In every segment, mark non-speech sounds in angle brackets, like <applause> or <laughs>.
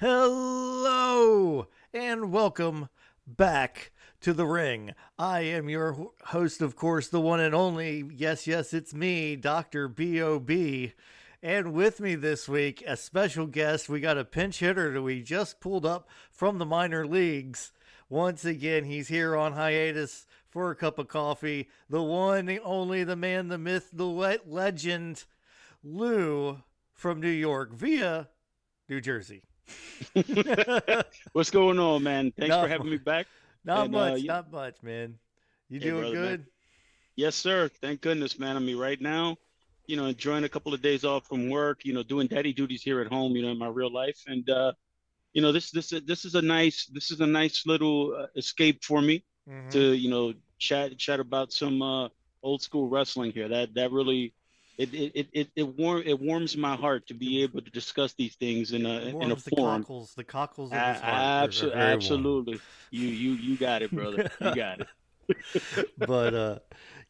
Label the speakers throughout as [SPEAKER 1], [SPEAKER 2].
[SPEAKER 1] Hello and welcome back to the ring. I am your host, of course, the one and only. Yes, yes, it's me, Dr. B.O.B. And with me this week, a special guest. We got a pinch hitter that we just pulled up from the minor leagues. Once again, he's here on hiatus for a cup of coffee. The one, the only, the man, the myth, the legend, Lou from New York via New Jersey. <laughs>
[SPEAKER 2] What's going on, man? Thanks
[SPEAKER 1] Not
[SPEAKER 2] for having me back.
[SPEAKER 1] Not
[SPEAKER 2] And, uh,
[SPEAKER 1] much,
[SPEAKER 2] yeah.
[SPEAKER 1] not much, man. You
[SPEAKER 2] Hey,
[SPEAKER 1] doing
[SPEAKER 2] brother,
[SPEAKER 1] good?
[SPEAKER 2] man. Yes, sir. Thank goodness, man. I mean, right now, you know, enjoying a couple of days off from work. You know, doing daddy duties here at home. You know, in my real life, and uh, you know, this this this is a nice this is a nice little uh, escape for me
[SPEAKER 1] Mhm.
[SPEAKER 2] to you know chat chat about some uh, old school wrestling here. That that really. It, it, it, it, warm, it warms my heart to be able to discuss these things in a in a
[SPEAKER 1] the
[SPEAKER 2] forum.
[SPEAKER 1] cockles, the cockles of his heart. are- are
[SPEAKER 2] abso-
[SPEAKER 1] very warm.
[SPEAKER 2] absolutely. You you you got it, brother. You got it. <laughs>
[SPEAKER 1] but uh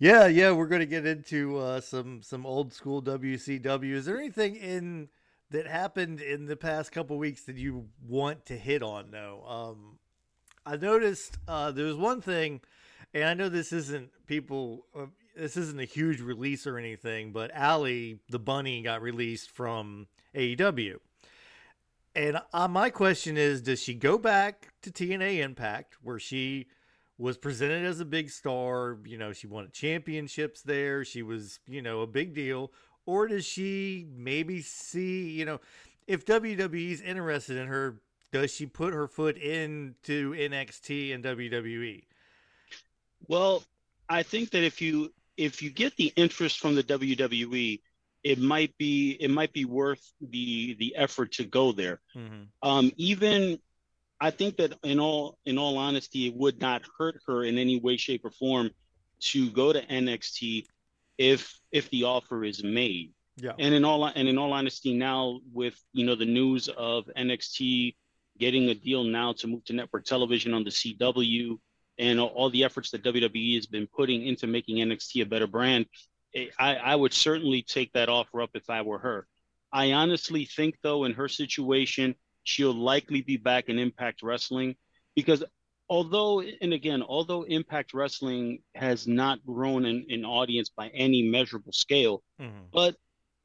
[SPEAKER 1] yeah yeah we're gonna get into uh some some old school wcw is there anything in that happened in the past couple weeks that you want to hit on though um i noticed uh there was one thing and i know this isn't people uh, this isn't a huge release or anything but Allie the bunny got released from aew and uh, my question is does she go back to tna impact where she was presented as a big star. You know, she won championships there. She was, you know, a big deal. Or does she maybe see, you know, if WWE's interested in her, does she put her foot into NXT and? WWE?
[SPEAKER 2] Well, I think that if you if you get the interest from the WWE, it might be it might be worth the the effort to go there.
[SPEAKER 1] Mm-hmm.
[SPEAKER 2] Um, even I think that in all in all honesty, it would not hurt her in any way, shape, or form to go to NXT if if the offer is made.
[SPEAKER 1] Yeah.
[SPEAKER 2] And in all and in all honesty, now with you know the news of NXT getting a deal now to move to network television on the CW, and all, the efforts that WWE has been putting into making NXT a better brand, eh, I, I would certainly take that offer up if I were her. I honestly think though, in her situation, she'll likely be back in Impact Wrestling because although and again, although Impact Wrestling has not grown in, in audience by any measurable scale,
[SPEAKER 1] Mm-hmm.
[SPEAKER 2] but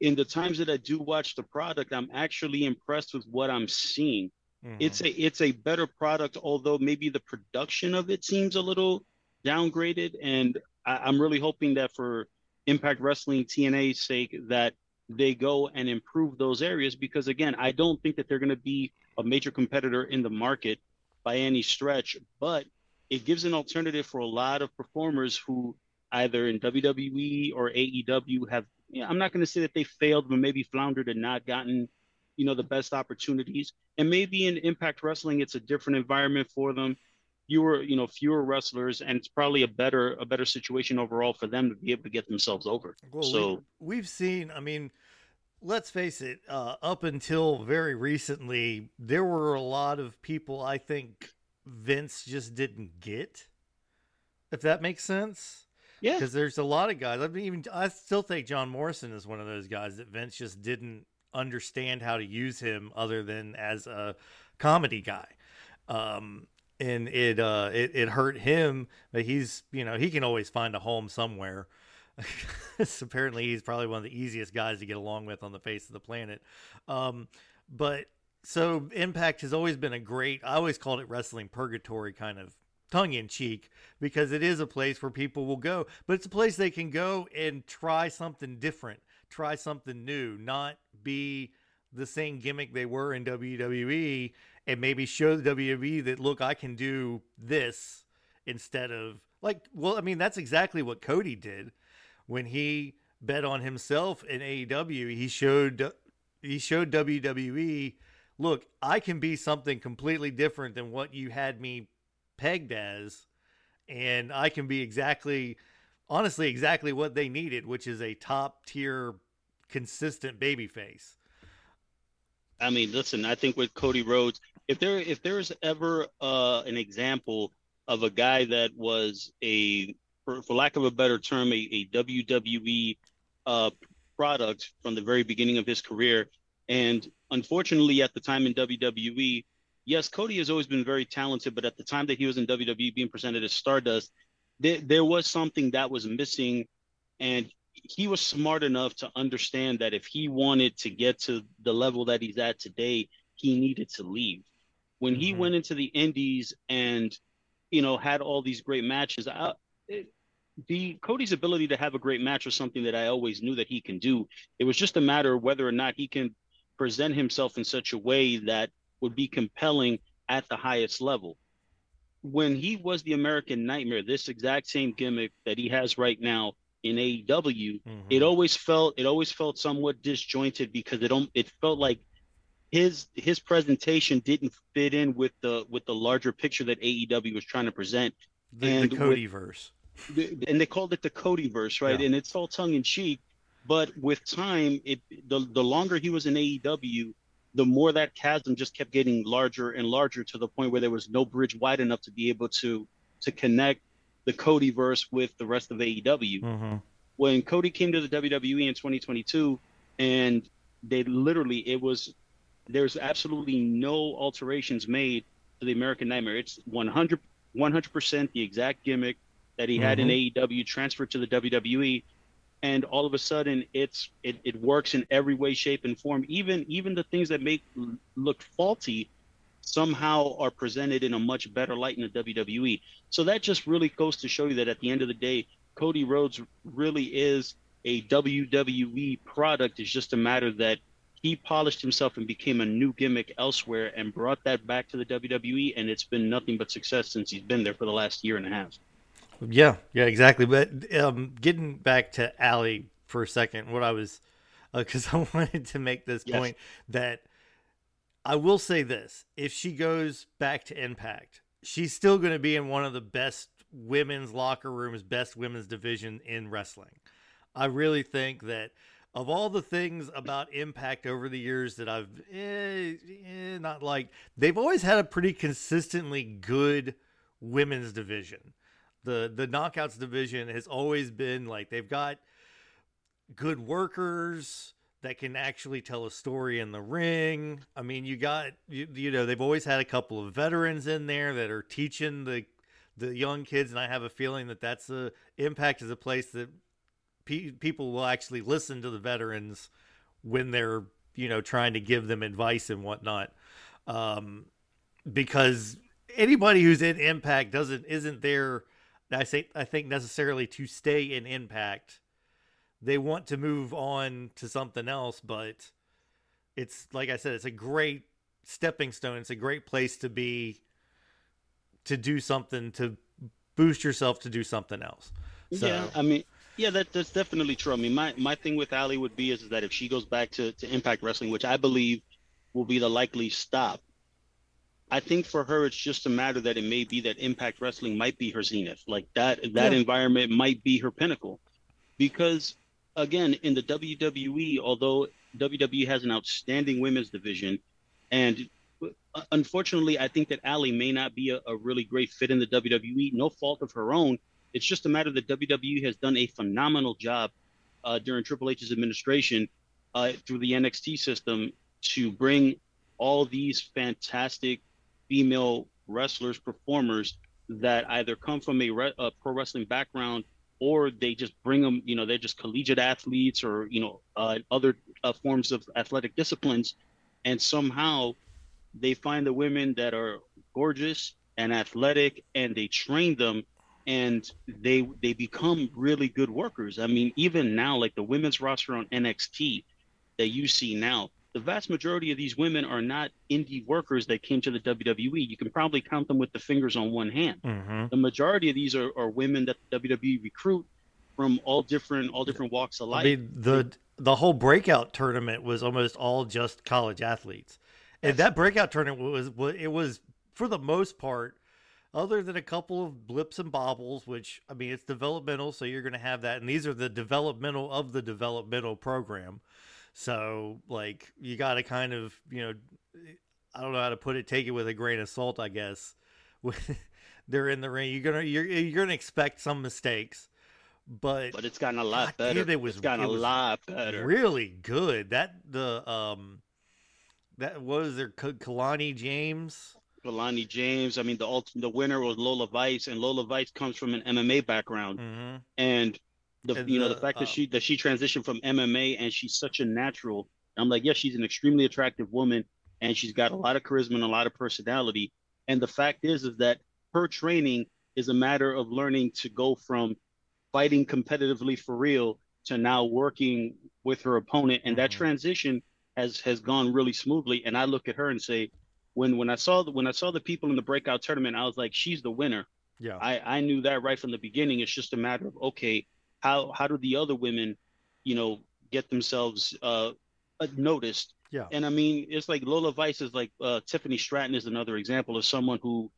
[SPEAKER 2] in the times that I do watch the product, I'm actually impressed with what I'm seeing.
[SPEAKER 1] Mm-hmm.
[SPEAKER 2] It's a it's a better product, although maybe the production of it seems a little downgraded. And I, I'm really hoping that for Impact Wrestling TNA's sake, that they go and improve those areas because again, I don't think that they're going to be a major competitor in the market by any stretch, but it gives an alternative for a lot of performers who either in WWE or AEW have yeah, I'm not going to say that they failed, but maybe floundered and not gotten, you know, the best opportunities. And maybe in Impact Wrestling, it's a different environment for them. Fewer, you know, fewer wrestlers, and it's probably a better a better situation overall for them to be able to get themselves over.
[SPEAKER 1] Well,
[SPEAKER 2] so
[SPEAKER 1] we, we've seen, I mean, let's face it, uh, up until very recently, there were a lot of people I think Vince just didn't get, if that makes sense.
[SPEAKER 2] yeah,
[SPEAKER 1] Because there's a lot of guys. I mean, even I still think John Morrison is one of those guys that Vince just didn't understand how to use him other than as a comedy guy. Um, and it uh it, it hurt him, but he's you know, he can always find a home somewhere. <laughs> Apparently he's probably one of the easiest guys to get along with on the face of the planet. Um, but so Impact has always been a great I always called it wrestling purgatory kind of tongue in cheek because it is a place where people will go, but it's a place they can go and try something different, try something new, not be the same gimmick they were in WWE and maybe show the WWE that look, I can do this instead of like well, I mean that's exactly what Cody did when he bet on himself in AEW. He showed he showed WWE, look, I can be something completely different than what you had me pegged as, and I can be exactly, honestly, exactly what they needed, which is a top tier, consistent babyface.
[SPEAKER 2] I mean, listen, I think with Cody Rhodes, if there if there's ever uh, an example of a guy that was a, for, for lack of a better term, a, a WWE uh, product from the very beginning of his career, and unfortunately, at the time in WWE, yes, Cody has always been very talented, but at the time that he was in WWE being presented as Stardust, there, there was something that was missing. And he was smart enough to understand that if he wanted to get to the level that he's at today, he needed to leave. When he mm-hmm. went into the Indies and, you know, had all these great matches, I, it, the Cody's ability to have a great match was something that I always knew that he can do. It was just a matter of whether or not he can present himself in such a way that would be compelling at the highest level. When he was the American Nightmare, this exact same gimmick that he has right now in AEW, mm-hmm. it always felt it always felt somewhat disjointed because it don't it felt like his his presentation didn't fit in with the with the larger picture that AEW was trying to present.
[SPEAKER 1] The, and the Cody verse.
[SPEAKER 2] And they called it the Cody verse, right? Yeah. And it's all tongue in cheek. But with time, it the the longer he was in AEW, the more that chasm just kept getting larger and larger to the point where there was no bridge wide enough to be able to to connect the Cody verse with the rest of AEW. Mm-hmm. When Cody came to the WWE in 2022, and they literally it was there's absolutely no alterations made to the American Nightmare. It's 100 100% the exact gimmick that he mm-hmm. had in mm-hmm. AEW transferred to the WWE and all of a sudden it's it, it works in every way shape and form even even the things that make look faulty somehow are presented in a much better light in the WWE so that just really goes to show you that at the end of the day Cody Rhodes really is a WWE product it's just a matter that he polished himself and became a new gimmick elsewhere and brought that back to the WWE and it's been nothing but success since he's been there for the last year and a half
[SPEAKER 1] yeah, yeah, exactly. But um, getting back to Allie for a second, what I was, because uh, <laughs> I wanted to make this yes. point that I will say this: if she goes back to Impact, she's still going to be in one of the best women's locker rooms, best women's division in wrestling. I really think that of all the things about Impact over the years that I've eh, eh, not liked, they've always had a pretty consistently good women's division the the knockouts division has always been like they've got good workers that can actually tell a story in the ring. I mean, you got you, you know they've always had a couple of veterans in there that are teaching the the young kids, and I have a feeling that that's a impact is a place that pe- people will actually listen to the veterans when they're you know trying to give them advice and whatnot, um, because anybody who's in impact doesn't isn't there I say I think necessarily to stay in Impact. They want to move on to something else, but it's like I said, it's a great stepping stone. It's a great place to be to do something to boost yourself to do something else. So,
[SPEAKER 2] yeah, I mean, yeah, that that's definitely true. I mean, my my thing with Allie would be is, is that if she goes back to to Impact Wrestling, which I believe will be the likely stop I think for her, it's just a matter that it may be that Impact Wrestling might be her zenith, like that that yeah. environment might be her pinnacle, because again, in the WWE, although WWE has an outstanding women's division, and unfortunately, I think that Allie may not be a, a really great fit in the WWE. No fault of her own. It's just a matter that WWE has done a phenomenal job uh, during Triple H's administration uh, through the NXT system to bring all these fantastic female wrestlers, performers that either come from a, re- a, pro wrestling background or they just bring them, you know, they're just collegiate athletes or, you know, uh, other uh, forms of athletic disciplines. And somehow they find the women that are gorgeous and athletic and they train them and they they become really good workers. I mean, even now, like the women's roster on NXT that you see now, the vast majority of these women are not indie workers that came to the WWE. You can probably count them with the fingers on one hand. Mm-hmm. The majority of these are, are women that the WWE recruit from all different all different walks of life. I
[SPEAKER 1] mean, the the whole breakout tournament was almost all just college athletes, and that breakout tournament was it was for the most part, other than a couple of blips and bobbles, which I mean it's developmental, so you're going to have that, and these are the developmental of the developmental program. So like you got to kind of you know I don't know how to put it. Take it with a grain of salt, I guess. <laughs> they're in the ring, you're gonna you're you're gonna expect some mistakes, but
[SPEAKER 2] but it's gotten a lot God, better. It was it's gotten it a lot better.
[SPEAKER 1] Really good. That the um that was there Kalani James.
[SPEAKER 2] Kalani James. I mean, the ultimate, the winner was Lola Vice, and Lola Vice comes from an MMA background,
[SPEAKER 1] mm-hmm.
[SPEAKER 2] and the and you know the, the fact uh, that she that she transitioned from MMA and she's such a natural. I'm like, yeah, she's an extremely attractive woman, and she's got a lot of charisma and a lot of personality. And the fact is, is that her training is a matter of learning to go from fighting competitively for real to now working with her opponent, and mm-hmm. that transition has has gone really smoothly. And I look at her and say, when when I saw the when I saw the people in the breakout tournament, I was like, she's the winner.
[SPEAKER 1] Yeah,
[SPEAKER 2] I I knew that right from the beginning. It's just a matter of okay, how how do the other women, you know, get themselves uh, noticed?
[SPEAKER 1] Yeah,
[SPEAKER 2] and I mean, it's like Lola Vice is like uh, Tiffany Stratton is another example of someone who.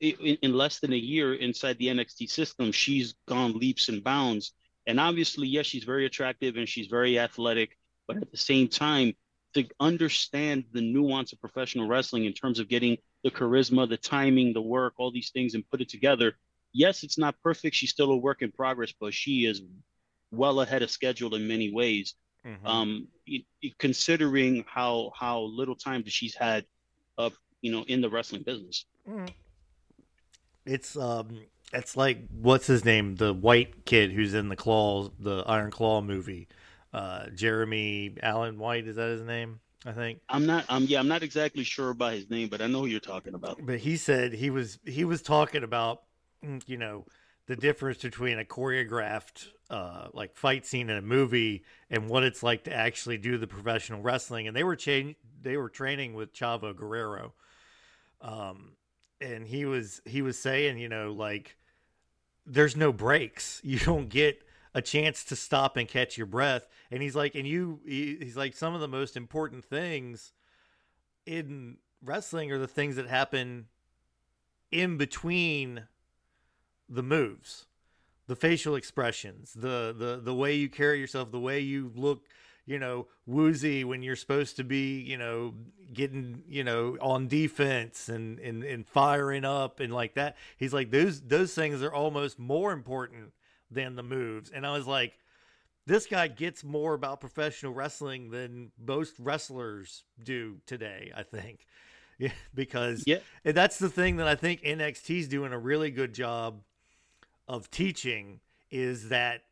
[SPEAKER 2] In, in less than a year inside the NXT system, she's gone leaps and bounds. And obviously, yes, she's very attractive and she's very athletic, but at the same time, to understand the nuance of professional wrestling in terms of getting the charisma, the timing, the work, all these things and put it together. Yes, it's not perfect. She's still a work in progress, but she is well ahead of schedule in many ways. Mm-hmm. Um, it, it, considering how how little time that she's had, up, you know, in the wrestling business.
[SPEAKER 1] Mm. It's um, it's like what's his name, the white kid who's in the claw, the Iron Claw movie uh, Jeremy Allen White. Is that his name? I think.
[SPEAKER 2] I'm not. Um. Yeah, I'm not exactly sure about his name, but I know who you're talking about.
[SPEAKER 1] But he said he was he was talking about you know the difference between a choreographed uh, like fight scene in a movie and what it's like to actually do the professional wrestling. And they were cha- they were training with Chavo Guerrero, um, and he was he was saying you know like there's no breaks. <laughs> You don't get a chance to stop and catch your breath. And he's like, and you, he's like, some of the most important things in wrestling are the things that happen in between the moves, the facial expressions, the the the way you carry yourself, the way you look, you know, woozy when you're supposed to be, you know, getting, you know, on defense and and and firing up and like that. He's like those those things are almost more important than the moves. And I was like, this guy gets more about professional wrestling than most wrestlers do today, I think. <laughs> Yeah, because
[SPEAKER 2] yeah.
[SPEAKER 1] and that's the thing that I think NXT's doing a really good job of teaching is that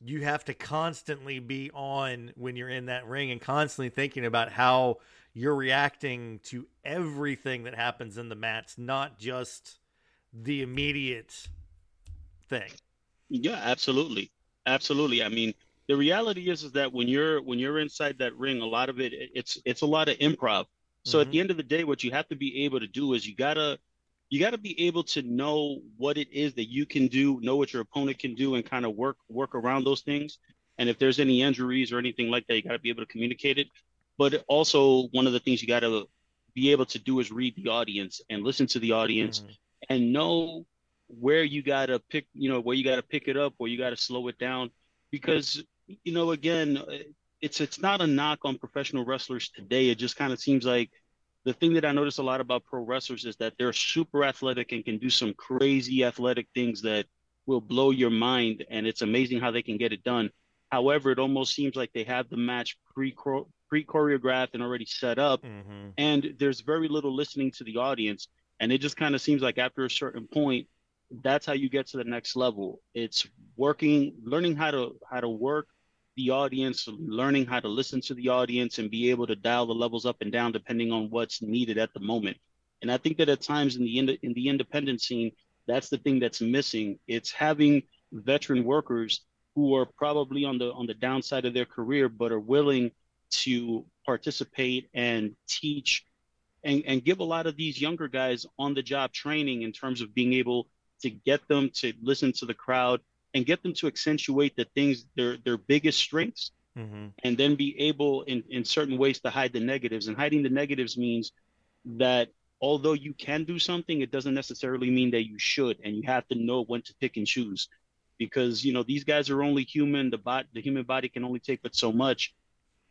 [SPEAKER 1] you have to constantly be on when you're in that ring and constantly thinking about how you're reacting to everything that happens in the match, not just the immediate thing.
[SPEAKER 2] Yeah, absolutely, absolutely. I mean, the reality is is that when you're when you're inside that ring, a lot of it it's it's a lot of improv. So mm-hmm. at the end of the day, what you have to be able to do is you gotta you gotta be able to know what it is that you can do, know what your opponent can do, and kind of work work around those things. And if there's any injuries or anything like that, you gotta be able to communicate it. But also, one of the things you gotta be able to do is read the audience and listen to the audience mm-hmm. and know where you gotta pick, you know, where you gotta pick it up, where you gotta slow it down, because you know, again, it's it's not a knock on professional wrestlers today. It just kind of seems like the thing that I notice a lot about pro wrestlers is that they're super athletic and can do some crazy athletic things that will blow your mind, and it's amazing how they can get it done. However, it almost seems like they have the match pre pre choreographed and already set up, mm-hmm. and there's very little listening to the audience. And it just kind of seems like after a certain point, that's how you get to the next level. It's working, learning how to how to work the audience, learning how to listen to the audience and be able to dial the levels up and down depending on what's needed at the moment. And I think that at times in the in, in the independent scene, that's the thing that's missing. It's having veteran workers who are probably on the on the downside of their career but are willing to participate and teach and, and give a lot of these younger guys on the job training in terms of being able to get them to listen to the crowd and get them to accentuate the things their their biggest strengths mm-hmm. and then be able in, in certain ways to hide the negatives and hiding the negatives means that although you can do something it doesn't necessarily mean that you should and you have to know when to pick and choose because you know these guys are only human the bot the human body can only take but so much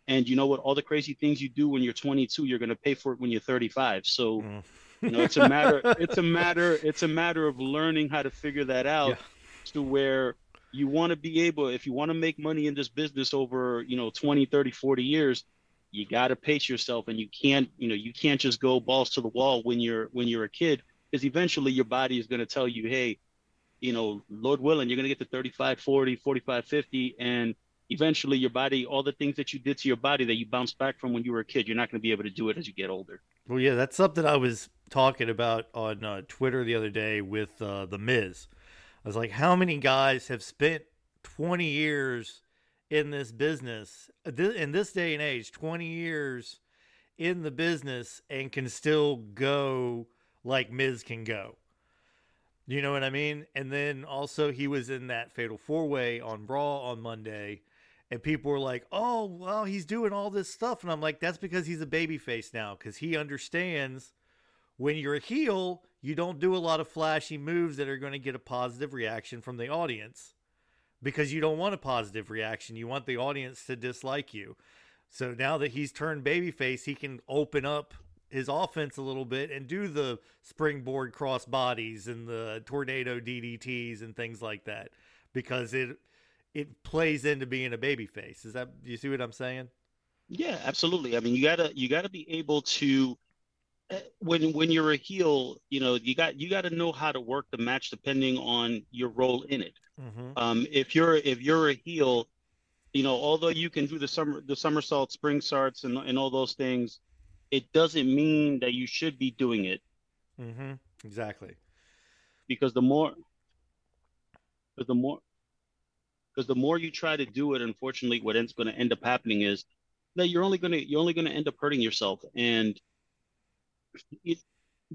[SPEAKER 2] and you know what all the crazy things you do when you're 22 you're going to pay for it when you're 35 so mm. You know, it's a matter. it's a matter. It's a matter of learning how to figure that <laughs> out yeah. To where you want to be able if you want to make money in this business over you know 20 30 40 years you got to pace yourself and you can't you know you can't just go balls to the wall when you're when you're a kid because eventually your body is going to tell you hey you know lord willing you're going to get to 35 40 45 50 and eventually your body all the things that you did to your body that you bounced back from when you were a kid you're not going to be able to do it as you get older.
[SPEAKER 1] Well yeah that's something i was talking about on uh, twitter the other day with uh, the miz i was like how many guys have spent 20 years in this business in this day and age 20 years in the business and can still go like Miz can go. You know what I mean? And then also he was in that fatal four way on Raw on Monday, and people were like, "Oh, well, he's doing all this stuff," and I'm like, "That's because he's a babyface now, because he understands when you're a heel, you don't do a lot of flashy moves that are going to get a positive reaction from the audience because you don't want a positive reaction. You want the audience to dislike you. So now that he's turned babyface, he can open up his offense a little bit and do the springboard cross bodies and the tornado DDTs and things like that because it it plays into being a babyface. Is that you see what I'm saying?
[SPEAKER 2] Yeah, absolutely. I mean, you gotta you gotta be able to when when you're a heel, you know, you got you got to know how to work the match depending on your role in it. Mm-hmm. Um, if you're if you're a heel, you know, although you can do the summer the somersault, spring starts, and and all those things, it doesn't mean that you should be doing it.
[SPEAKER 1] Mm-hmm. Exactly.
[SPEAKER 2] Because the more, because the more, because the more you try to do it, unfortunately, what ends going to end up happening is that you're only going to you're only going to end up hurting yourself. And it,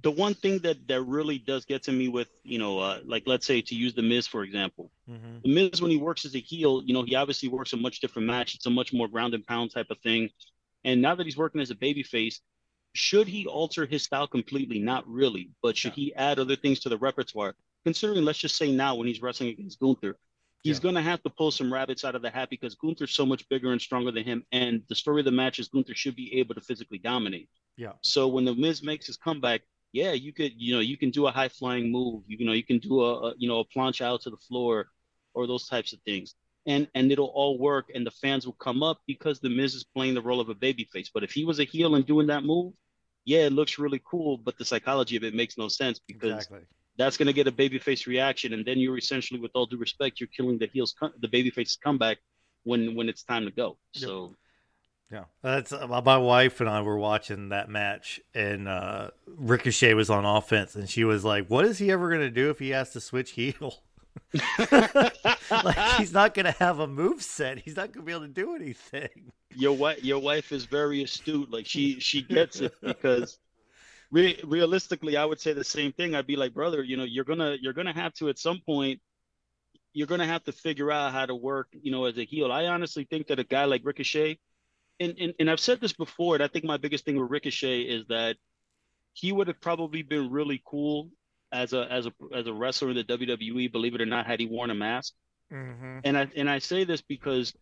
[SPEAKER 2] the one thing that that really does get to me with you know uh, like let's say to use the Miz for example, mm-hmm. the Miz when he works as a heel, you know he obviously works a much different match. It's a much more ground and pound type of thing. And now that he's working as a babyface, should he alter his style completely? Not really, but should yeah. he add other things to the repertoire? Considering, let's just say now when he's wrestling against Gunther, he's yeah. going to have to pull some rabbits out of the hat because Gunther's so much bigger and stronger than him. And the story of the match is Gunther should be able to physically dominate.
[SPEAKER 1] Yeah.
[SPEAKER 2] So when the Miz makes his comeback, yeah, you could, you know, you can do a high flying move. You, you know, you can do a, a, you know, a plancha out to the floor or those types of things. And and it'll all work and the fans will come up because the Miz is playing the role of a babyface. But if he was a heel and doing that move, yeah, it looks really cool, but the psychology of it makes no sense because exactly. that's going to get a babyface reaction, and then you're essentially, with all due respect, you're killing the heels, the babyface comeback when when it's time to go. Yep. So
[SPEAKER 1] yeah, that's uh, my wife and I were watching that match, and uh, Ricochet was on offense, and she was like, "What is he ever going to do if he has to switch heel? <laughs> like he's not going to have a move set. He's not going to be able to do anything."
[SPEAKER 2] Your wife, your wife is very astute. Like she she gets it because re- realistically, I would say the same thing. I'd be like, brother, you know, you're gonna you're gonna have to at some point you're going to have to figure out how to work, you know, as a heel. I honestly think that a guy like Ricochet, and, and, and I've said this before, and I think my biggest thing with Ricochet is that he would have probably been really cool as a as a as a wrestler in the WWE, believe it or not, had he worn a mask. Mm-hmm. And I and I say this because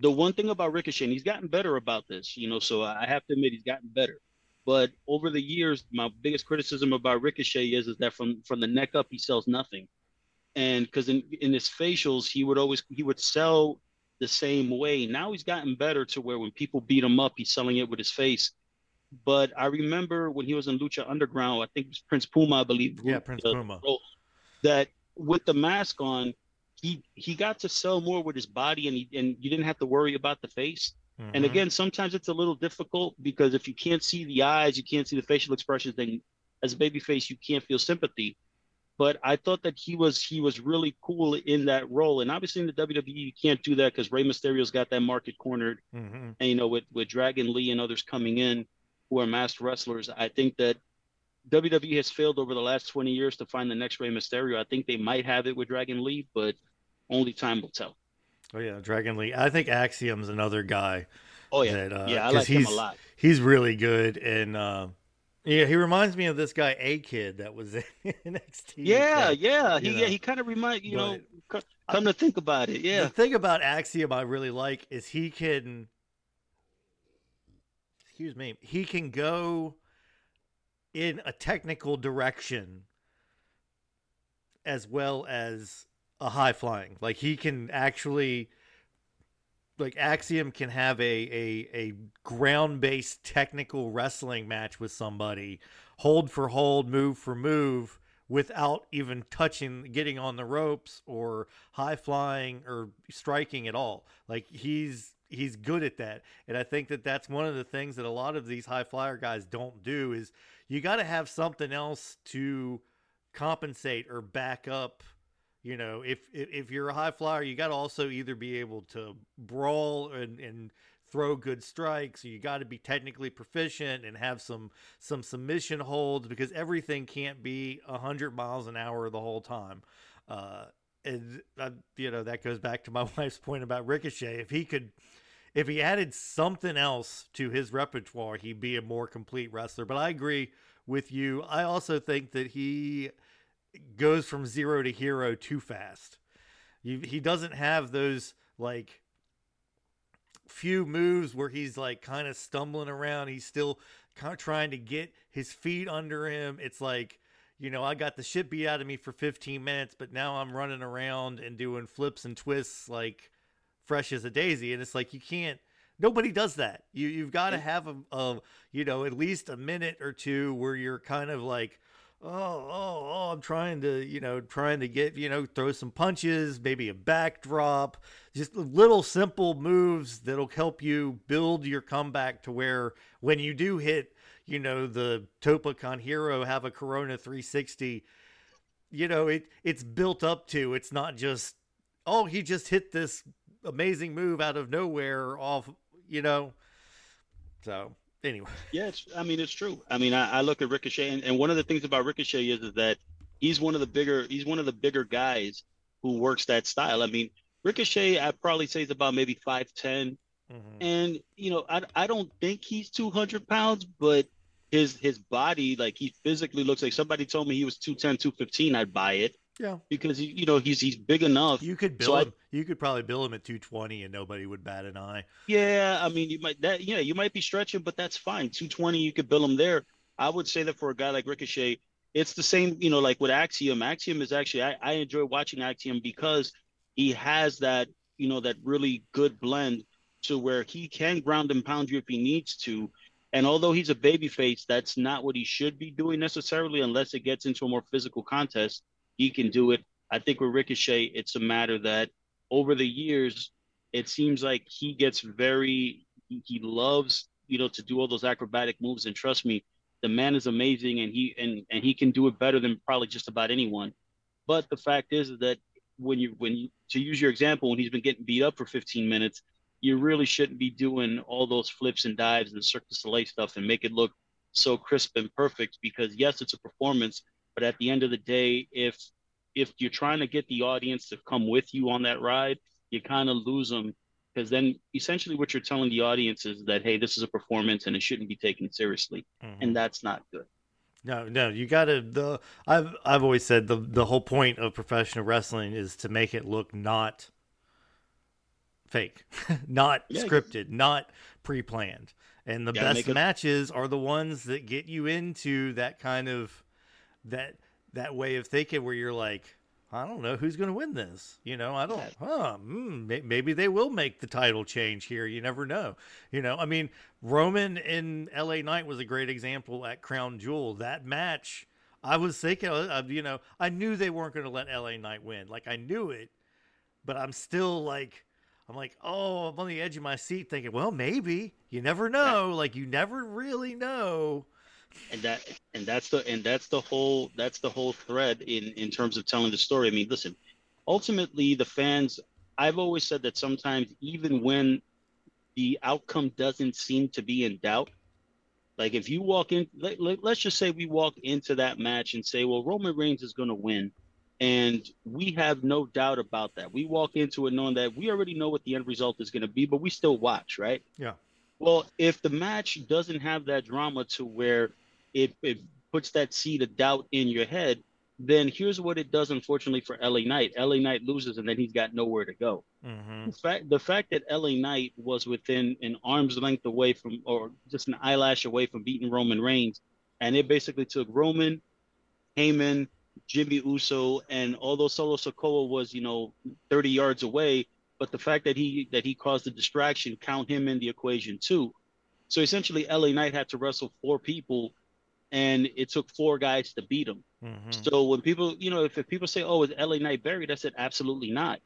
[SPEAKER 2] the one thing about Ricochet, and he's gotten better about this, you know, so I have to admit he's gotten better. But over the years, my biggest criticism about Ricochet is is that from from the neck up, he sells nothing. And because in in his facials, he would always he would sell the same way. Now he's gotten better to where when people beat him up, he's selling it with his face. But I remember when he was in Lucha Underground, I think it was Prince Puma, I believe.
[SPEAKER 1] Yeah, Prince the, Puma.
[SPEAKER 2] That with the mask on, he he got to sell more with his body, and he, and you didn't have to worry about the face. Mm-hmm. And again, sometimes it's a little difficult because if you can't see the eyes, you can't see the facial expressions, then as a baby face, you can't feel sympathy but I thought that he was he was really cool in that role. And obviously in the WWE you can't do that because Rey Mysterio's got that market cornered. Mm-hmm. And you know, with with Dragon Lee and others coming in who are masked wrestlers, I think that WWE has failed over the last 20 years to find the next Rey Mysterio. I think they might have it with Dragon Lee, but only time will tell.
[SPEAKER 1] Oh yeah, Dragon Lee. I think Axiom's another guy.
[SPEAKER 2] Oh yeah, that, uh, yeah, I like him a lot.
[SPEAKER 1] He's really good, and uh, yeah, he reminds me of this guy A Kid that was <laughs> in NXT.
[SPEAKER 2] Yeah, yeah, he yeah, he kind of remind you but, know. Come to think about it, yeah.
[SPEAKER 1] The thing about Axiom I really like is he can. Excuse me. He can go in a technical direction as well as a high flying. Like he can actually like Axiom can have a a, a ground based technical wrestling match with somebody, hold for hold, move for move, without even touching, getting on the ropes or high flying or striking at all. Like he's he's good at that, and I think that that's one of the things that a lot of these high flyer guys don't do is you got to have something else to compensate or back up you know, if if, you're a high flyer, you got to also either be able to brawl and, and throw good strikes. You got to be technically proficient and have some some submission holds because everything can't be hundred miles an hour the whole time. Uh, and uh, you know that goes back to my <laughs> wife's point about Ricochet. If he could, if he added something else to his repertoire, he'd be a more complete wrestler. But I agree with you. I also think that he goes from zero to hero too fast. You, he doesn't have those like few moves where he's like kind of stumbling around. He's still kind of trying to get his feet under him. It's like, you know, I got the shit beat out of me for 15 minutes, but now I'm running around and doing flips and twists like fresh as a daisy. And it's like, you can't, nobody does that. You, you've got to have a, a, you know, at least a minute or two where you're kind of like, oh, oh, oh, I'm trying to, you know, trying to get, you know, throw some punches, maybe a backdrop, just little simple moves that'll help you build your comeback to where when you do hit, you know, the Tope con Hilo have a Corona 360, you know, it it's built up to. It's not just, oh, he just hit this amazing move out of nowhere off, you know. So anyway.
[SPEAKER 2] Yeah, it's, I mean, it's true. I mean, I, I look at Ricochet, and, and, one of the things about Ricochet is, is that he's one of the bigger, he's one of the bigger guys who works that style. I mean, Ricochet, I'd probably say is about maybe 5'10. Mm-hmm. And, you know, I, I don't think he's 200 pounds, but his his body, like he physically looks like somebody told me he was 210, 215, I'd buy it.
[SPEAKER 1] Yeah,
[SPEAKER 2] because you know he's he's big enough.
[SPEAKER 1] You could bill so him. I, you could probably bill him at two twenty, and nobody would bat an eye.
[SPEAKER 2] Yeah, I mean you might that yeah you might be stretching, but that's fine. Two twenty, you could bill him there. I would say that for a guy like Ricochet, it's the same. You know, like with Axiom. Axiom is actually I, I enjoy watching Axiom because he has that you know that really good blend to where he can ground and pound you if he needs to. And although he's a babyface, that's not what he should be doing necessarily, unless it gets into a more physical contest he can do it. I think with Ricochet, it's a matter that over the years, it seems like he gets very, he loves, you know, to do all those acrobatic moves. And trust me, the man is amazing and he, and, and he can do it better than probably just about anyone. But the fact is that when you, when you, to use your example, when he's been getting beat up for 15 minutes, you really shouldn't be doing all those flips and dives and Cirque du stuff and make it look so crisp and perfect because yes, it's a performance, but at the end of the day, if if you're trying to get the audience to come with you on that ride, you kind of lose them because then essentially what you're telling the audience is that hey, this is a performance and it shouldn't be taken seriously, mm-hmm. and that's not good.
[SPEAKER 1] No, no, you got to the I've I've always said the the whole point of professional wrestling is to make it look not fake, <laughs> not yeah, scripted, not pre-planned. And the best matches are the ones that get you into that kind of that that way of thinking where you're like, I don't know who's going to win this. You know, I don't. Huh? Mm, maybe they will make the title change here. You never know. You know, I mean, Roman in L.A. Knight was a great example at Crown Jewel. That match, I was thinking, you know, I knew they weren't going to let L.A. Knight win. Like I knew it, but I'm still like, I'm like, oh, I'm on the edge of my seat, thinking, well, maybe. You never know. Like you never really know
[SPEAKER 2] and that and that's the and that's the whole that's the whole thread in in terms of telling the story. I mean listen ultimately the fans i've always said that sometimes even when the outcome doesn't seem to be in doubt like if you walk in let, let, let's just say we walk into that match and say well roman reigns is going to win. And we have no doubt about that. We walk into it knowing that we already know what the end result is going to be but we still watch right?
[SPEAKER 1] Yeah
[SPEAKER 2] well, if the match doesn't have that drama to where it, it puts that seed of doubt in your head, then here's what it does, unfortunately, for LA Knight. LA Knight loses, and then he's got nowhere to go. Mm-hmm. The fact the fact that LA Knight was within an arm's length away from, or just an eyelash away from beating Roman Reigns, and it basically took Roman, Heyman, Jimmy Uso, and although Solo Sikoa was, you know, 30 yards away, but the fact that he that he caused the distraction, count him in the equation too. So essentially, LA Knight had to wrestle four people, and it took four guys to beat him. Mm-hmm. So when people, you know, if, if people say, "Oh, is LA Knight buried?" I said, "Absolutely not."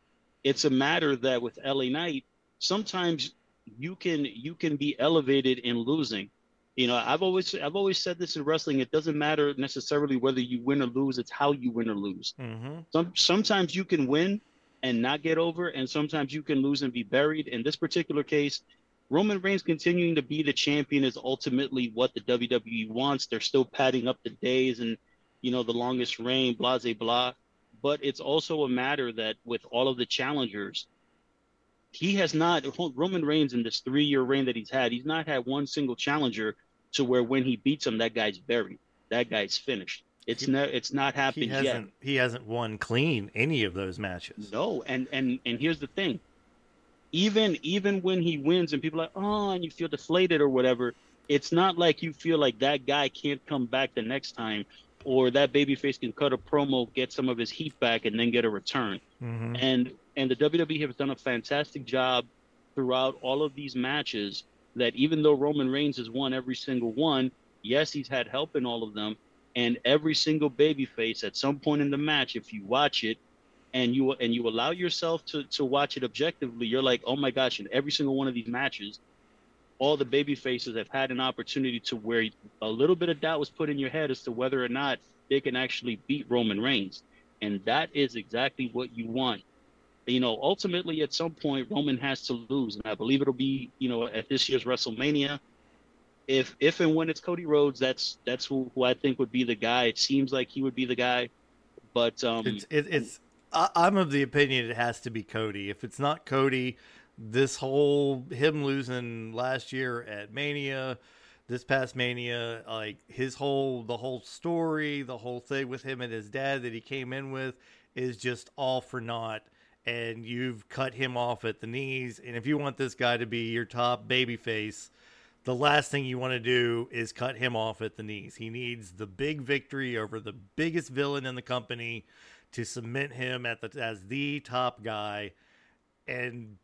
[SPEAKER 2] It's a matter that with LA Knight, sometimes you can you can be elevated in losing. You know, I've always I've always said this in wrestling. It doesn't matter necessarily whether you win or lose. It's how you win or lose. Mm-hmm. Some sometimes you can win and not get over, and sometimes you can lose and be buried. In this particular case, Roman Reigns continuing to be the champion is ultimately what the WWE wants. They're still padding up the days and you know the longest reign, blah blah blah. But it's also a matter that with all of the challengers, he has not <laughs> Roman Reigns in this three year reign that he's had, he's not had one single challenger to where when he beats him, that guy's buried, that guy's finished. It's not it's not happened
[SPEAKER 1] he hasn't,
[SPEAKER 2] yet.
[SPEAKER 1] He hasn't won clean any of those matches.
[SPEAKER 2] No, and and and here's the thing. Even even when he wins and people are like, oh, and you feel deflated or whatever, it's not like you feel like that guy can't come back the next time or that babyface can cut a promo, get some of his heat back, and then get a return. Mm-hmm. And and the WWE has done a fantastic job throughout all of these matches. That even though Roman Reigns has won every single one, yes, he's had help in all of them, and every single babyface at some point in the match, if you watch it, and you and you allow yourself to to watch it objectively, you're like, oh my gosh! In every single one of these matches, all the baby faces have had an opportunity to where a little bit of doubt was put in your head as to whether or not they can actually beat Roman Reigns. And that is exactly what you want. You know, ultimately at some point Roman has to lose. And I believe it'll be, you know, at this year's WrestleMania. If if and when it's Cody Rhodes, that's that's who, who I think would be the guy. It seems like he would be the guy. But um
[SPEAKER 1] it's it, it's I'm of the opinion it has to be Cody. If it's not Cody, this whole him losing last year at Mania, this past Mania, like his whole the whole story, the whole thing with him and his dad that he came in with is just all for naught. And you've cut him off at the knees. And if you want this guy to be your top baby face, the last thing you want to do is cut him off at the knees. He needs the big victory over the biggest villain in the company to cement him at the as the top guy and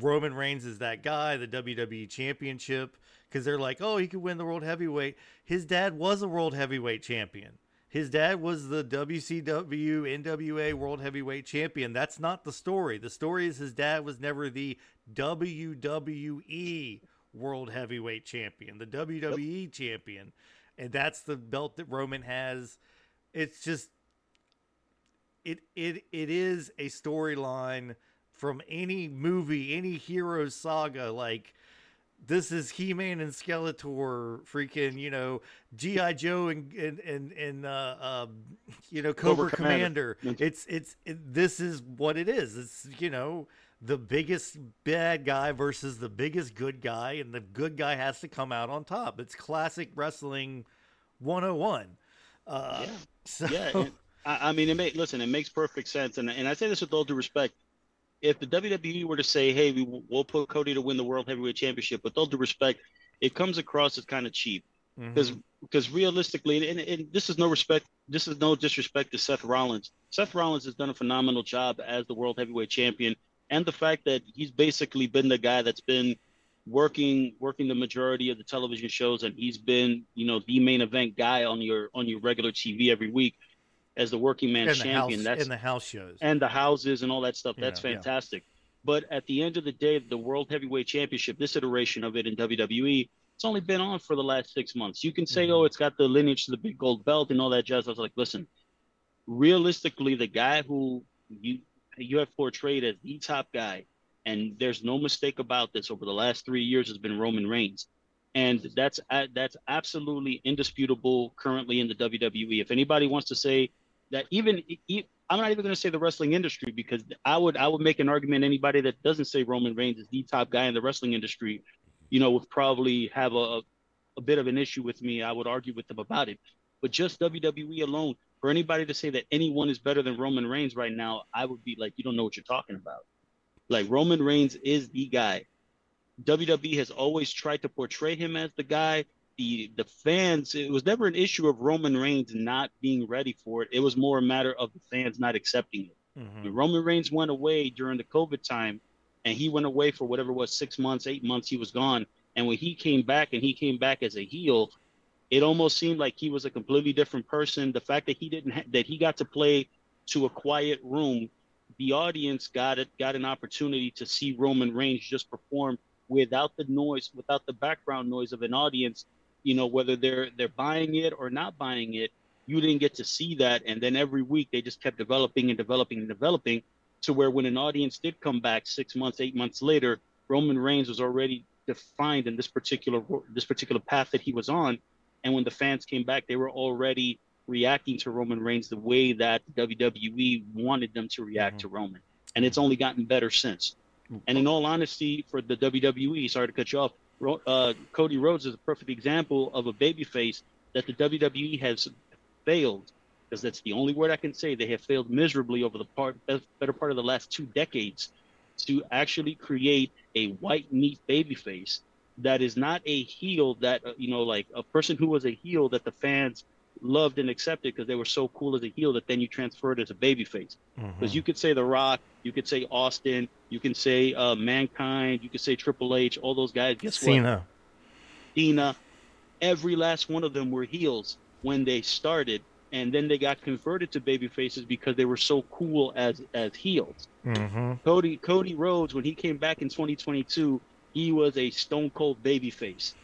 [SPEAKER 1] Roman Reigns is that guy, the WWE Championship, because they're like, oh, he could win the World Heavyweight. His dad was a World Heavyweight Champion. His dad was the WCW NWA World Heavyweight Champion. That's not the story. The story is his dad was never the WWE World Heavyweight Champion, the WWE yep. Champion. And that's the belt that Roman has. It's just it it it is a storyline from any movie, any hero saga. Like this is He Man and Skeletor, freaking you know GI Joe and and and, and uh, uh, you know Cobra, Cobra Commander. Commander. It's it's it, this is what it is. It's you know the biggest bad guy versus the biggest good guy, and the good guy has to come out on top. It's classic wrestling 101. Uh,
[SPEAKER 2] yeah, <laughs> so... yeah. I, I mean, it may listen. It makes perfect sense, and and I say this with all due respect if the WWE were to say, "Hey, we, will put Cody to win the World Heavyweight Championship," with all due respect, it comes across as kind of cheap because mm-hmm. because realistically, and, and, this is no respect, this is no disrespect to Seth Rollins. Seth Rollins has done a phenomenal job as the World Heavyweight Champion, and the fact that he's basically been the guy that's been working working the majority of the television shows, and he's been you know the main event guy on your on your regular TV every week as the working man champion.
[SPEAKER 1] House, that's in the house shows
[SPEAKER 2] and the houses and all that stuff. That's yeah, fantastic. Yeah. But at the end of the day, the World Heavyweight Championship, this iteration of it in WWE, it's only been on for the last six months. You can say, mm-hmm. oh, it's got the lineage to the big gold belt and all that jazz. I was like, listen, realistically, the guy who you you have portrayed as the top guy, and there's no mistake about this over the last three years has been Roman Reigns and that's uh, that's absolutely indisputable currently in the WWE. If anybody wants to say that even I'm not even going to say the wrestling industry because I would I would make an argument anybody that doesn't say Roman Reigns is the top guy in the wrestling industry, you know, would probably have a a bit of an issue with me. I would argue with them about it. But just WWE alone, for anybody to say that anyone is better than Roman Reigns right now, I would be like, you don't know what you're talking about. Like Roman Reigns is the guy. WWE has always tried to portray him as the guy the the fans it was never an issue of Roman Reigns not being ready for it. It was more a matter of the fans not accepting it. Mm-hmm. When Roman Reigns went away during the COVID time, and he went away for whatever it was six months, eight months. He was gone, and when he came back, and he came back as a heel, it almost seemed like he was a completely different person. The fact that he didn't ha- that he got to play to a quiet room, the audience got it got an opportunity to see Roman Reigns just perform without the noise, without the background noise of an audience. You know whether they're they're buying it or not buying it. You didn't get to see that, and then every week they just kept developing and developing and developing, to where when an audience did come back six months, eight months later, Roman Reigns was already defined in this particular this particular path that he was on and when the fans came back, they were already reacting to Roman Reigns the way that WWE wanted them to react mm-hmm. to Roman. And it's only gotten better since. And in all honesty, for the WWE, sorry to cut you off, uh, Cody Rhodes is a perfect example of a babyface that the WWE has failed, because that's the only word I can say. They have failed miserably over the part, better part of the last two decades to actually create a white meat babyface that is not a heel that uh, you know like a person who was a heel that the fans loved and accepted because they were so cool as a heel that then you transferred as a babyface. Because mm-hmm. you could say The Rock, you could say Austin, you can say uh, Mankind, you could say Triple H, all those guys. Guess
[SPEAKER 1] Cena.
[SPEAKER 2] what? Cena. Every last one of them were heels when they started, and then they got converted to baby faces because they were so cool as as heels. Mm-hmm. Cody Cody Rhodes, when he came back in 2022, he was a stone cold baby face.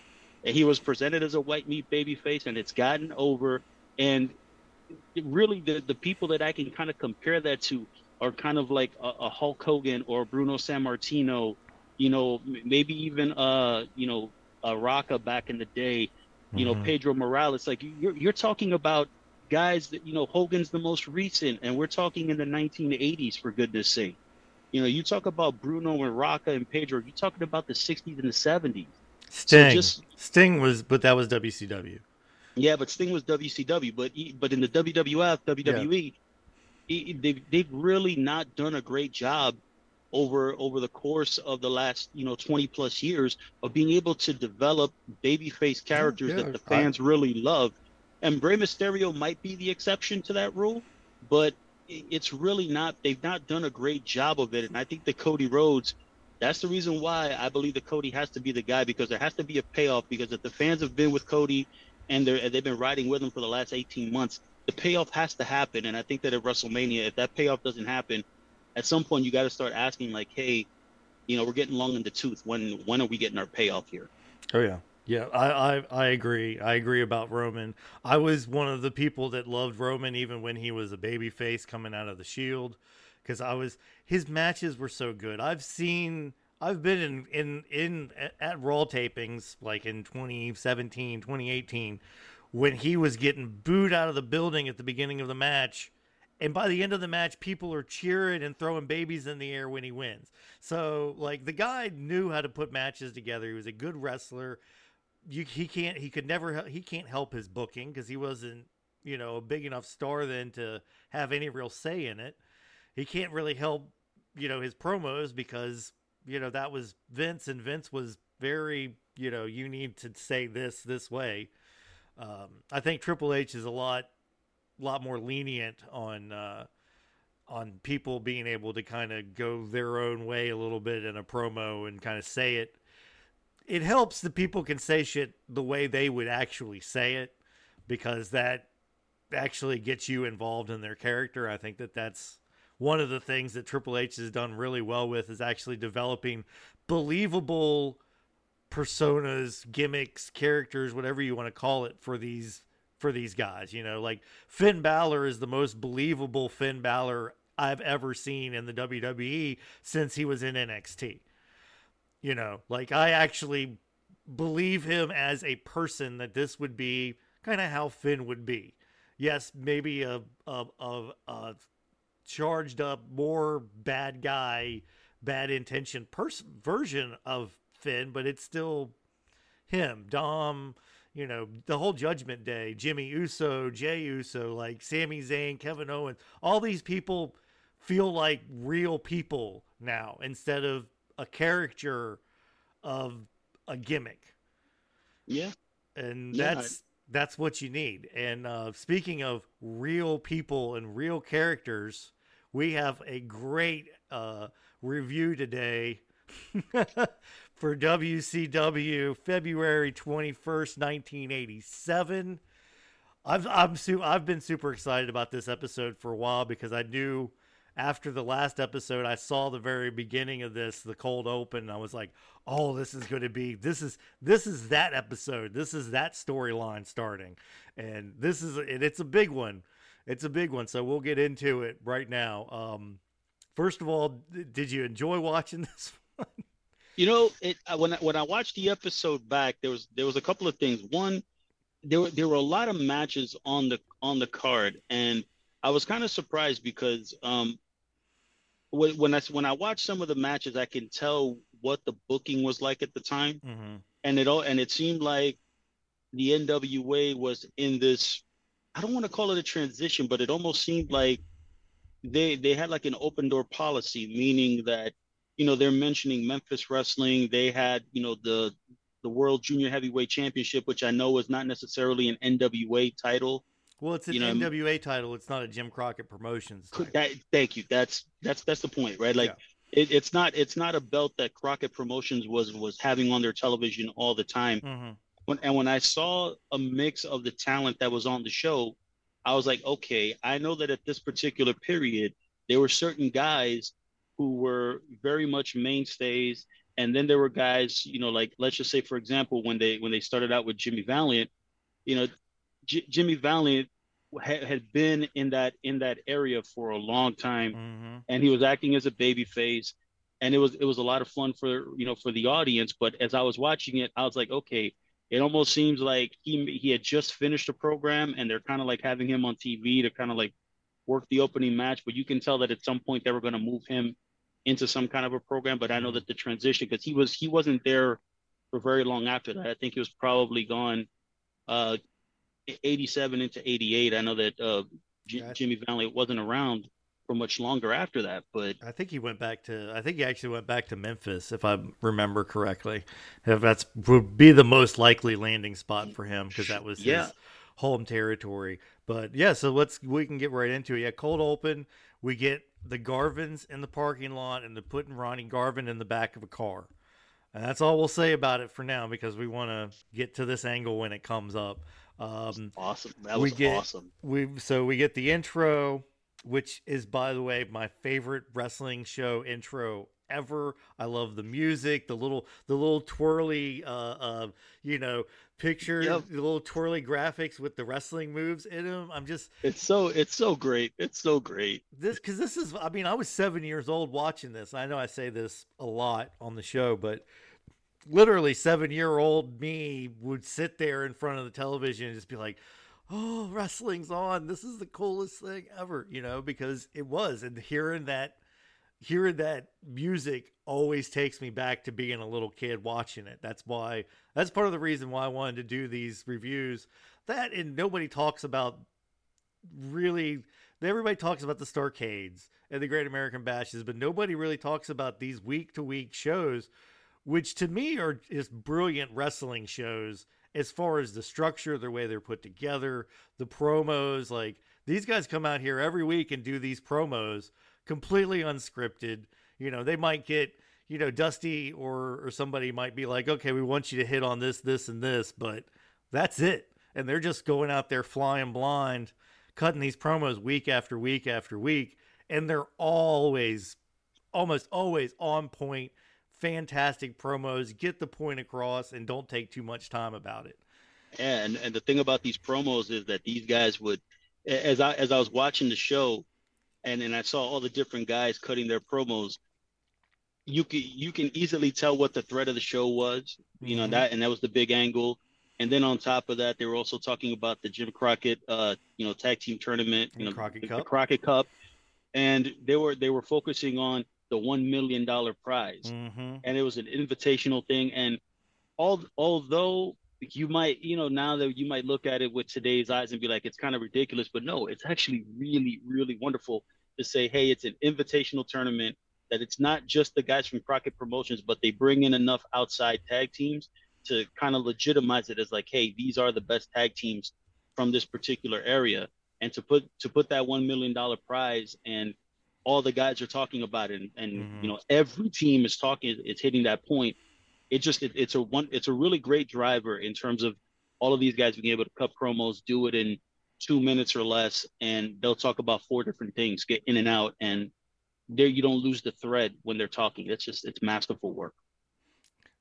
[SPEAKER 2] And he was presented as a white meat baby face, and it's gotten over. And really, the, the people that I can kind of compare that to are kind of like a, a Hulk Hogan or Bruno Sammartino, you know, maybe even, uh, you know, a Rocca back in the day, you mm-hmm. know, Pedro Morales. Like you're, you're talking about guys that, you know, Hogan's the most recent, and we're talking in the 1980s, for goodness sake. You know, you talk about Bruno and Rocca and Pedro. You're talking about the '60s and the '70s.
[SPEAKER 1] Sting. So just, Sting was, but that was WCW.
[SPEAKER 2] Yeah, but Sting was WCW. But but in the WWF, WWE, yeah. they've they've really not done a great job over over the course of the last you know 20 plus years of being able to develop babyface characters yeah, yeah, that the fans I, really love. And Rey Mysterio might be the exception to that rule, but it's really not they've not done a great job of it. And i think the cody rhodes that's the reason why i believe that cody has to be the guy because there has to be a payoff because if the fans have been with cody and they're they've been riding with him for the last 18 months the payoff has to happen. And i think that at wrestlemania if that payoff doesn't happen at some point you got to start asking like hey you know we're getting long in the tooth. When when are we getting our payoff here?
[SPEAKER 1] Oh yeah yeah, I, I, I agree. I agree about Roman. I was one of the people that loved Roman even when he was a baby face coming out of the Shield, because I was his matches were so good. I've seen, I've been in in in at Raw tapings like in 2017, 2018, when he was getting booed out of the building at the beginning of the match. And by the end of the match, people are cheering and throwing babies in the air when he wins. So, like, the guy knew how to put matches together. He was a good wrestler you he can't he could never he can't help his booking because he wasn't you know a big enough star then to have any real say in it. He can't really help you know his promos because you know that was Vince and Vince was very you know you need to say this this way. Um, I think Triple H is a lot lot more lenient on uh, on people being able to kind of go their own way a little bit in a promo and kind of say it it helps that people can say shit the way they would actually say it because that actually gets you involved in their character. I think that that's one of the things that Triple H has done really well with is actually developing believable personas, gimmicks, characters, whatever you want to call it for these for these guys. You know, like Finn Balor is the most believable Finn Balor I've ever seen in the WWE since he was in NXT. You know, like I actually believe him as a person that this would be kind of how Finn would be. Yes, maybe a a, a, a charged up more bad guy, bad intention person version of Finn, but it's still him. Dom, you know, the whole Judgment Day, Jimmy Uso, Jay Uso, like Sami Zayn, Kevin Owens, all these people feel like real people now instead of a character of a gimmick.
[SPEAKER 2] Yeah.
[SPEAKER 1] And yeah. that's that's what you need. And uh, speaking of real people and real characters, we have a great uh, review today <laughs> for WCW February 21st, 1987. I've I'm su- I've been super excited about this episode for a while because I knew after the last episode I saw the very beginning of this, the cold open, and I was like, "Oh, this is going to be this is this is that episode. This is that storyline starting." And this is and it's a big one. It's a big one, so we'll get into it right now. Um first of all, did you enjoy watching <laughs> this one?
[SPEAKER 2] You know, it uh, when I, when I watched the episode back, there was there was a couple of things. One, there were there were a lot of matches on the on the card, and I was kind of surprised because um, when when I when I watched some of the matches, I can tell what the booking was like at the time,
[SPEAKER 1] mm-hmm.
[SPEAKER 2] and it all and it seemed like the NWA was in this. I don't want to call it a transition, but it almost seemed like they they had like an open door policy, meaning that you know, they're mentioning Memphis Wrestling. They had, you know, the the World Junior Heavyweight Championship, which I know is not necessarily an NWA title.
[SPEAKER 1] Well, it's an you know, NWA title. It's not a Jim Crockett Promotions.
[SPEAKER 2] That, thank you. That's that's that's the point, right? Like, yeah. it, it's not it's not a belt that Crockett Promotions was was having on their television all the time.
[SPEAKER 1] Mm-hmm.
[SPEAKER 2] When and when I saw a mix of the talent that was on the show, I was like, okay, I know that at this particular period, there were certain guys who were very much mainstays. And then there were guys, you know, like let's just say, for example, when they when they started out with Jimmy Valiant, you know, J- Jimmy Valiant ha- had been in that in that area for a long time,
[SPEAKER 1] mm-hmm.
[SPEAKER 2] and he was acting as a baby face, and it was it was a lot of fun for you know for the audience. But as I was watching it, I was like, okay, it almost seems like he he had just finished a program, and they're kind of like having him on TV to kind of like work the opening match, but you can tell that at some point they were going to move him into some kind of a program. But I know that the transition because he was he wasn't there for very long after that. I think he was probably gone uh 87 into 88. I know that uh J- Jimmy Valiant wasn't around for much longer after that, but
[SPEAKER 1] I think he went back to I think he actually went back to Memphis if I remember correctly. If that's would be the most likely landing spot for him because that was yeah. his home territory. But yeah, so let's we can get right into it. Yeah, cold open. We get the Garvins in the parking lot and they're putting Ronnie Garvin in the back of a car. And that's all we'll say about it for now because we want to get to this angle when it comes up. Um,
[SPEAKER 2] awesome. That was
[SPEAKER 1] get,
[SPEAKER 2] awesome.
[SPEAKER 1] We so we get the intro, which is by the way my favorite wrestling show intro ever. I love the music, the little the little twirly uh, uh you know picture, yep. the little twirly graphics with the wrestling moves in them. I'm just
[SPEAKER 2] it's so it's so great. It's so great.
[SPEAKER 1] This because this is I mean I was seven years old watching this. I know I say this a lot on the show, but literally seven year old me would sit there in front of the television and just be like oh wrestling's on this is the coolest thing ever you know because it was and hearing that hearing that music always takes me back to being a little kid watching it. That's why that's part of the reason why I wanted to do these reviews. That and nobody talks about really everybody talks about the Starcades and the Great American Bashes, but nobody really talks about these week to week shows, which to me are just brilliant wrestling shows as far as the structure, the way they're put together, the promos. Like these guys come out here every week and do these promos completely unscripted. You know, they might get, you know, Dusty or or somebody might be like, "Okay, we want you to hit on this, this and this," but that's it. And they're just going out there flying blind, cutting these promos week after week after week, and they're always almost always on point, fantastic promos, get the point across and don't take too much time about it.
[SPEAKER 2] Yeah, and, and the thing about these promos is that these guys would as I as I was watching the show, and then I saw all the different guys cutting their promos. You can you can easily tell what the thread of the show was, you mm-hmm. know that, and that was the big angle. And then on top of that, they were also talking about the Jim Crockett, uh, you know, tag team tournament, you know,
[SPEAKER 1] Crockett
[SPEAKER 2] the,
[SPEAKER 1] Cup.
[SPEAKER 2] the Crockett Cup, and they were they were focusing on the one million dollar prize,
[SPEAKER 1] mm-hmm.
[SPEAKER 2] and it was an invitational thing. And all although you might, you know, now that you might look at it with today's eyes and be like, it's kind of ridiculous, but no, it's actually really, really wonderful to say, hey, it's an invitational tournament, that it's not just the guys from Crockett Promotions, but they bring in enough outside tag teams to kind of legitimize it as like, hey, these are the best tag teams from this particular area. And to put to put that one million dollar prize and all the guys are talking about it, and, and
[SPEAKER 1] Mhm.
[SPEAKER 2] you know every team is talking, it's hitting that point. It just it, it's a one, it's a really great driver in terms of all of these guys being able to cut promos, do it in two minutes or less, and they'll talk about four different things, get in and out, and there you don't lose the thread when they're talking. It's just it's masterful work.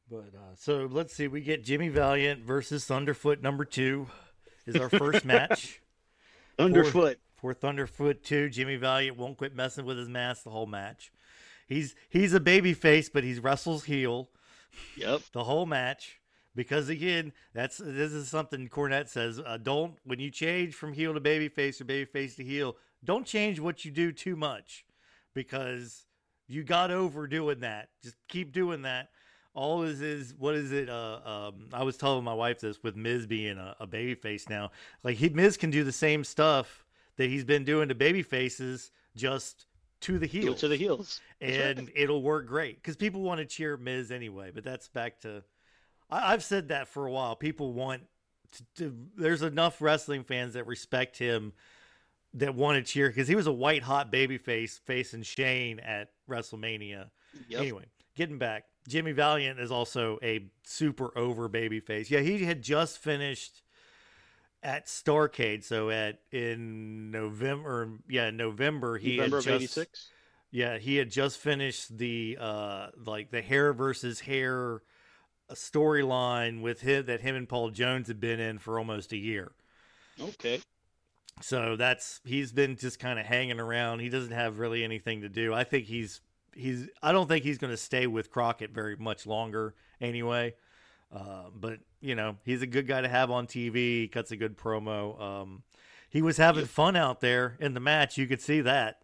[SPEAKER 1] But uh, so let's see. We get Jimmy Valiant versus Thunderfoot number two is our first <laughs> match
[SPEAKER 2] Underfoot.
[SPEAKER 1] For Thunderfoot two. Jimmy Valiant won't quit messing with his mask the whole match. He's he's a baby face, but he's wrestles heel
[SPEAKER 2] Yep.
[SPEAKER 1] the whole match because again, that's this is something Cornette says. Uh, don't when you change from heel to baby face or baby face to heel, don't change what you do too much because you got over doing that. Just keep doing that. All is is what is it? Uh, um, I was telling my wife this with Miz being a, a baby face now. Like he Miz can do the same stuff that he's been doing to baby faces, just to the
[SPEAKER 2] Do
[SPEAKER 1] heel
[SPEAKER 2] to the heels. That's right.
[SPEAKER 1] and it'll work great because people want to cheer Miz anyway. But that's back to I, I've said that for a while. People want to, to. There's enough wrestling fans that respect him that want to cheer because he was a white hot baby face facing Shane at WrestleMania.
[SPEAKER 2] Yep.
[SPEAKER 1] Anyway, getting back, Jimmy Valiant is also a super over baby face. Yeah, he had just finished at Starcade, so at in November, yeah, November he
[SPEAKER 2] November
[SPEAKER 1] had
[SPEAKER 2] of
[SPEAKER 1] just
[SPEAKER 2] '86.
[SPEAKER 1] yeah, he had just finished the uh like the hair versus hair uh, storyline with him that him and Paul Jones had been in for almost a year.
[SPEAKER 2] Okay.
[SPEAKER 1] So that's he's been just kind of hanging around. He doesn't have really anything to do. I think he's he's I don't think he's going to stay with Crockett very much longer anyway. Uh, but you know he's a good guy to have on TV. He cuts a good promo. Um, he was having fun out there in the match. You could see that.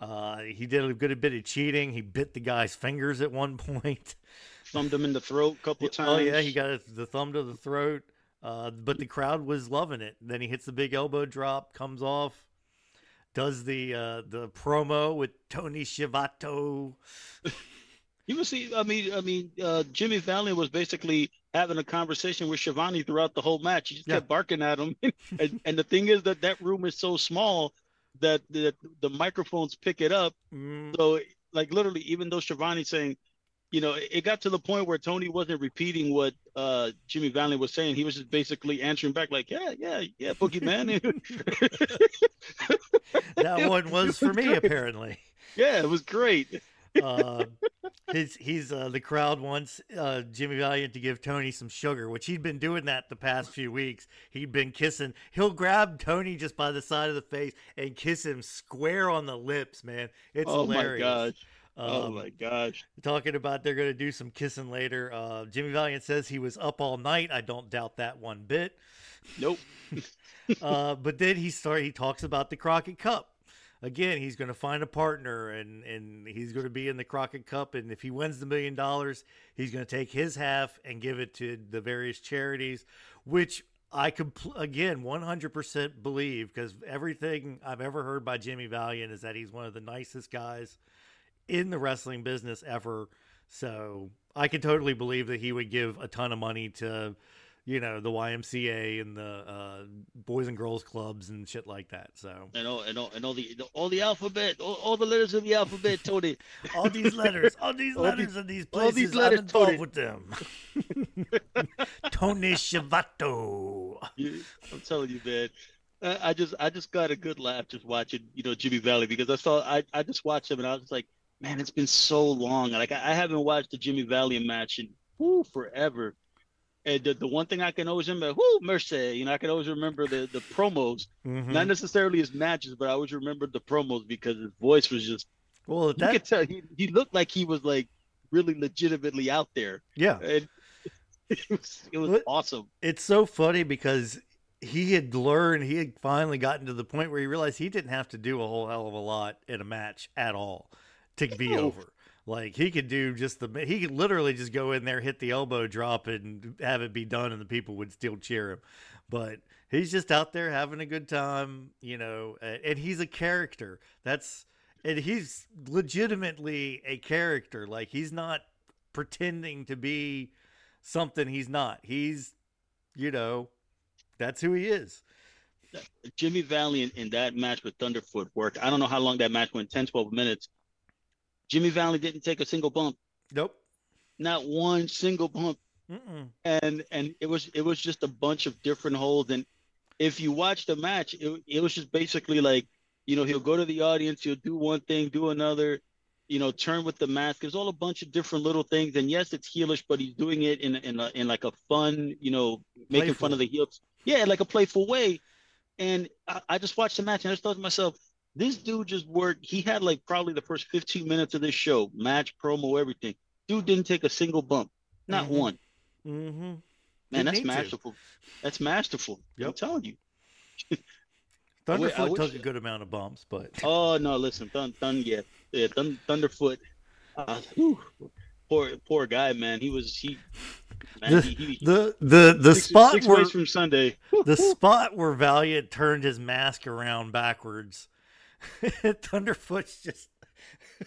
[SPEAKER 1] Uh, he did a good bit of cheating. He bit the guy's fingers at one <laughs> point.
[SPEAKER 2] Thumbed him in the throat a couple of times.
[SPEAKER 1] Oh yeah, he got the thumb to the throat. Uh, but the crowd was loving it. Then he hits the big elbow drop, comes off, does the uh, the promo with Tony Schiavone. <laughs>
[SPEAKER 2] You will see. I mean, I mean, uh, Jimmy Valiant was basically having a conversation with Schiavone throughout the whole match. He just
[SPEAKER 1] Yeah.
[SPEAKER 2] kept barking at him, <laughs> and, and the thing is that that room is so small that the the microphones pick it up.
[SPEAKER 1] Mm,
[SPEAKER 2] So, like literally, even though Schiavone's saying, you know, it, it got to the point where Tony wasn't repeating what uh, Jimmy Valiant was saying. He was just basically answering back, like, "Yeah, yeah, yeah, Boogeyman." <laughs>
[SPEAKER 1] that one was for me apparently. <laughs>
[SPEAKER 2] yeah, it was great.
[SPEAKER 1] Uh, his he's uh, the crowd wants uh, Jimmy Valiant to give Tony some sugar, which he'd been doing that the past few weeks. He'd been kissing. He'll grab Tony just by the side of the face and kiss him square on the lips. Man, it's
[SPEAKER 2] oh
[SPEAKER 1] hilarious.
[SPEAKER 2] my gosh! oh
[SPEAKER 1] Um,
[SPEAKER 2] my gosh!
[SPEAKER 1] talking about they're going to do some kissing later. Uh, Jimmy Valiant says he was up all night. I don't doubt that one bit.
[SPEAKER 2] Nope. <laughs>
[SPEAKER 1] uh, but then he start he talks about the Crockett Cup. Again, he's going to find a partner and and he's going to be in the Crockett Cup. And if he wins the million dollars, he's going to take his half and give it to the various charities, which I could again 100% believe because everything I've ever heard by Jimmy Valiant is that he's one of the nicest guys in the wrestling business ever. So I could totally believe that he would give a ton of money to, you know, the YMCA and the uh, Boys and Girls Clubs and shit like that. So
[SPEAKER 2] and all and all and all the all the alphabet, all, all the letters of the alphabet, <laughs> Tony.
[SPEAKER 1] all these letters, all these <laughs>
[SPEAKER 2] All
[SPEAKER 1] letters
[SPEAKER 2] these-
[SPEAKER 1] and these
[SPEAKER 2] all
[SPEAKER 1] places,
[SPEAKER 2] these
[SPEAKER 1] I'm
[SPEAKER 2] letters,
[SPEAKER 1] involved
[SPEAKER 2] Tony.
[SPEAKER 1] with them. <laughs> Tony Schiavone.
[SPEAKER 2] You- I'm telling you, man. I I just I just got a good laugh just watching you know Jimmy Valiant because I saw I, I just watched him and I was like, man, it's been so long. Like I, I haven't watched the Jimmy Valiant match in whoo forever. And the, the one thing I can always remember, whoo, Mercy, you know, I can always remember the the promos,
[SPEAKER 1] Mhm.
[SPEAKER 2] not necessarily his matches, but I always remember the promos because his voice was just
[SPEAKER 1] Well,
[SPEAKER 2] you
[SPEAKER 1] that
[SPEAKER 2] could tell he, he looked like he was like really legitimately out there.
[SPEAKER 1] yeah,
[SPEAKER 2] And <laughs> it was it was awesome.
[SPEAKER 1] it's so funny because he had learned he had finally gotten to the point where he realized he didn't have to do a whole hell of a lot in a match at all to be
[SPEAKER 2] No.
[SPEAKER 1] over like he could do just the he could literally just go in there hit the elbow drop and have it be done and the people would still cheer him but he's just out there having a good time you know and he's a character that's and he's legitimately a character like he's not pretending to be something he's not he's you know that's who he is.
[SPEAKER 2] Jimmy Valiant in that match with Thunderfoot worked. I don't know how long that match went 10, 12 minutes. Jimmy Valiant didn't take a single bump.
[SPEAKER 1] Nope.
[SPEAKER 2] Not one single bump.
[SPEAKER 1] Mm-mm.
[SPEAKER 2] And and it was it was just a bunch of different holds. And if you watch the match, it, it was just basically like, you know, he'll go to the audience, he'll do one thing, do another, you know, turn with the mask. There's all a bunch of different little things. And yes, it's heelish, but he's doing it in in a, in like a fun, you know, making
[SPEAKER 1] Playful.
[SPEAKER 2] fun of the heels. Yeah, like a playful way. And I, I just watched the match and I just thought to myself, this dude just worked. He had like probably the first 15 minutes of this show, match, promo, everything. Dude didn't take a single bump, not
[SPEAKER 1] Mhm.
[SPEAKER 2] one.
[SPEAKER 1] Mm-hmm.
[SPEAKER 2] Man,
[SPEAKER 1] Didn't
[SPEAKER 2] that's
[SPEAKER 1] need to.
[SPEAKER 2] masterful. That's masterful. I'm telling you. <laughs>
[SPEAKER 1] Thunderfoot
[SPEAKER 2] wi- I
[SPEAKER 1] took
[SPEAKER 2] wish-
[SPEAKER 1] a good amount of bumps, but <laughs>
[SPEAKER 2] Oh no, listen, Thun, Thun, yeah, yeah, Thun, Thunderfoot. Uh, whew, poor, poor guy, man. He was he. Man,
[SPEAKER 1] The-
[SPEAKER 2] he, he,
[SPEAKER 1] the the the
[SPEAKER 2] six,
[SPEAKER 1] spot
[SPEAKER 2] six
[SPEAKER 1] where
[SPEAKER 2] from Sunday.
[SPEAKER 1] the spot where Valiant turned his mask around backwards, <laughs> Thunderfoot's just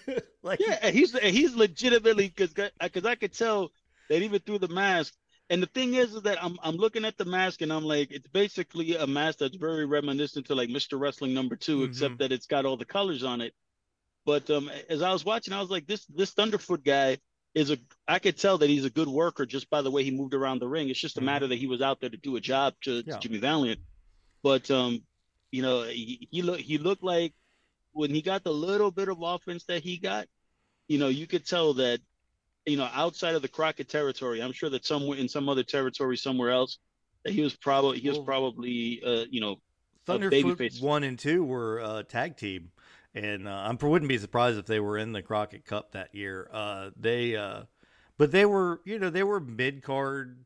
[SPEAKER 1] <laughs> like
[SPEAKER 2] Yeah, he's he's legitimately because because I could tell that even through the mask. And the thing is, is that I'm I'm looking at the mask and I'm like, it's basically a mask that's very reminiscent to like Mr. Wrestling number 2
[SPEAKER 1] Mhm.
[SPEAKER 2] except that it's got all the colors on it. But um, as I was watching, I was like, this this Thunderfoot guy is a. I could tell that he's a good worker just by the way he moved around the ring. It's just a
[SPEAKER 1] Mhm.
[SPEAKER 2] matter that he was out there to do a job to, to Jimmy Valiant. But um, you know, he, he looked he looked like when he got the little bit of offense that he got, you know, you could tell that, you know, outside of the Crockett territory, I'm sure that somewhere in some other territory somewhere else, that he was probably he was probably uh, you know,
[SPEAKER 1] Thunderfoot one and two were uh, tag team, and uh, I wouldn't be surprised if they were in the Crockett Cup that year. Uh, they, uh, but they were, you know, they were mid card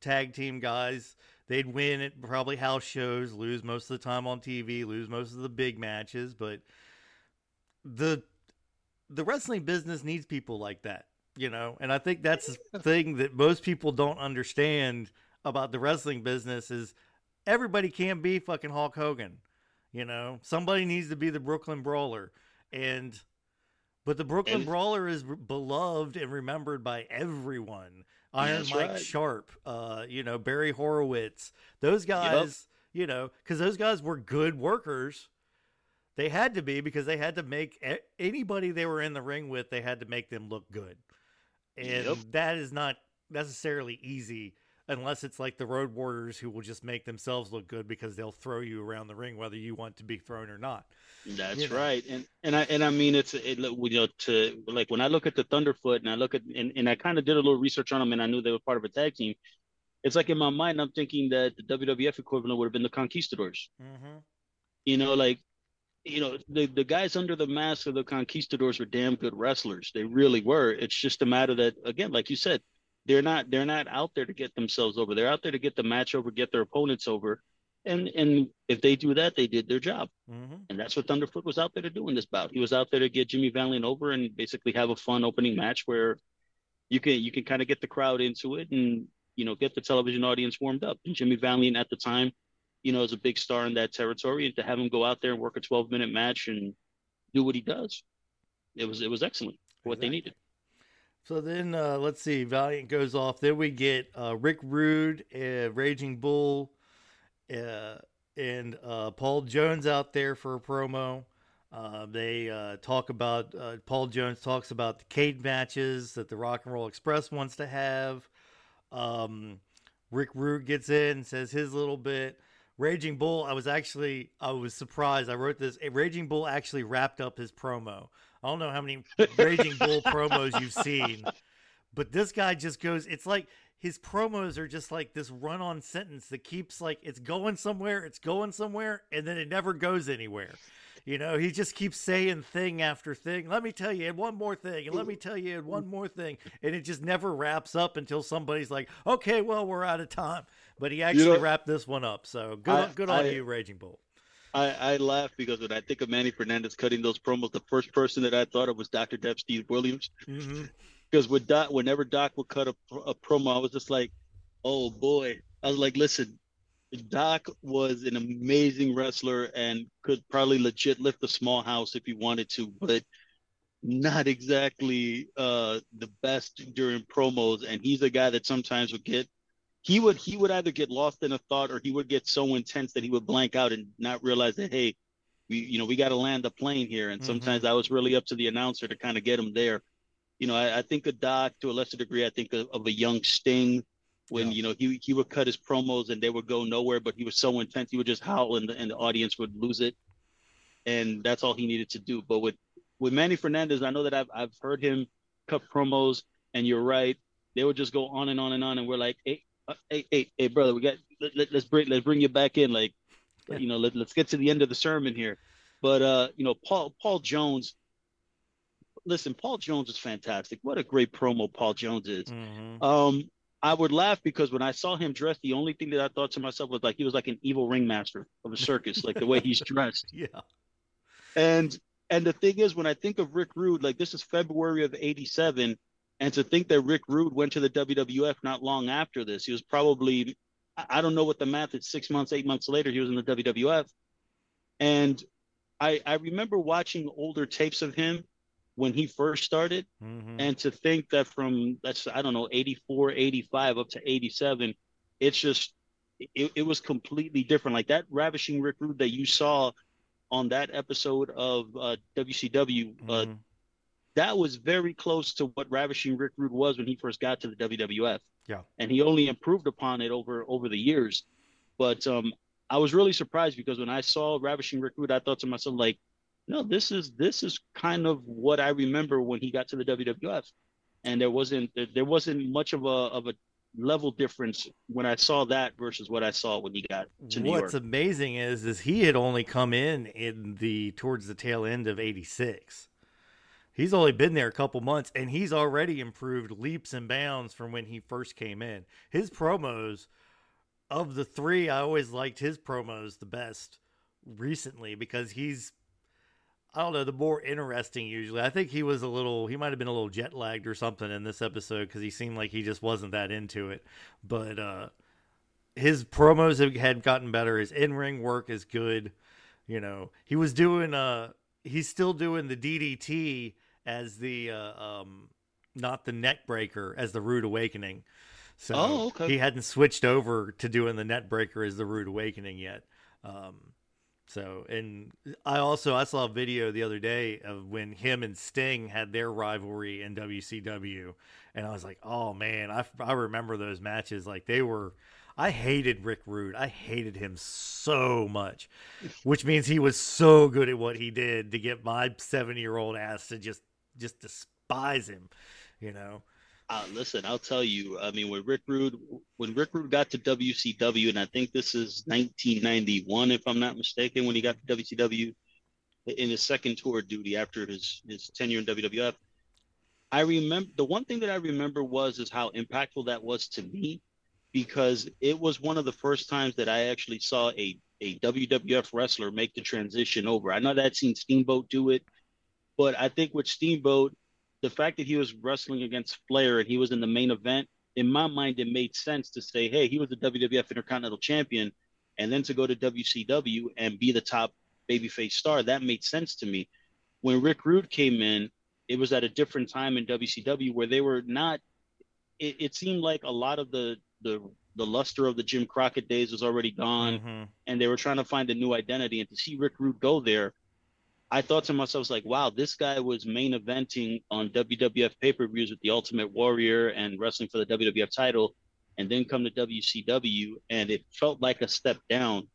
[SPEAKER 1] tag team guys. They'd win at probably house shows, lose most of the time on TV, lose most of the big matches, but the the wrestling business needs people like that, you know. And I think that's the thing that most people don't understand about the wrestling business is everybody can't be fucking Hulk Hogan. You know, somebody needs to be the Brooklyn Brawler, and but the Brooklyn
[SPEAKER 2] And-
[SPEAKER 1] Brawler is beloved and remembered by everyone. Iron
[SPEAKER 2] That's
[SPEAKER 1] Mike
[SPEAKER 2] right.
[SPEAKER 1] Sharpe, uh, you know Barry Horowitz, those guys, you know, because those guys were good workers. They had to be because they had to make anybody they were in the ring with. They had to make them look good, and
[SPEAKER 2] Yep.
[SPEAKER 1] that is not necessarily easy unless it's like the road warriors who will just make themselves look good because they'll throw you around the ring whether you want to be thrown or not.
[SPEAKER 2] That's
[SPEAKER 1] you know.
[SPEAKER 2] right, and and I and I mean it's it, you know to like when I look at the Thunderfoot and I look at and, and I kind of did a little research on them and I knew they were part of a tag team. It's like in my mind I'm thinking that the WWF equivalent would have been the Conquistadors.
[SPEAKER 1] Mm-hmm.
[SPEAKER 2] You know, like you know the the guys under the mask of the Conquistadors were damn good wrestlers. They really were. It's just a matter that again, like you said, they're not they're not out there to get themselves over. They're out there to get the match over, get their opponents over. And and if they do that, they did their job.
[SPEAKER 1] Mm-hmm.
[SPEAKER 2] And that's what Thunderfoot was out there to do in this bout. He was out there to get Jimmy Valiant over and basically have a fun opening match where you can you can kind of get the crowd into it and you know get the television audience warmed up. And Jimmy Valiant at the time, you know, is a big star in that territory, and to have him go out there and work a 12 minute match and do what he does, it was it was excellent what they needed.
[SPEAKER 1] So then uh, let's see, Valiant goes off. Then we get uh, Rick Rude, uh, Raging Bull, uh, and uh, Paul Jones out there for a promo. Uh, they talk about Paul Jones talks about the cage matches that the Rock and Roll Express wants to have. Um, Rick Rude gets in and says his little bit. Raging Bull, I was actually I was surprised. I wrote this. Raging Bull actually wrapped up his promo. I don't know how many Raging Bull promos you've seen, but this guy just goes. It's like his promos are just like this run-on sentence that keeps like it's going somewhere, it's going somewhere, and then it never goes anywhere. You know, he just keeps saying thing after thing. Let me tell you, and one more thing, and let me tell you, and one more thing, and it just never wraps up until somebody's like, "Okay, well, we're out of time." But he actually
[SPEAKER 2] know-
[SPEAKER 1] wrapped this one up, so good,
[SPEAKER 2] I-
[SPEAKER 1] good on
[SPEAKER 2] I-
[SPEAKER 1] you, Raging Bull.
[SPEAKER 2] I, I laugh because when I think of Manny Fernandez cutting those promos, the first person that I thought of was Dr. Death Steve Williams.
[SPEAKER 1] hmm
[SPEAKER 2] because with Doc, whenever Doc would cut a, a promo, I was just like, oh boy. I was like, listen, Doc was an amazing wrestler and could probably legit lift a small house if he wanted to, but not exactly uh, the best during promos. And he's a guy that sometimes would get he would he would either get lost in a thought or he would get so intense that he would blank out and not realize that hey, we you know we got to land the plane here. And sometimes mm-hmm. I was really up to the announcer to kind of get him there. You know, I, I think of Doc to a lesser degree. I think of, of a young Sting when yeah. you know he he would cut his promos and they would go nowhere, but he was so intense he would just howl and the, and the audience would lose it, and that's all he needed to do. But with with Manny Fernandez, I know that I've I've heard him cut promos, and you're right, they would just go on and on and on, and we're like, hey, uh, hey, hey, hey, brother, we got let, let's bring let's bring you back in, like, you know, let, let's get to the end of the sermon here. But uh, you know, Paul Paul Jones. Listen, Paul Jones is fantastic. What a great promo Paul Jones is. Mm-hmm. Um, I would laugh because when I saw him dressed, the only thing that I thought to myself was like he was like an evil ringmaster of a circus, like the way he's <laughs> dressed.
[SPEAKER 1] Yeah.
[SPEAKER 2] And and the thing is, when I think of Rick Rude, like this is February of '87, and to think that Rick Rude went to the WWF not long after this, he was probably I don't know what the math is. Six months, eight months later, he was in the WWF, and I I remember watching older tapes of him when he first started mm-hmm. and to think that from that's i don't know 84 85 up to 87 it's just it, it was completely different like that ravishing rick rude that you saw on that episode of uh, wcw uh, mm-hmm. That was very close to what ravishing rick rude was when he first got to the wwf
[SPEAKER 1] yeah
[SPEAKER 2] and he only improved upon it over over the years but um i was really surprised because when i saw ravishing rick rude i thought to myself like no, this is this is kind of what I remember when he got to the WWF, and there wasn't there wasn't much of a of a level difference when I saw that versus what I saw when he got to New
[SPEAKER 1] What's
[SPEAKER 2] York.
[SPEAKER 1] amazing is is he had only come in in the towards the tail end of '86. He's only been there a couple months, and he's already improved leaps and bounds from when he first came in. His promos of the three, I always liked his promos the best recently because he's I don't know, the more interesting usually. I think he was a little, he might have been a little jet lagged or something in this episode because he seemed like he just wasn't that into it. But uh, his promos have had gotten better. His in ring work is good. You know, he was doing, uh, he's still doing the DDT as the, uh, um, not the neck breaker, as the Rude Awakening. So oh, okay. he hadn't switched over to doing the neck breaker as the Rude Awakening yet. Um, so, and I also I saw a video the other day of when him and Sting had their rivalry in WCW, and I was like, oh man, I I remember those matches. Like they were, I hated Rick Rude. I hated him so much, <laughs> which means he was so good at what he did to get my seven year old ass to just just despise him, you know.
[SPEAKER 2] Uh, listen, I'll tell you. I mean, when Rick Rude, when Rick Rude got to WCW, and I think this is 1991, if I'm not mistaken, when he got to WCW in his second tour duty after his his tenure in WWF. I remember the one thing that I remember was is how impactful that was to me, because it was one of the first times that I actually saw a a WWF wrestler make the transition over. I know that I'd seen Steamboat do it, but I think with Steamboat the fact that he was wrestling against Flair and he was in the main event, in my mind, it made sense to say, hey, he was the WWF Intercontinental Champion, and then to go to WCW and be the top babyface star. That made sense to me. When Rick Rude came in, it was at a different time in WCW where they were not. It, it seemed like a lot of the the the luster of the Jim Crockett days was already gone, mm-hmm. and they were trying to find a new identity. And to see Rick Rude go there I thought to myself, like, wow, this guy was main eventing on WWF pay per views with the Ultimate Warrior and wrestling for the WWF title, and then come to WCW, and it felt like a step down,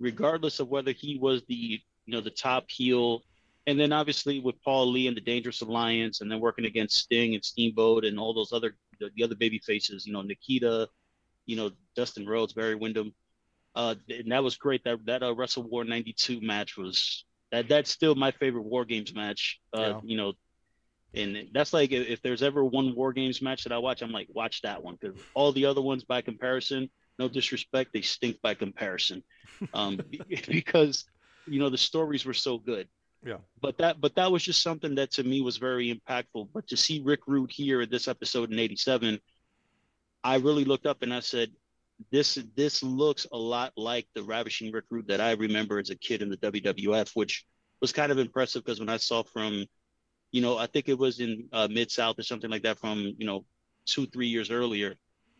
[SPEAKER 2] regardless of whether he was the you know the top heel, and then obviously with Paul Lee and the Dangerous Alliance, and then working against Sting and Steamboat and all those other the, the other baby faces, you know Nikita, you know Dustin Rhodes, Barry Windham. Uh, and that was great. That that uh, Wrestle War '92 match was that that's still my favorite War Games match. Uh, yeah. You know, and that's like if there's ever one War Games match that I watch, I'm like, watch that one because all the other ones, by comparison, no disrespect, they stink by comparison, um, <laughs> <laughs> because you know the stories were so good.
[SPEAKER 1] Yeah.
[SPEAKER 2] But that but that was just something that to me was very impactful. But to see Rick Rude here at this episode in '87, I really looked up and I said, this this looks a lot like the ravishing Rick Rude that I remember as a kid in the WWF, which was kind of impressive because when I saw from, you know, I think it was in uh, Mid South or something like that from you know two three years earlier,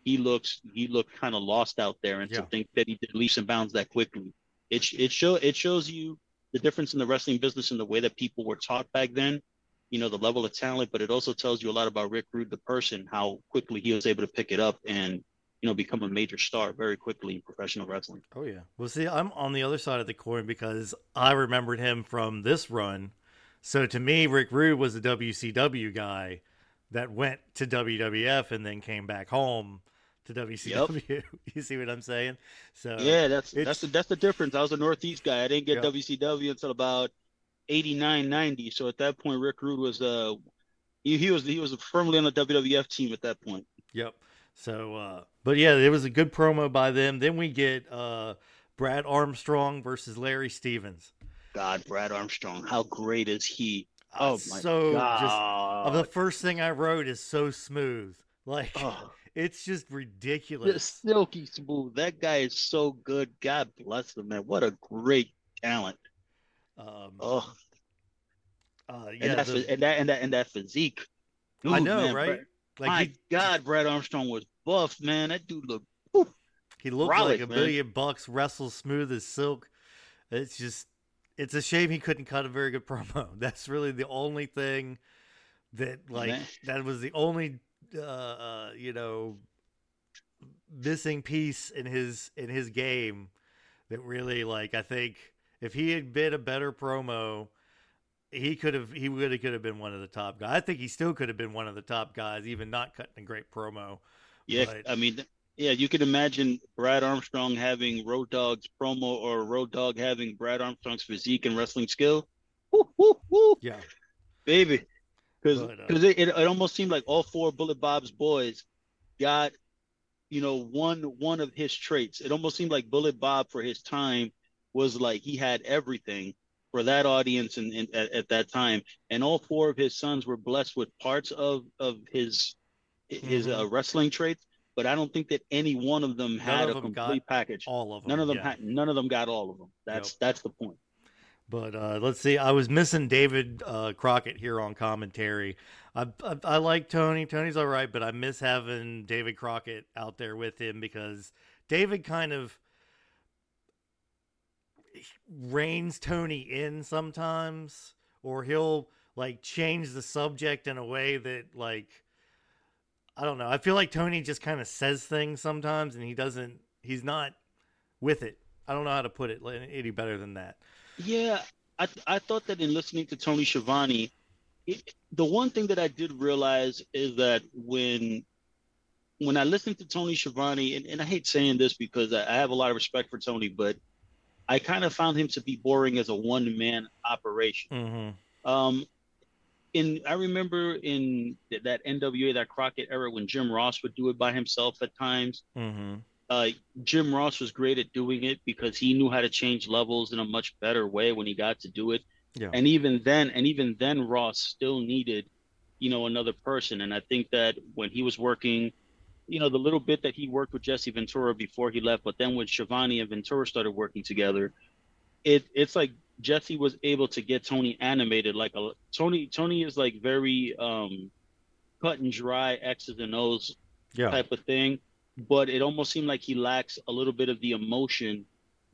[SPEAKER 2] he looks he looked kind of lost out there, and
[SPEAKER 1] Yeah.
[SPEAKER 2] to think that he did leaps and bounds that quickly, it it show it shows you the difference in the wrestling business and the way that people were taught back then. You know the level of talent, but it also tells you a lot about Rick Rude, the person, how quickly he was able to pick it up and you know become a major star very quickly in professional wrestling.
[SPEAKER 1] Oh yeah. Well, see, I'm on the other side of the coin because I remembered him from this run. So to me, Rick Rude was a WCW guy that went to WWF and then came back home to WCW. <laughs> you see what I'm saying? So
[SPEAKER 2] Yeah, that's that's the that's the difference. I was a Northeast guy. I didn't get
[SPEAKER 1] Yeah.
[SPEAKER 2] WCW until about 89, 90. So at that point, Rick Rude was uh he, he was he was firmly on the WWF team at that point.
[SPEAKER 1] Yep. So, uh, but yeah, it was a good promo by them. Then we get uh, Brad Armstrong versus Larry Stevens.
[SPEAKER 2] God, Brad Armstrong, how great is he?
[SPEAKER 1] Uh,
[SPEAKER 2] Oh my
[SPEAKER 1] so just
[SPEAKER 2] God!
[SPEAKER 1] the first thing I wrote is so smooth. Like
[SPEAKER 2] oh,
[SPEAKER 1] it's just
[SPEAKER 2] the
[SPEAKER 1] ridiculous.
[SPEAKER 2] silky smooth. That guy is so good. God bless him, man. What a great talent.
[SPEAKER 1] Um,
[SPEAKER 2] Oh,
[SPEAKER 1] uh,
[SPEAKER 2] and,
[SPEAKER 1] yeah,
[SPEAKER 2] that,
[SPEAKER 1] the-
[SPEAKER 2] and that and that and that physique.
[SPEAKER 1] I know,
[SPEAKER 2] man,
[SPEAKER 1] right?
[SPEAKER 2] Brad-
[SPEAKER 1] like
[SPEAKER 2] my
[SPEAKER 1] he,
[SPEAKER 2] God, Brad Armstrong was buff, man. That dude looked.
[SPEAKER 1] he looked like a
[SPEAKER 2] man.
[SPEAKER 1] billion bucks, wrestles smooth as silk. It's just, it's a shame he couldn't cut a very good <laughs> promo. That's really the only thing that, like,
[SPEAKER 2] Man.
[SPEAKER 1] that was the only, uh, uh, you know, missing piece in his in his game that really, like, I think if he had been a better promo. He could have. He really could have been one of the top guys. I think he still could have been one of the top guys, even not cutting a great promo.
[SPEAKER 2] Yeah,
[SPEAKER 1] But-
[SPEAKER 2] I mean, yeah, you can imagine Brad Armstrong having Road Dog's promo or Road Dog having Brad Armstrong's physique and wrestling skill. Woo, woo, woo,
[SPEAKER 1] Yeah,
[SPEAKER 2] baby. Because
[SPEAKER 1] But, uh,
[SPEAKER 2] it, it, it almost seemed like all four Bullet Bob's boys got, you know, one one of his traits. It almost seemed like Bullet Bob for his time was like he had everything for that audience and, and at, at that time. And all four of his sons were blessed with parts of of his his uh, wrestling traits, but I don't think that any one of them had
[SPEAKER 1] of
[SPEAKER 2] a
[SPEAKER 1] them
[SPEAKER 2] complete package.
[SPEAKER 1] all of them.
[SPEAKER 2] None of them
[SPEAKER 1] yeah.
[SPEAKER 2] had none of them got all of them. That's that's the point.
[SPEAKER 1] But uh, let's see. I was missing David uh, Crockett here on commentary. I, I I like Tony. Tony's all right, but I miss having David Crockett out there with him because David kind of reins Tony in sometimes, or he'll like change the subject in a way that like I don't know. I feel like Tony just kind of says things sometimes, and he doesn't. He's not with it. I don't know how to put it any better than that.
[SPEAKER 2] Yeah, I I thought that in listening to Tony Schiavone, it, the one thing that I did realize is that when when I listened to Tony Schiavone, and, and I hate saying this because I, I have a lot of respect for Tony, but I kind of found him to be boring as a one man operation.
[SPEAKER 1] Mm-hmm.
[SPEAKER 2] Um, in I remember in th- that NWA that Crockett era when Jim Ross would do it by himself at times.
[SPEAKER 1] Mm-hmm.
[SPEAKER 2] Uh, Jim Ross was great at doing it because he knew how to change levels in a much better way when he got to do it.
[SPEAKER 1] Yeah.
[SPEAKER 2] And even then, and even then, Ross still needed, you know, another person. And I think that when he was working, you know, the little bit that he worked with Jesse Ventura before he left, but then when Schiavone and Ventura started working together, it it's like Jesse was able to get Tony animated. Like a Tony, Tony is like very um, cut and dry X's and O's
[SPEAKER 1] Yeah.
[SPEAKER 2] type of thing, but it almost seemed like he lacks a little bit of the emotion,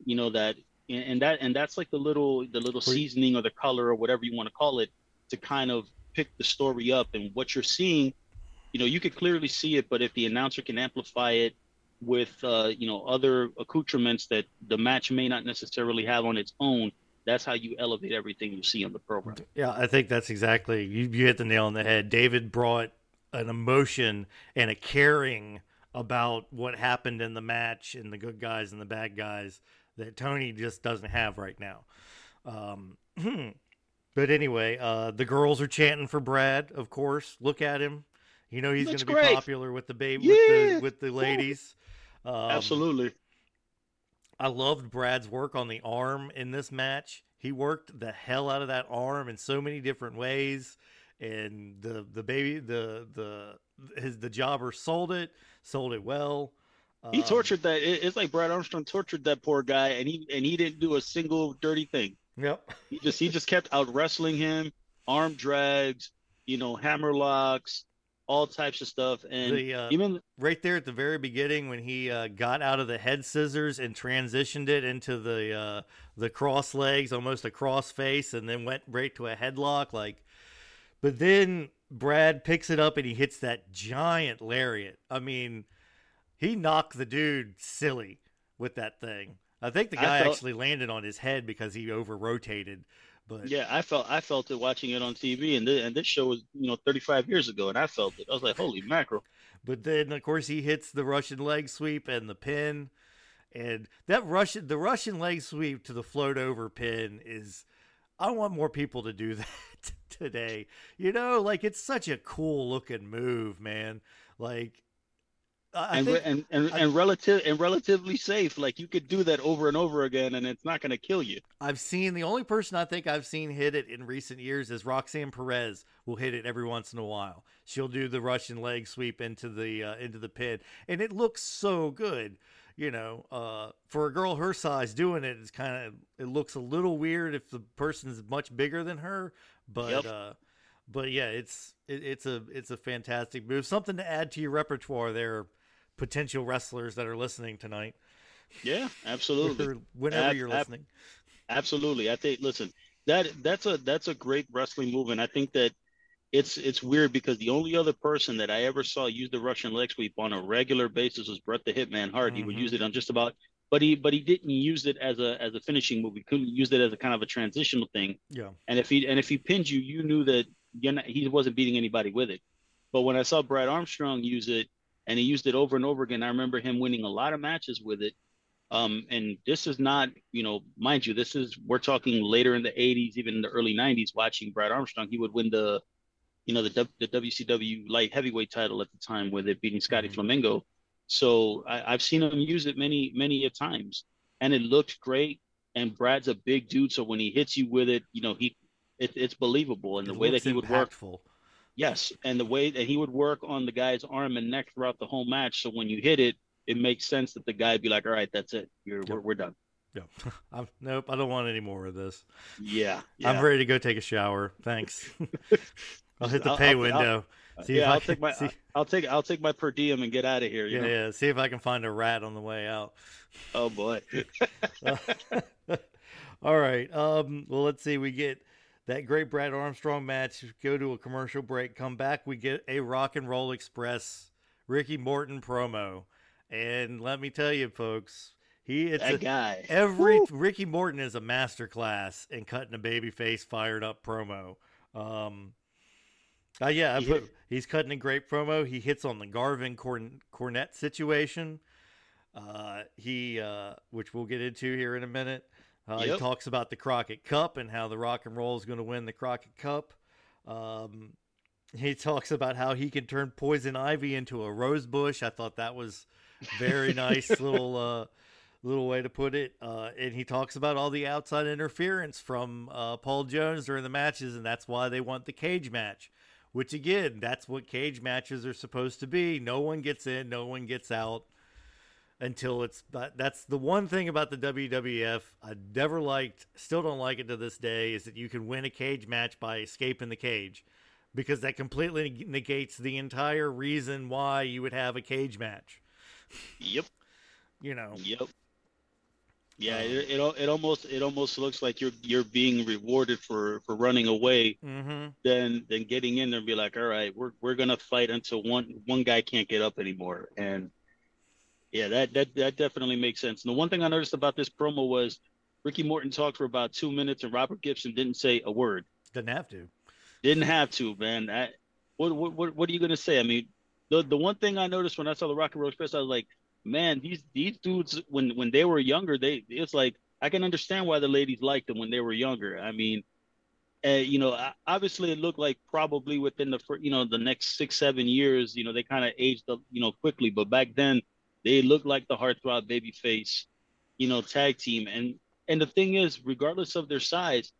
[SPEAKER 2] you know that and and that and that's like the little the little seasoning or the color or whatever you want to call it to kind of pick the story up and what you're seeing, you know, you could clearly see it, but if the announcer can amplify it with uh, you know other accoutrements that the match may not necessarily have on its own, that's how you elevate everything you see on the program.
[SPEAKER 1] Yeah, I think that's exactly you, you hit the nail on the head. David brought an emotion and a caring about what happened in the match and the good guys and the bad guys that Tony just doesn't have right now. Um, <clears throat> but anyway, uh, the girls are chanting for Brad, of course. Look at him. You know he's going to be
[SPEAKER 2] great.
[SPEAKER 1] popular with the baby
[SPEAKER 2] Yeah.
[SPEAKER 1] with the with the ladies. Um,
[SPEAKER 2] Absolutely.
[SPEAKER 1] I loved Brad's work on the arm in this match. He worked the hell out of that arm in so many different ways, and the the baby the the his the jobber sold it, sold it well.
[SPEAKER 2] He
[SPEAKER 1] Um,
[SPEAKER 2] tortured that. it- It's like Brad Armstrong tortured that poor guy, and he and he didn't do a single dirty thing.
[SPEAKER 1] Yep.
[SPEAKER 2] He just he just kept out wrestling him, arm drags, you know, hammer locks, all types of stuff, and
[SPEAKER 1] The, uh,
[SPEAKER 2] even
[SPEAKER 1] right there at the very beginning when he uh, got out of the head scissors and transitioned it into the uh, the cross legs, almost a cross face, and then went right to a headlock. Like, but then Brad picks it up and he hits that giant lariat. I mean, he knocked the dude silly with that thing. I think the guy
[SPEAKER 2] felt-
[SPEAKER 1] actually landed on his head because he over rotated. But
[SPEAKER 2] yeah, I felt I felt it watching it on TV, and this, and this show was you know 35 years ago, and I felt it. I was like, holy mackerel!
[SPEAKER 1] But then, of course, he hits the Russian leg sweep and the pin, and that Russian the Russian leg sweep to the float over pin is. I want more people to do <laughs> that today. You know, like it's such a cool looking move, man. Like,
[SPEAKER 2] and,
[SPEAKER 1] think
[SPEAKER 2] and and
[SPEAKER 1] I-
[SPEAKER 2] and relative and relatively safe. Like you could do that over and over again, and it's not going to kill you.
[SPEAKER 1] I've seen the only person I think I've seen hit it in recent years is Roxanne Perez. Will hit it every once in a while. She'll do the Russian leg sweep into the uh, into the pin, and it looks so good. You know, uh, for a girl her size doing it, it's kind of it looks a little weird if the person's much bigger than her. But
[SPEAKER 2] Yep.
[SPEAKER 1] uh, but yeah, it's it, it's a it's a fantastic move. Something to add to your repertoire there, potential wrestlers that are listening tonight,
[SPEAKER 2] Yeah, <laughs> absolutely.
[SPEAKER 1] whenever
[SPEAKER 2] Ab-
[SPEAKER 1] you're
[SPEAKER 2] ab-
[SPEAKER 1] listening.
[SPEAKER 2] Absolutely. I think listen, that that's a that's a great wrestling move and I think that it's it's weird because the only other person that I ever saw use the Russian leg sweep on a regular basis was Bret the Hitman Hart. He would
[SPEAKER 1] Mhm.
[SPEAKER 2] use it on just about but he but he didn't use it as a as a finishing move. He couldn't use it as a kind of a transitional thing.
[SPEAKER 1] Yeah.
[SPEAKER 2] And if he and if he pinned you, you knew that you're not, he wasn't beating anybody with it. But when I saw Brad Armstrong use it and he used it over and over again, I remember him winning a lot of matches with it. Um, and this is not, you know, mind you, this is we're talking later in the 80s, even in the early 90s. Watching Brad Armstrong, he would win the, you know, the the WCW light heavyweight title at the time with it beating Scotty
[SPEAKER 1] Mhm.
[SPEAKER 2] Flamingo. So I, I've seen him use it many, many a times, and it looked great. And Brad's a big dude, so when he hits you with it, you know, he it, it's believable. And the way that he would work,
[SPEAKER 1] impactful.
[SPEAKER 2] Yes, and the way that he would work on the guy's arm and neck throughout the whole match. So when you hit it, it makes sense that the guy be like, "All right, that's it. You're,
[SPEAKER 1] Yep.
[SPEAKER 2] we're, we're done."
[SPEAKER 1] Yeah. <laughs> I'm, nope, I don't want any more of this.
[SPEAKER 2] Yeah, yeah.
[SPEAKER 1] I'm ready to go take a shower. Thanks. <laughs> I'll hit the
[SPEAKER 2] I'll-
[SPEAKER 1] pay
[SPEAKER 2] I'll-
[SPEAKER 1] window. see if
[SPEAKER 2] yeah, I'll
[SPEAKER 1] can
[SPEAKER 2] take my <laughs>
[SPEAKER 1] see-
[SPEAKER 2] I'll take I'll take my per diem and get out of here. You
[SPEAKER 1] yeah,
[SPEAKER 2] know?
[SPEAKER 1] yeah. See if I can find a rat on the way out.
[SPEAKER 2] Oh boy.
[SPEAKER 1] All right. Um, well, let's see. We get that great Brad Armstrong match. Go to a commercial break. Come back. We get a Rock and Roll Express Ricky Morton promo, and let me tell you, folks, he it's
[SPEAKER 2] that
[SPEAKER 1] a,
[SPEAKER 2] guy.
[SPEAKER 1] Every
[SPEAKER 2] Woo.
[SPEAKER 1] Ricky Morton is a master class in cutting a babyface fired up promo. Um, uh, yeah, I
[SPEAKER 2] He
[SPEAKER 1] put,
[SPEAKER 2] hit-
[SPEAKER 1] he's cutting a great promo. He hits on the Garvin Corn, Cornette situation. Uh, he, uh, which we'll get into here in a minute. Uh, He talks about the Crockett Cup and how the Rock and Roll is going to win the Crockett Cup. Um, he talks about how he can turn poison ivy into a rose bush. I thought that was very <laughs> nice little uh, little way to put it. Uh, and he talks about all the outside interference from uh, Paul Jones during the matches, and that's why they want the cage match. Which again, that's what cage matches are supposed to be. No one gets in, no one gets out until it's. But that's the one thing about the WWF I never liked, still don't like it to this day, is that you can win a cage match by escaping the cage, because that completely negates the entire reason why you would have a cage match.
[SPEAKER 2] Yep. <laughs>
[SPEAKER 1] You know.
[SPEAKER 2] Yep. Yeah,
[SPEAKER 1] Um,
[SPEAKER 2] it, it it almost it almost looks like you're you're being rewarded for for running away
[SPEAKER 1] Mm-hmm.
[SPEAKER 2] than than getting in there and be like, all right, we're we're gonna fight until one one guy can't get up anymore. And yeah, that that that definitely makes sense. And the one thing I noticed about this promo was Ricky Morton talked for about two minutes and Robert Gibson didn't say a word.
[SPEAKER 1] Doesn't have to.
[SPEAKER 2] Didn't have to, man. I, what what what what are you gonna say? I mean, the the one thing I noticed when I saw the Rock and Roll Express, I was like, man, these these dudes when when they were younger, they it's like I can understand why the ladies liked them when they were younger. I mean, uh, you know, obviously it looked like probably within the you know the next six seven years, you know, they kind of aged up, you know, quickly. But back then, they look like the heartthrob babyface, you know, tag team. And and the thing is, regardless of their size,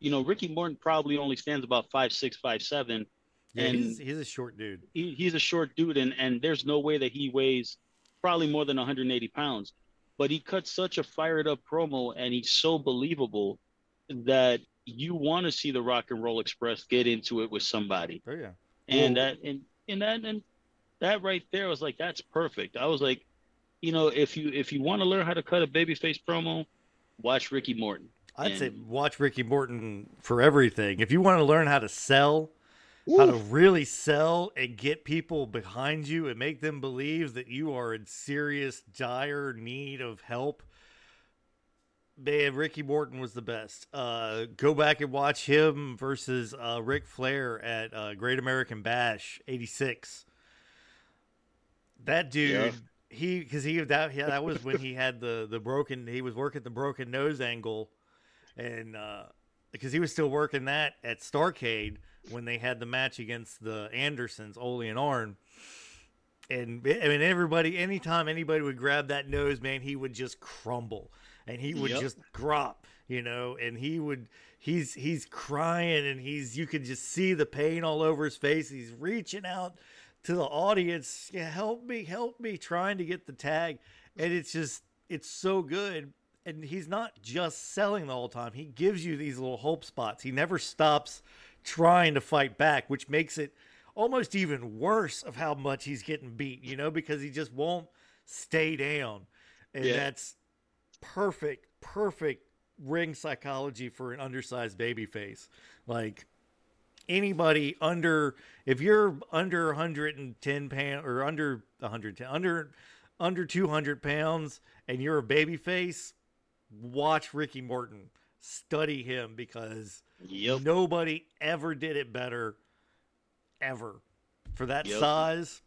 [SPEAKER 2] you know, Ricky Morton probably only stands about five six, five seven.
[SPEAKER 1] Yeah,
[SPEAKER 2] And-
[SPEAKER 1] he's, he's a short dude.
[SPEAKER 2] He, he's a short dude, and and there's no way that he weighs probably more than 180 pounds. But he cuts such a fired up promo, and he's so believable that you want to see the Rock and Roll Express get into it with somebody.
[SPEAKER 1] Oh yeah.
[SPEAKER 2] And
[SPEAKER 1] Well-
[SPEAKER 2] that and and that and that right there was like that's perfect. I was like, you know, if you if you want to learn how to cut a babyface promo, watch Ricky Morton.
[SPEAKER 1] I'd and, say watch Ricky Morton for everything. If you want to learn how to sell, Oof. how to really sell and get people behind you and make them believe that you are in serious, dire need of help. Man, Ricky Morton was the best. Uh, go back and watch him versus uh, Ric Flair at uh, Great American Bash '86. That dude, yeah. he because he that yeah, that was when he had the the broken. He was working the broken nose angle, and uh because he was still working that at Starcade when they had the match against the Andersons, Ole and Arn. And I mean, everybody, anytime anybody would grab that nose, man, he would just crumble and he would yep. just drop, you know, and he would, he's, he's crying and he's, you could just see the pain all over his face. He's reaching out to the audience, yeah, help me, help me, trying to get the tag. And it's just, it's so good. And he's not just selling the whole time. He gives you these little hope spots. He never stops trying to fight back, which makes it almost even worse of how much he's getting beat, you know, because he just won't stay down. And yeah. that's perfect, perfect ring psychology for an undersized baby face. Like anybody under if you're under 110 pounds or under 110 under under 200 pounds and you're a baby face, watch Ricky Morton. Study him because Yep. Nobody ever did it better, ever, for that yep. size.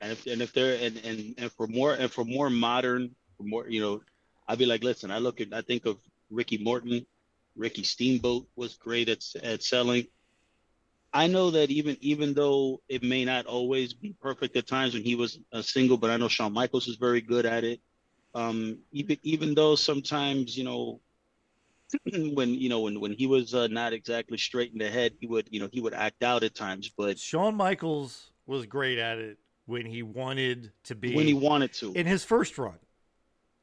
[SPEAKER 2] And if and if they're and, and and for more and for more modern, for more you know, I'd be like, listen, I look at I think of Ricky Morton, Ricky Steamboat was great at at selling. I know that even even though it may not always be perfect at times when he was a single, but I know Shawn Michaels is very good at it. Um, even even though sometimes you know <clears throat> when you know when when he was uh, not exactly straight in the head, he would you know he would act out at times. But
[SPEAKER 1] Shawn Michaels was great at it when he wanted to be
[SPEAKER 2] when he wanted to
[SPEAKER 1] in his first run.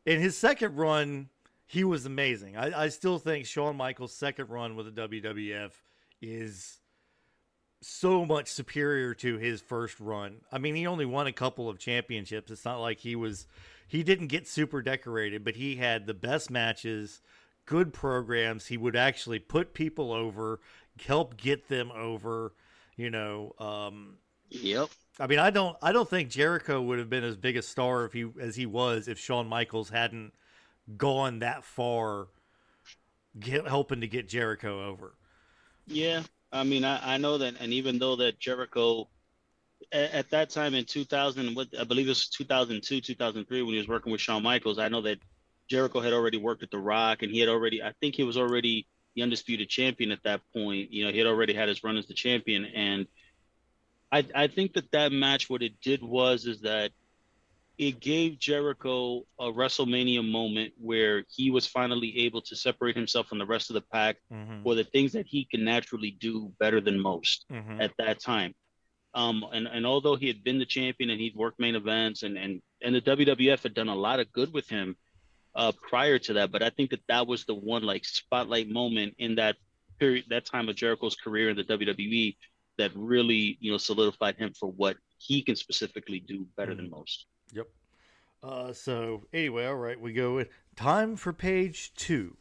[SPEAKER 1] In his second run, he was amazing. I, I still think Shawn Michaels' second run with the WWF is so much superior to his first run. I mean, he only won a couple of championships. It's not like he was he didn't get super decorated, but he had the best matches good programs. He would actually put people over, help get them over. You know. Um,
[SPEAKER 2] yep.
[SPEAKER 1] I mean, I don't, I don't think Jericho would have been as big a star if he as he was if Shawn Michaels hadn't gone that far, get, helping to get Jericho over.
[SPEAKER 2] Yeah, I mean, I, I know that, and even though that Jericho at, at that time in 2000, what I believe it was 2002, 2003, when he was working with Shawn Michaels, I know that Jericho had already worked at The Rock, and he had already, I think he was already the undisputed champion at that point. You know, he had already had his run as the champion, and I, I think that that match, what it did was, is that it gave Jericho a WrestleMania moment where he was finally able to separate himself from the rest of the pack mm-hmm. for the things that he can naturally do better than most mm-hmm. at that time. Um, and, and although he had been the champion and he'd worked main events and, and, and the WWF had done a lot of good with him, uh, prior to that, but I think that that was the one like spotlight moment in that period, that time of Jericho's career in the WWE that really, you know, solidified him for what he can specifically do better mm-hmm. than most.
[SPEAKER 1] Uh, so anyway, all right, we go with time for page two.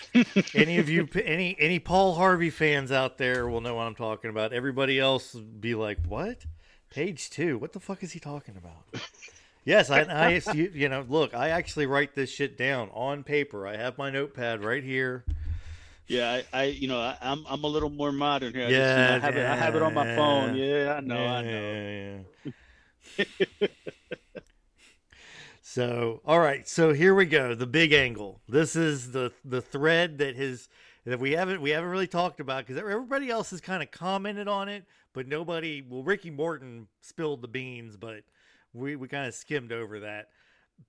[SPEAKER 1] <laughs> any of you, any any Paul Harvey fans out there will know what I'm talking about. Everybody else be like, "What? Page two? What the fuck is he talking about?" Yes, I, I you, you know, look, I actually write this shit down on paper. I have my notepad right here.
[SPEAKER 2] Yeah, I, I you know, I, am I'm, I'm a little more modern here. I yeah, just, you know, I have yeah, it, I have it on my phone. Yeah, I know, yeah, I know. Yeah, <laughs>
[SPEAKER 1] so, all right, so here we go. The big angle. This is the the thread that has that we haven't we haven't really talked about because everybody else has kind of commented on it, but nobody. Well, Ricky Morton spilled the beans, but we, we kind of skimmed over that.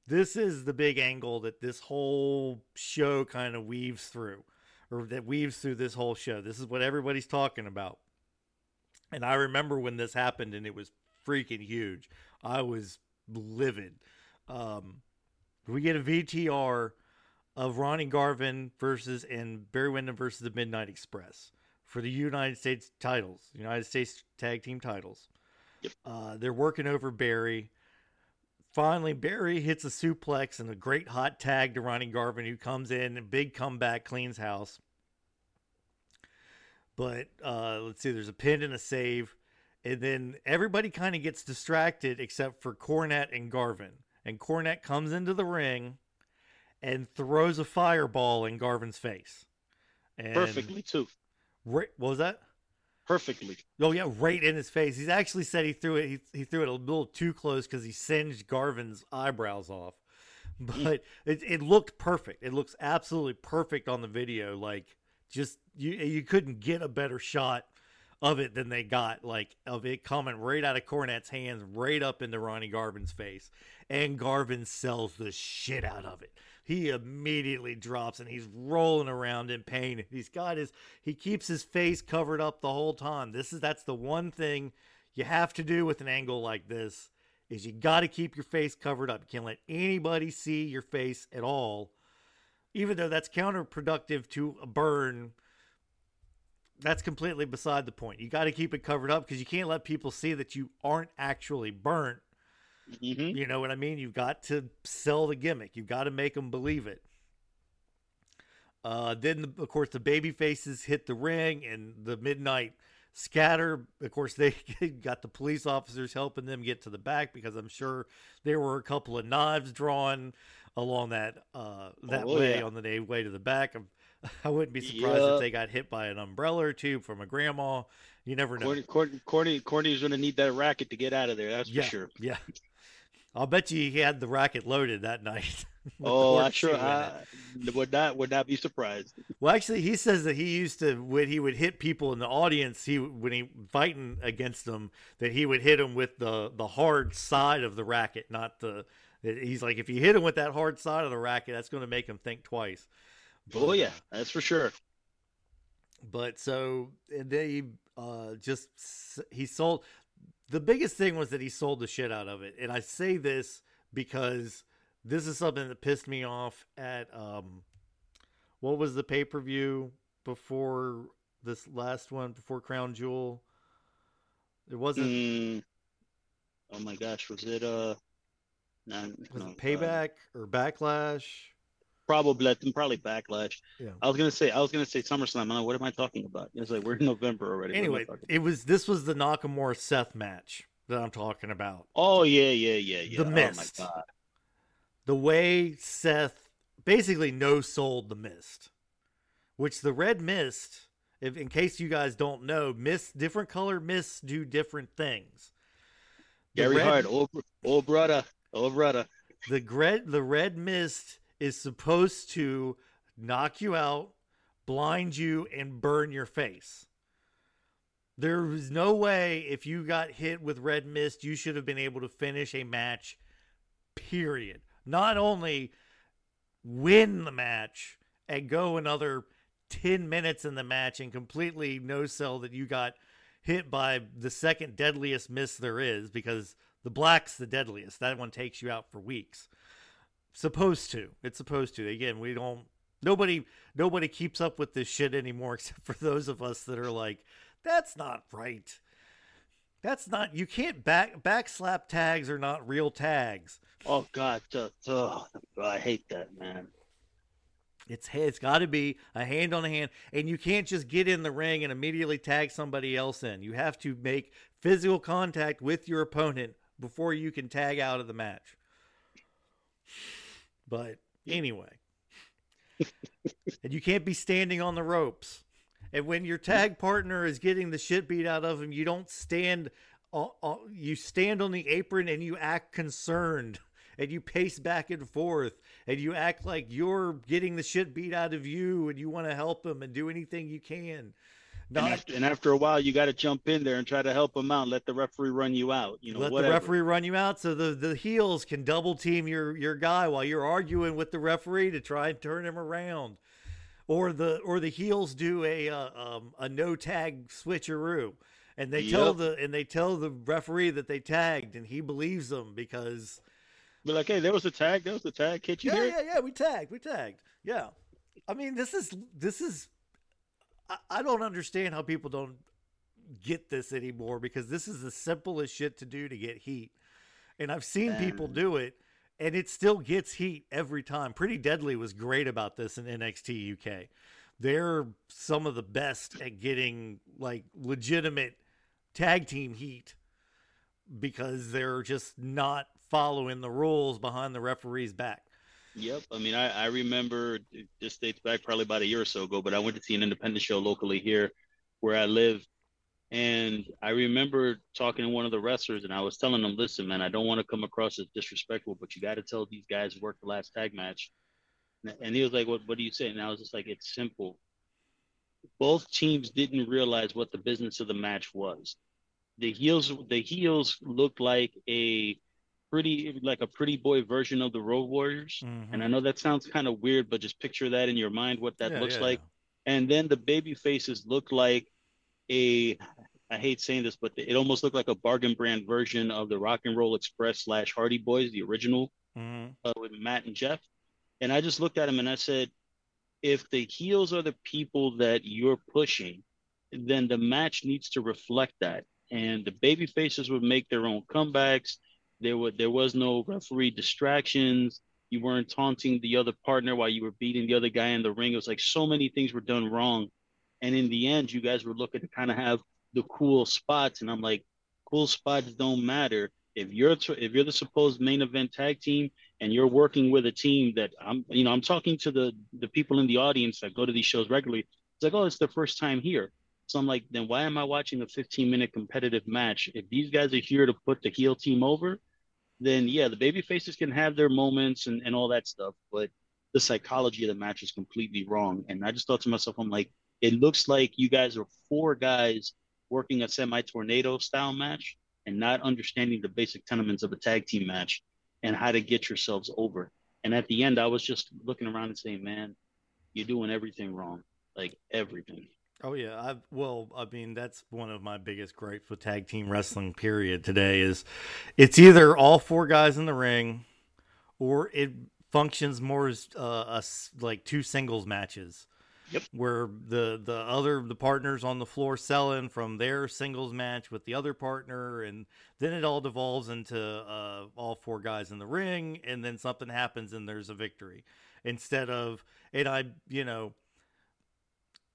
[SPEAKER 1] This is the big angle that this whole show kind of weaves through, or that weaves through this whole show. This is what everybody's talking about. And I remember when this happened and it was freaking huge. I was livid. Um, we get a VTR of Ronnie Garvin versus and Barry Windham versus the Midnight Express for the United States titles, United States tag team titles.
[SPEAKER 2] Yep.
[SPEAKER 1] Uh, they're working over Barry. Finally, Barry hits a suplex and a great hot tag to Ronnie Garvin, who comes in and big comeback, cleans house. But uh, let's see, there's a pin and a save. And then everybody kind of gets distracted except for Cornette and Garvin. And Cornette comes into the ring and throws a fireball in Garvin's face. And
[SPEAKER 2] Perfectly too.
[SPEAKER 1] Right, what was that?
[SPEAKER 2] Perfectly.
[SPEAKER 1] Oh yeah, right in his face. He's actually said he threw it. He, he threw it a little too close because he singed Garvin's eyebrows off. <laughs> Mm. But it, it looked perfect. It looks absolutely perfect on the video. Like just you you couldn't get a better shot of it than they got. Like of it coming right out of Cornette's hands, right up into Ronnie Garvin's face, and Garvin sells the shit out of it. He immediately drops and he's rolling around in pain. He's got his he keeps his face covered up the whole time. This is that's the one thing you have to do with an angle like this is you got to keep your face covered up. You can't let anybody see your face at all. Even though that's counterproductive to a burn, that's completely beside the point. You got to keep it covered up because you can't let people see that you aren't actually burnt.
[SPEAKER 2] hmm
[SPEAKER 1] You know what I mean? You've got to sell the gimmick. You've got to make them believe it. Uh, then, of course, the baby faces hit the ring and the midnight scatter. Of course, <laughs> they got the police officers helping them get to the back because I'm sure there were a couple of knives drawn along that uh, that
[SPEAKER 2] Oh,
[SPEAKER 1] way
[SPEAKER 2] yeah.
[SPEAKER 1] on the day way to the back. I'm, <laughs> I wouldn't be surprised
[SPEAKER 2] Yeah.
[SPEAKER 1] if they got hit by an umbrella or two from a grandma. You never know.
[SPEAKER 2] Corny, Corny, Corny, Corny's going to need that racket to get out of there. That's
[SPEAKER 1] yeah,
[SPEAKER 2] for sure.
[SPEAKER 1] yeah. I'll bet you he had the racket loaded that night. <laughs>
[SPEAKER 2] Oh, I sure. I would not would not be surprised.
[SPEAKER 1] Well, actually, he says that he used to when he would hit people in the audience, he when he fighting against them, that he would hit them with the the hard side of the racket, not the. He's like, if you hit him with that hard side of the racket, that's going to make him think twice.
[SPEAKER 2] Oh yeah, that's for sure.
[SPEAKER 1] But so they uh, just he sold. The biggest thing was that he sold the shit out of it, and I say this because this is something that pissed me off at um, what was the pay per view before this last one before Crown Jewel? It wasn't.
[SPEAKER 2] Mm. Oh my gosh, was it uh? No,
[SPEAKER 1] was
[SPEAKER 2] no,
[SPEAKER 1] it Payback or Backlash?
[SPEAKER 2] Probably probably backlash.
[SPEAKER 1] Yeah.
[SPEAKER 2] I was gonna say I was gonna say SummerSlam. I'm like, what am I talking about? It's like we're in November already. What am I
[SPEAKER 1] Anyway, it was this was the Nakamura Seth match that I'm talking about.
[SPEAKER 2] Oh yeah, yeah, yeah, yeah.
[SPEAKER 1] The Mist.
[SPEAKER 2] Oh my god.
[SPEAKER 1] the way Seth basically no sold the mist, which the red mist, if in case you guys don't know, mist different color mists do different things. The
[SPEAKER 2] Gary
[SPEAKER 1] red,
[SPEAKER 2] Hart, old, old brother, old brother.
[SPEAKER 1] the red the red mist is supposed to knock you out, blind you, and burn your face. There is no way if you got hit with red mist, you should have been able to finish a match. Period. Not only win the match and go another 10 minutes in the match and completely no sell that you got hit by the second deadliest mist there is because the black's the deadliest. That one takes you out for weeks. Supposed to. It's supposed to. Again, we don't nobody nobody keeps up with this shit anymore <laughs> except for those of us that are like that's not right. That's not you can't back backslap tags are not real tags.
[SPEAKER 2] Oh god, uh, oh, I hate that man.
[SPEAKER 1] It's it's got to be a hand on a hand, and you can't just get in the ring and immediately tag somebody else in. You have to make physical contact with your opponent before you can tag out of the match. But anyway, <laughs> and you can't be standing on the ropes. And when your tag partner is getting the shit beat out of him, you don't stand. Uh, uh, you stand on the apron and you act concerned, and you pace back and forth, and you act like you're getting the shit beat out of you, and you want to help him and do anything you can.
[SPEAKER 2] And after, and after a while, you got to jump in there and try to help him out. Let the referee run you out. You know,
[SPEAKER 1] let
[SPEAKER 2] whatever.
[SPEAKER 1] the referee run you out, so the the heels can double team your your guy while you're arguing with the referee to try and turn him around, or the or the heels do a uh, um, a no tag switcheroo, and they tell the and they tell the referee that they tagged, and he believes them because
[SPEAKER 2] Be like, hey, there was a tag. There was a tag. Can't you
[SPEAKER 1] yeah
[SPEAKER 2] hear? it?
[SPEAKER 1] yeah yeah we tagged we tagged yeah, I mean this is this is I, I don't understand how people don't get this anymore because this is the simplest shit to do to get heat. And I've seen people do it and it still gets heat every time. Pretty Deadly was great about this in NXT UK. They're some of the best at getting like legitimate tag team heat because they're just not following the rules behind the referee's back.
[SPEAKER 2] Yep. I mean, I, I remember this dates back probably about a year or so ago, but I went to see an independent show locally here where I live. And I remember talking to one of the wrestlers and I was telling them, listen, man, I don't want to come across as disrespectful, but you got to tell these guys worked the last tag match. And he was like, what, what do you say? And I was just like, it's simple. Both teams didn't realize what the business of the match was. The heels, the heels looked like a pretty like a pretty boy version of the Road Warriors. Mm-hmm. And I know that sounds kind of weird, but just picture that in your mind what that yeah, looks yeah, like. Yeah. And then the baby faces look like a I hate saying this, but it almost looked like a bargain brand version of the Rock and Roll Express slash Hardy Boys, the original mm-hmm. uh, with Matt and Jeff. And I just looked at him and I said, if the heels are the people that you're pushing, then the match needs to reflect that. And the baby faces would make their own comebacks there were there was no referee distractions. You weren't taunting the other partner while you were beating the other guy in the ring. It was like so many things were done wrong. And in the end, you guys were looking to kind of have the cool spots. And I'm like, cool spots don't matter. If you're if you're the supposed main event tag team and you're working with a team that I'm, you know, I'm talking to the the people in the audience that go to these shows regularly. It's like, oh, it's their first time here. So I'm like, then why am I watching a 15 minute competitive match? If these guys are here to put the heel team over, then yeah, the baby faces can have their moments and, and all that stuff, but the psychology of the match is completely wrong. And I just thought to myself, I'm like, it looks like you guys are four guys working a semi tornado style match and not understanding the basic tenements of a tag team match and how to get yourselves over. And at the end, I was just looking around and saying, man, you're doing everything wrong, like everything.
[SPEAKER 1] Oh yeah, I well, I mean that's one of my biggest gripes with tag team wrestling. Period. Today is it's either all four guys in the ring, or it functions more as uh, a, like two singles matches.
[SPEAKER 2] Yep.
[SPEAKER 1] Where the the other the partners on the floor selling from their singles match with the other partner, and then it all devolves into uh, all four guys in the ring, and then something happens and there's a victory instead of and I you know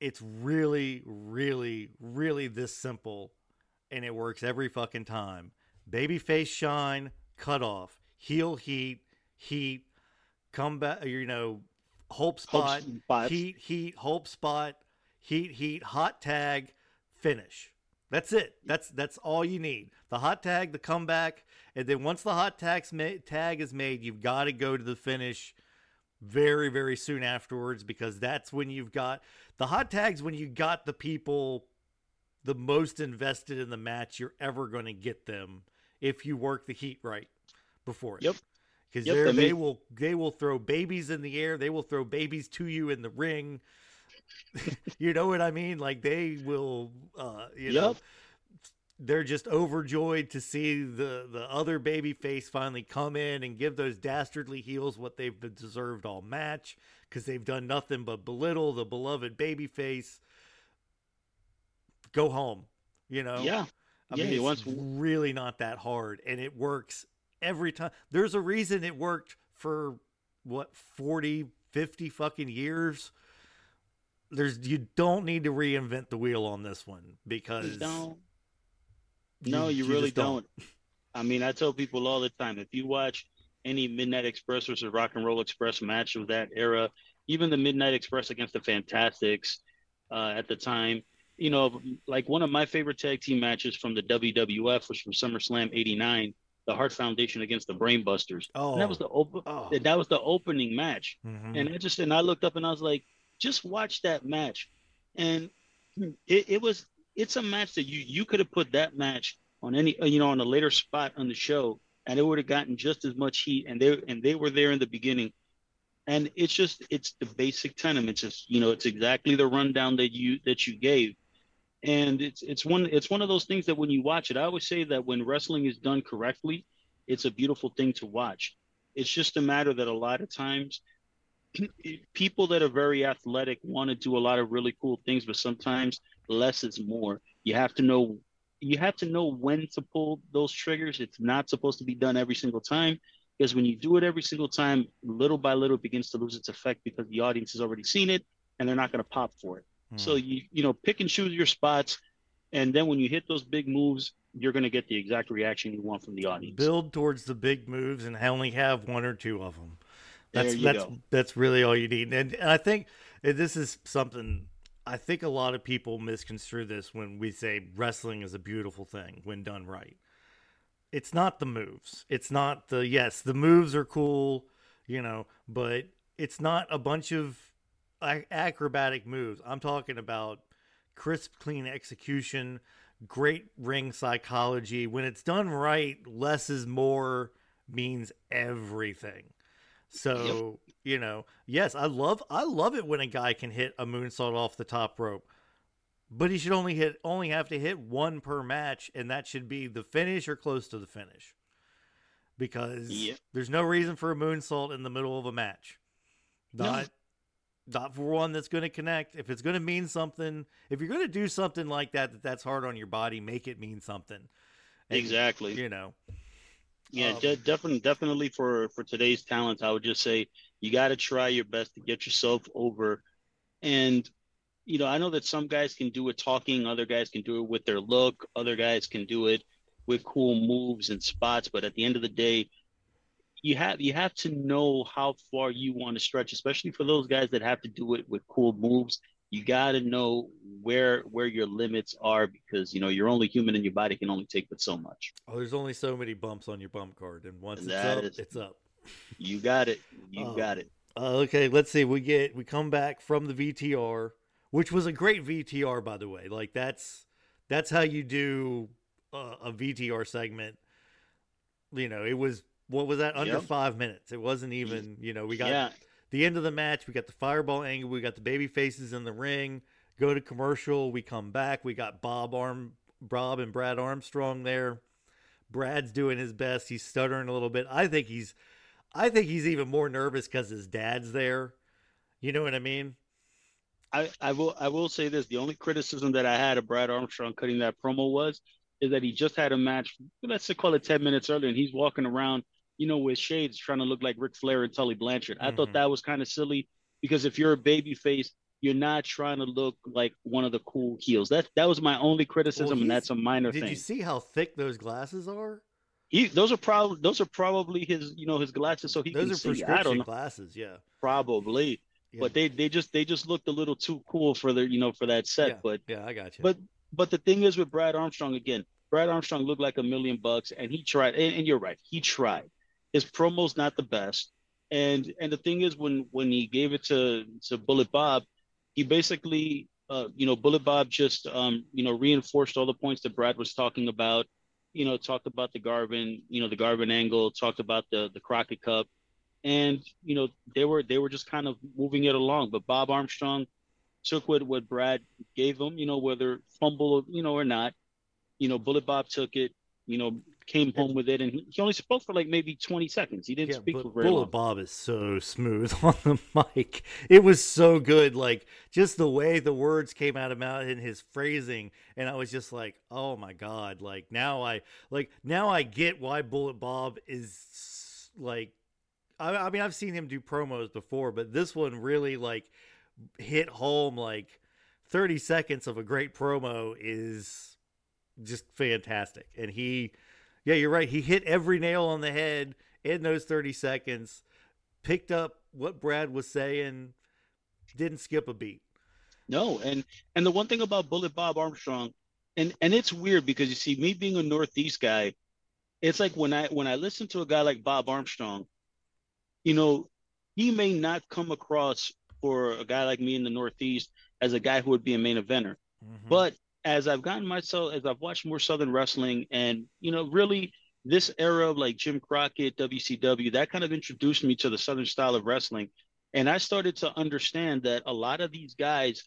[SPEAKER 1] it's really, really, really this simple, and it works every fucking time. Babyface shine, cut off, heel heat, heat, come back. You know, hope spot, hope heat, heat, hope spot, heat, heat, hot tag, finish. That's it. That's that's all you need. The hot tag, the comeback, and then once the hot tag's ma- tag is made, you've got to go to the finish very very soon afterwards because that's when you've got the hot tags when you got the people the most invested in the match you're ever going to get them if you work the heat right before it.
[SPEAKER 2] Yep.
[SPEAKER 1] Because yep, they will they will throw babies in the air. They will throw babies to you in the ring. <laughs> you know what I mean? Like they will, uh, you yep. know, they're just overjoyed to see the the other baby face finally come in and give those dastardly heels what they've deserved all match because they've done nothing but belittle the beloved baby face. Go home, you know.
[SPEAKER 2] Yeah,
[SPEAKER 1] I yeah, mean, it's wants... really not that hard, and it works every time. There's a reason it worked for what 40, 50 fucking years. There's you don't need to reinvent the wheel on this one because
[SPEAKER 2] no, you, you really don't. don't. I mean, I tell people all the time if you watch any Midnight Express versus Rock and Roll Express match of that era, even the Midnight Express against the Fantastics uh, at the time, you know, like one of my favorite tag team matches from the WWF was from SummerSlam '89, the Hart Foundation against the Brainbusters. Oh, and that was the open. Oh. That was the opening match, mm-hmm. and I just and I looked up and I was like, just watch that match, and it, it was it's a match that you you could have put that match on any uh, you know on a later spot on the show and it would have gotten just as much heat and they and they were there in the beginning. And it's just it's the basic tenement just you know it's exactly the rundown that you that you gave. And it's it's one it's one of those things that when you watch it i always say that when wrestling is done correctly it's a beautiful thing to watch. It's just a matter that a lot of times people that are very athletic want to do a lot of really cool things, but sometimes less is more. You have to know you have to know when to pull those triggers. It's not supposed to be done every single time because when you do it every single time, little by little, it begins to lose its effect because the audience has already seen it and they're not going to pop for it. Hmm. So you you know pick and choose your spots, and then when you hit those big moves, you're going to get the exact reaction you want from the audience.
[SPEAKER 1] Build towards the big moves and only have one or two of them. That's that's go. that's really all you need. And, and I think this is something I think a lot of people misconstrue this when we say wrestling is a beautiful thing when done right. It's not the moves. It's not the yes, the moves are cool, you know, but it's not a bunch of acrobatic moves. I'm talking about crisp, clean execution, great ring psychology. When it's done right, less is more means everything. So, yep. you know, yes, I love I love it when a guy can hit a moonsault off the top rope. But he should only hit only have to hit one per match and that should be the finish or close to the finish. Because yep. there's no reason for a moonsault in the middle of a match. Not no. not for one that's going to connect. If it's going to mean something, if you're going to do something like that that that's hard on your body, make it mean something.
[SPEAKER 2] And, exactly.
[SPEAKER 1] You know.
[SPEAKER 2] Yeah, um, de- definitely, definitely for for today's talents, I would just say you got to try your best to get yourself over. And you know, I know that some guys can do it talking, other guys can do it with their look, other guys can do it with cool moves and spots. But at the end of the day, you have you have to know how far you want to stretch, especially for those guys that have to do it with cool moves you got to know where where your limits are because you know you're only human and your body can only take but so much.
[SPEAKER 1] Oh, there's only so many bumps on your bump card, and once and it's up, is, it's up.
[SPEAKER 2] You got it. You uh, got it.
[SPEAKER 1] Uh, okay, let's see. We get we come back from the VTR, which was a great VTR by the way. Like that's that's how you do a, a VTR segment. You know, it was what was that under yep. five minutes? It wasn't even. You know, we got. Yeah the end of the match, we got the fireball angle, we got the baby faces in the ring. Go to commercial, we come back. We got Bob Arm, Bob and Brad Armstrong there. Brad's doing his best. He's stuttering a little bit. I think he's, I think he's even more nervous because his dad's there. You know what I mean?
[SPEAKER 2] I, I will I will say this: the only criticism that I had of Brad Armstrong cutting that promo was is that he just had a match. Let's call it ten minutes earlier, and he's walking around you know, with shades trying to look like Ric Flair and Tully Blanchard. I mm-hmm. thought that was kind of silly because if you're a baby face, you're not trying to look like one of the cool heels. That that was my only criticism, well, and that's a minor
[SPEAKER 1] did
[SPEAKER 2] thing.
[SPEAKER 1] Did you see how thick those glasses are?
[SPEAKER 2] He, those are probably those are probably his you know his glasses so he
[SPEAKER 1] those
[SPEAKER 2] can
[SPEAKER 1] are
[SPEAKER 2] see.
[SPEAKER 1] prescription I don't know. glasses, yeah.
[SPEAKER 2] Probably. Yeah. But they, they just they just looked a little too cool for the you know for that set.
[SPEAKER 1] Yeah.
[SPEAKER 2] But
[SPEAKER 1] yeah, I got you.
[SPEAKER 2] But but the thing is with Brad Armstrong again, Brad Armstrong looked like a million bucks, and he tried. And, and you're right, he tried his promo's not the best. And and the thing is, when when he gave it to to Bullet Bob, he basically, uh, you know, Bullet Bob just, um, you know, reinforced all the points that Brad was talking about. You know, talked about the Garvin, you know, the Garvin angle, talked about the the Crockett Cup, and you know, they were they were just kind of moving it along. But Bob Armstrong took what what Brad gave him, you know, whether fumble, you know, or not. You know, Bullet Bob took it. You know, came home with it, and he, only spoke for like maybe twenty seconds. He didn't yeah, speak for very
[SPEAKER 1] Bullet
[SPEAKER 2] long.
[SPEAKER 1] Bob is so smooth <laughs> on the mic. It was so good, like just the way the words came out of mouth and his phrasing, and I was just like, oh my god! Like now I like now I get why Bullet Bob is like. I, I mean, I've seen him do promos before, but this one really like hit home. Like thirty seconds of a great promo is just fantastic, and he yeah, you're right. He hit every nail on the head in those 30 seconds, picked up what Brad was saying, didn't skip a beat.
[SPEAKER 2] No, and and the one thing about Bullet Bob Armstrong, and and it's weird because you see me being a Northeast guy, it's like when I when I listen to a guy like Bob Armstrong, you know, he may not come across for a guy like me in the Northeast as a guy who would be a main eventer, mm-hmm. but as I've gotten myself, as I've watched more Southern wrestling, and you know, really this era of like Jim Crockett, WCW, that kind of introduced me to the Southern style of wrestling, and I started to understand that a lot of these guys,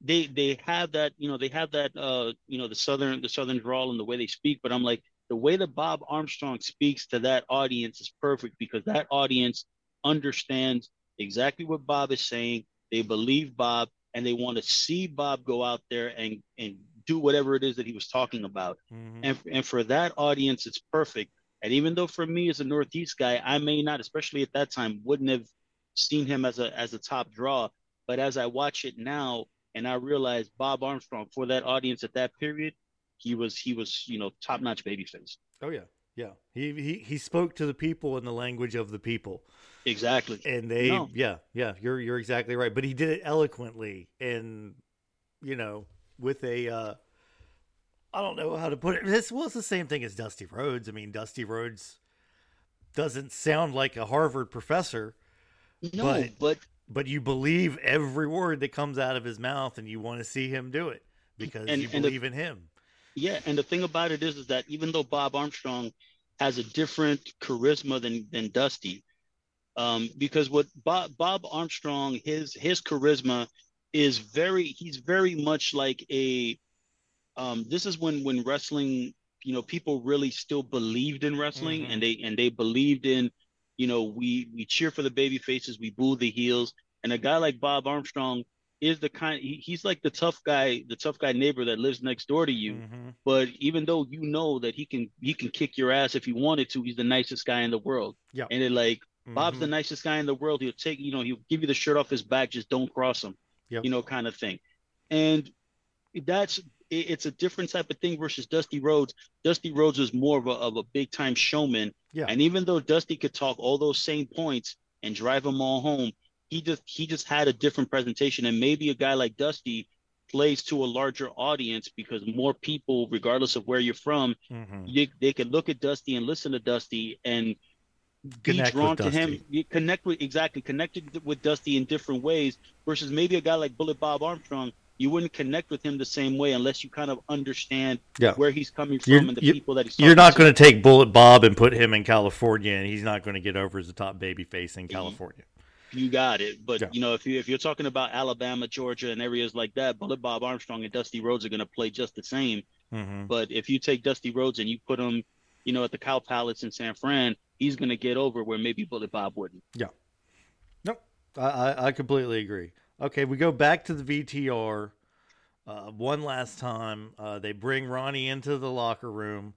[SPEAKER 2] they they have that, you know, they have that, uh, you know, the Southern the Southern drawl and the way they speak, but I'm like the way that Bob Armstrong speaks to that audience is perfect because that audience understands exactly what Bob is saying. They believe Bob and they want to see Bob go out there and and do whatever it is that he was talking about. Mm-hmm. And and for that audience, it's perfect. And even though for me as a Northeast guy, I may not, especially at that time, wouldn't have seen him as a as a top draw. But as I watch it now, and I realize Bob Armstrong for that audience at that period, he was he was you know top notch babyface.
[SPEAKER 1] Oh yeah, yeah. He he he spoke to the people in the language of the people.
[SPEAKER 2] Exactly.
[SPEAKER 1] And they no. yeah yeah you're you're exactly right. But he did it eloquently and you know with a uh I don't know how to put it. This it's the same thing as Dusty Rhodes. I mean, Dusty Rhodes doesn't sound like a Harvard professor.
[SPEAKER 2] No, but, but
[SPEAKER 1] but you believe every word that comes out of his mouth, and you want to see him do it because and, you and believe the, in him.
[SPEAKER 2] Yeah, and the thing about it is, is that even though Bob Armstrong has a different charisma than than Dusty, um, because what Bob Bob Armstrong his his charisma is very he's very much like a um, this is when when wrestling you know people really still believed in wrestling mm-hmm. and they and they believed in you know we we cheer for the baby faces we boo the heels and a guy like Bob Armstrong is the kind he, he's like the tough guy the tough guy neighbor that lives next door to you mm-hmm. but even though you know that he can he can kick your ass if he wanted to he's the nicest guy in the world
[SPEAKER 1] yeah
[SPEAKER 2] and it like mm-hmm. bob's the nicest guy in the world he'll take you know he'll give you the shirt off his back just don't cross him yep. you know kind of thing and that's it's a different type of thing versus Dusty Rhodes. Dusty Rhodes was more of a, of a big time showman.
[SPEAKER 1] Yeah.
[SPEAKER 2] And even though Dusty could talk all those same points and drive them all home, he just he just had a different presentation and maybe a guy like dusty plays to a larger audience because more people regardless of where you're from mm-hmm. you, they can look at dusty and listen to dusty and be connect drawn to him you connect with exactly connected with dusty in different ways versus maybe a guy like bullet bob armstrong you wouldn't connect with him the same way unless you kind of understand
[SPEAKER 1] yeah.
[SPEAKER 2] where he's coming from you're, and the people that he's.
[SPEAKER 1] You're not going to take Bullet Bob and put him in California, and he's not going to get over as a top baby face in California
[SPEAKER 2] you got it. But yeah. you know, if you if you're talking about Alabama, Georgia, and areas like that, Bullet Bob Armstrong and Dusty Rhodes are going to play just the same.
[SPEAKER 1] Mm-hmm.
[SPEAKER 2] But if you take Dusty Rhodes and you put him, you know, at the Cow Palace in San Fran, he's going to get over where maybe Bullet Bob wouldn't.
[SPEAKER 1] Yeah. Nope. I, I completely agree. Okay, we go back to the VTR. Uh, one last time, uh, they bring Ronnie into the locker room,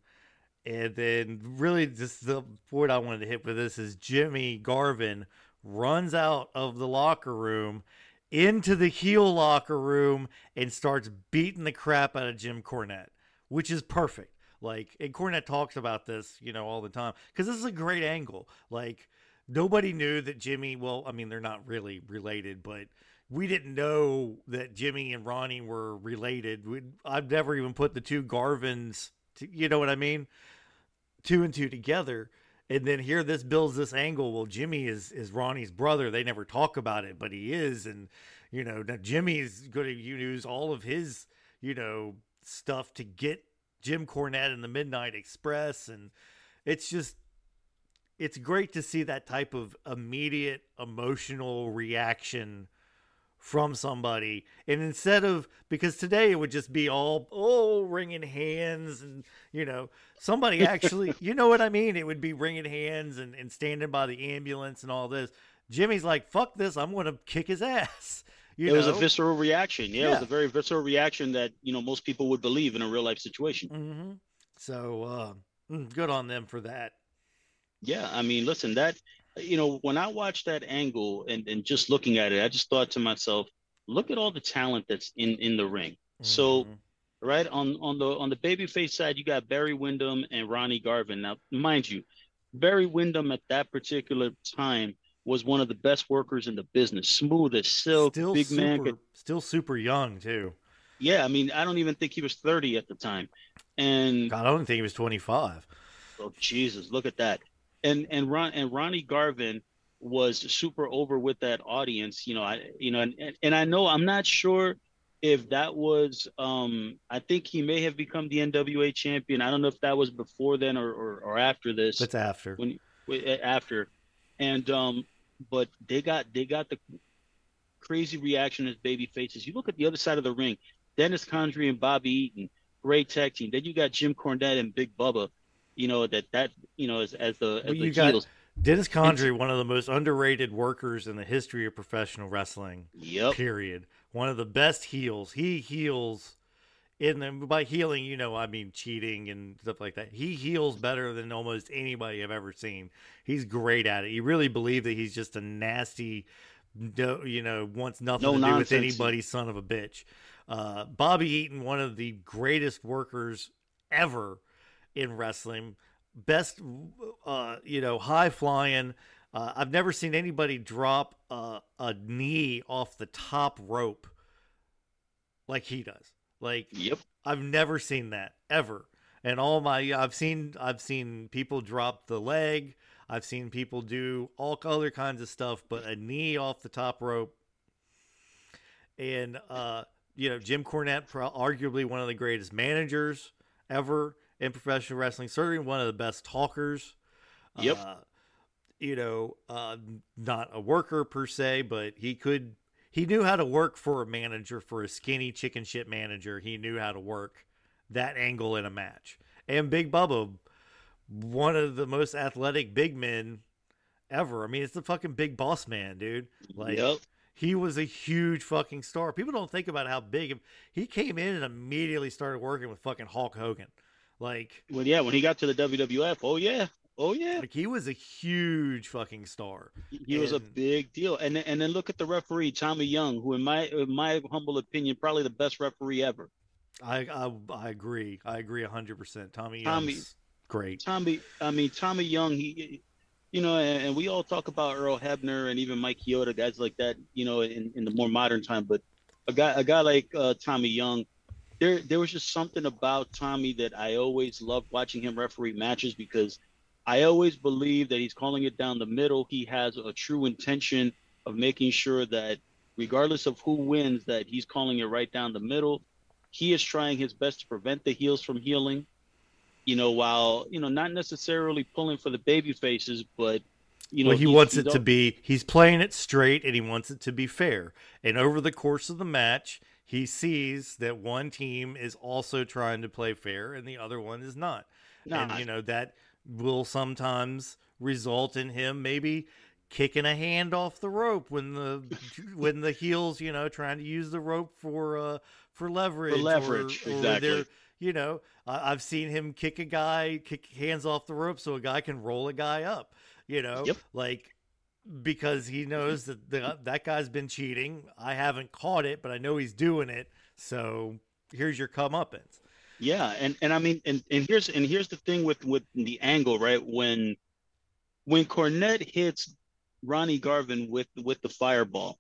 [SPEAKER 1] and then really just the point I wanted to hit with this is Jimmy Garvin runs out of the locker room into the heel locker room and starts beating the crap out of Jim Cornette, which is perfect. Like, and Cornette talks about this, you know, all the time because this is a great angle. Like, nobody knew that Jimmy, well, I mean, they're not really related, but we didn't know that Jimmy and Ronnie were related. we I've never even put the two Garvins, to, you know what I mean? Two and two together and then here this builds this angle well jimmy is is ronnie's brother they never talk about it but he is and you know now jimmy's going to use all of his you know stuff to get jim cornette in the midnight express and it's just it's great to see that type of immediate emotional reaction from somebody. And instead of because today it would just be all oh wringing hands and you know somebody actually <laughs> you know what i mean? It would be wringing hands and, and standing by the ambulance and all this. Jimmy's like fuck this i'm gonna kick his ass
[SPEAKER 2] you it know? was a visceral reaction yeah, yeah, it was a very visceral reaction that you know most people would believe in a real life situation
[SPEAKER 1] mm-hmm. so uh, mm, good on them for that
[SPEAKER 2] yeah i mean listen that you know, when I watched that angle and, and just looking at it, I just thought to myself, look at all the talent that's in in the ring. Mm-hmm. So, right on on the on the babyface side, you got Barry Windham and Ronnie Garvin. Now, mind you, Barry Windham at that particular time was one of the best workers in the business, smooth as silk, still big
[SPEAKER 1] super,
[SPEAKER 2] man, could,
[SPEAKER 1] still super young too.
[SPEAKER 2] Yeah, I mean, I don't even think he was thirty at the time, and
[SPEAKER 1] God, I don't think he was twenty five.
[SPEAKER 2] Oh Jesus, look at that! and and Ron and Ronnie Garvin was super over with that audience. You know, I you know, and and I know I'm not sure if that was um I think he may have become the NWA champion. I don't know if that was before then or or, or after this.
[SPEAKER 1] It's after.
[SPEAKER 2] When after. And um but they got they got the crazy reaction as baby faces. You look at the other side of the ring, Dennis Condrey and Bobby Eaton, great tag team. Then you got Jim Cornette and Big Bubba you know that that you know as as the as
[SPEAKER 1] well,
[SPEAKER 2] the
[SPEAKER 1] got, Dennis Condrey, one of the most underrated workers in the history of professional wrestling.
[SPEAKER 2] Yep.
[SPEAKER 1] Period. One of the best heels. He heals in the by healing, you know, I mean cheating and stuff like that. He heals better than almost anybody I've ever seen. He's great at it. You really believe that he's just a nasty, you know, wants nothing no to nonsense. do with anybody, son of a bitch. Uh, Bobby Eaton, one of the greatest workers ever in wrestling, best, uh, you know, high flying. Uh, I've never seen anybody drop a, a knee off the top rope like he does. Like,
[SPEAKER 2] yep,
[SPEAKER 1] I've never seen that ever. And all my, I've seen, I've seen people drop the leg. I've seen people do all other kinds of stuff, but a knee off the top rope. And uh, you know, Jim Cornette, arguably one of the greatest managers ever in professional wrestling, certainly one of the best talkers.
[SPEAKER 2] Yep. Uh,
[SPEAKER 1] you know, uh, not a worker per se, but he could he knew how to work for a manager, for a skinny chicken shit manager. He knew how to work that angle in a match. And Big Bubba, one of the most athletic big men ever. I mean, it's the fucking big boss man, dude. Like, yep. he was a huge fucking star. People don't think about how big he came in and immediately started working with fucking Hulk Hogan. Like,
[SPEAKER 2] well, yeah, when he got to the WWF, oh yeah, Oh yeah,
[SPEAKER 1] like he was a huge fucking star.
[SPEAKER 2] He and... was a big deal, and and then look at the referee Tommy Young, who in my in my humble opinion, probably the best referee ever.
[SPEAKER 1] I I, I agree. I agree hundred percent. Tommy Tommy great.
[SPEAKER 2] Tommy, I mean Tommy Young, he, you know, and, and, we all talk about Earl Hebner and even Mike Chioda, guys like that, you know, in, in the more modern time. But a guy a guy like uh, Tommy Young, there there was just something about Tommy that I always loved watching him referee matches because I always believe that he's calling it down the middle. He has a true intention of making sure that regardless of who wins, that he's calling it right down the middle. He is trying his best to prevent the heels from healing, you know, while, you know, not necessarily pulling for the baby faces, but you know,
[SPEAKER 1] well, he wants it to be he's playing it straight and he wants it to be fair. And over the course of the match, he sees that one team is also trying to play fair and the other one is not. Nah. And you know that will sometimes result in him maybe kicking a hand off the rope when the <laughs> when the heels you know trying to use the rope for uh for leverage
[SPEAKER 2] for leverage or, exactly.
[SPEAKER 1] you know i've seen him kick a guy kick hands off the rope so a guy can roll a guy up you know
[SPEAKER 2] yep.
[SPEAKER 1] like because he knows that the, that guy's been cheating. I haven't caught it but i know he's doing it. So here's your comeuppance
[SPEAKER 2] yeah, and and I mean, and and here's and here's the thing with with the angle, right? When when Cornette hits Ronnie Garvin with with the fireball,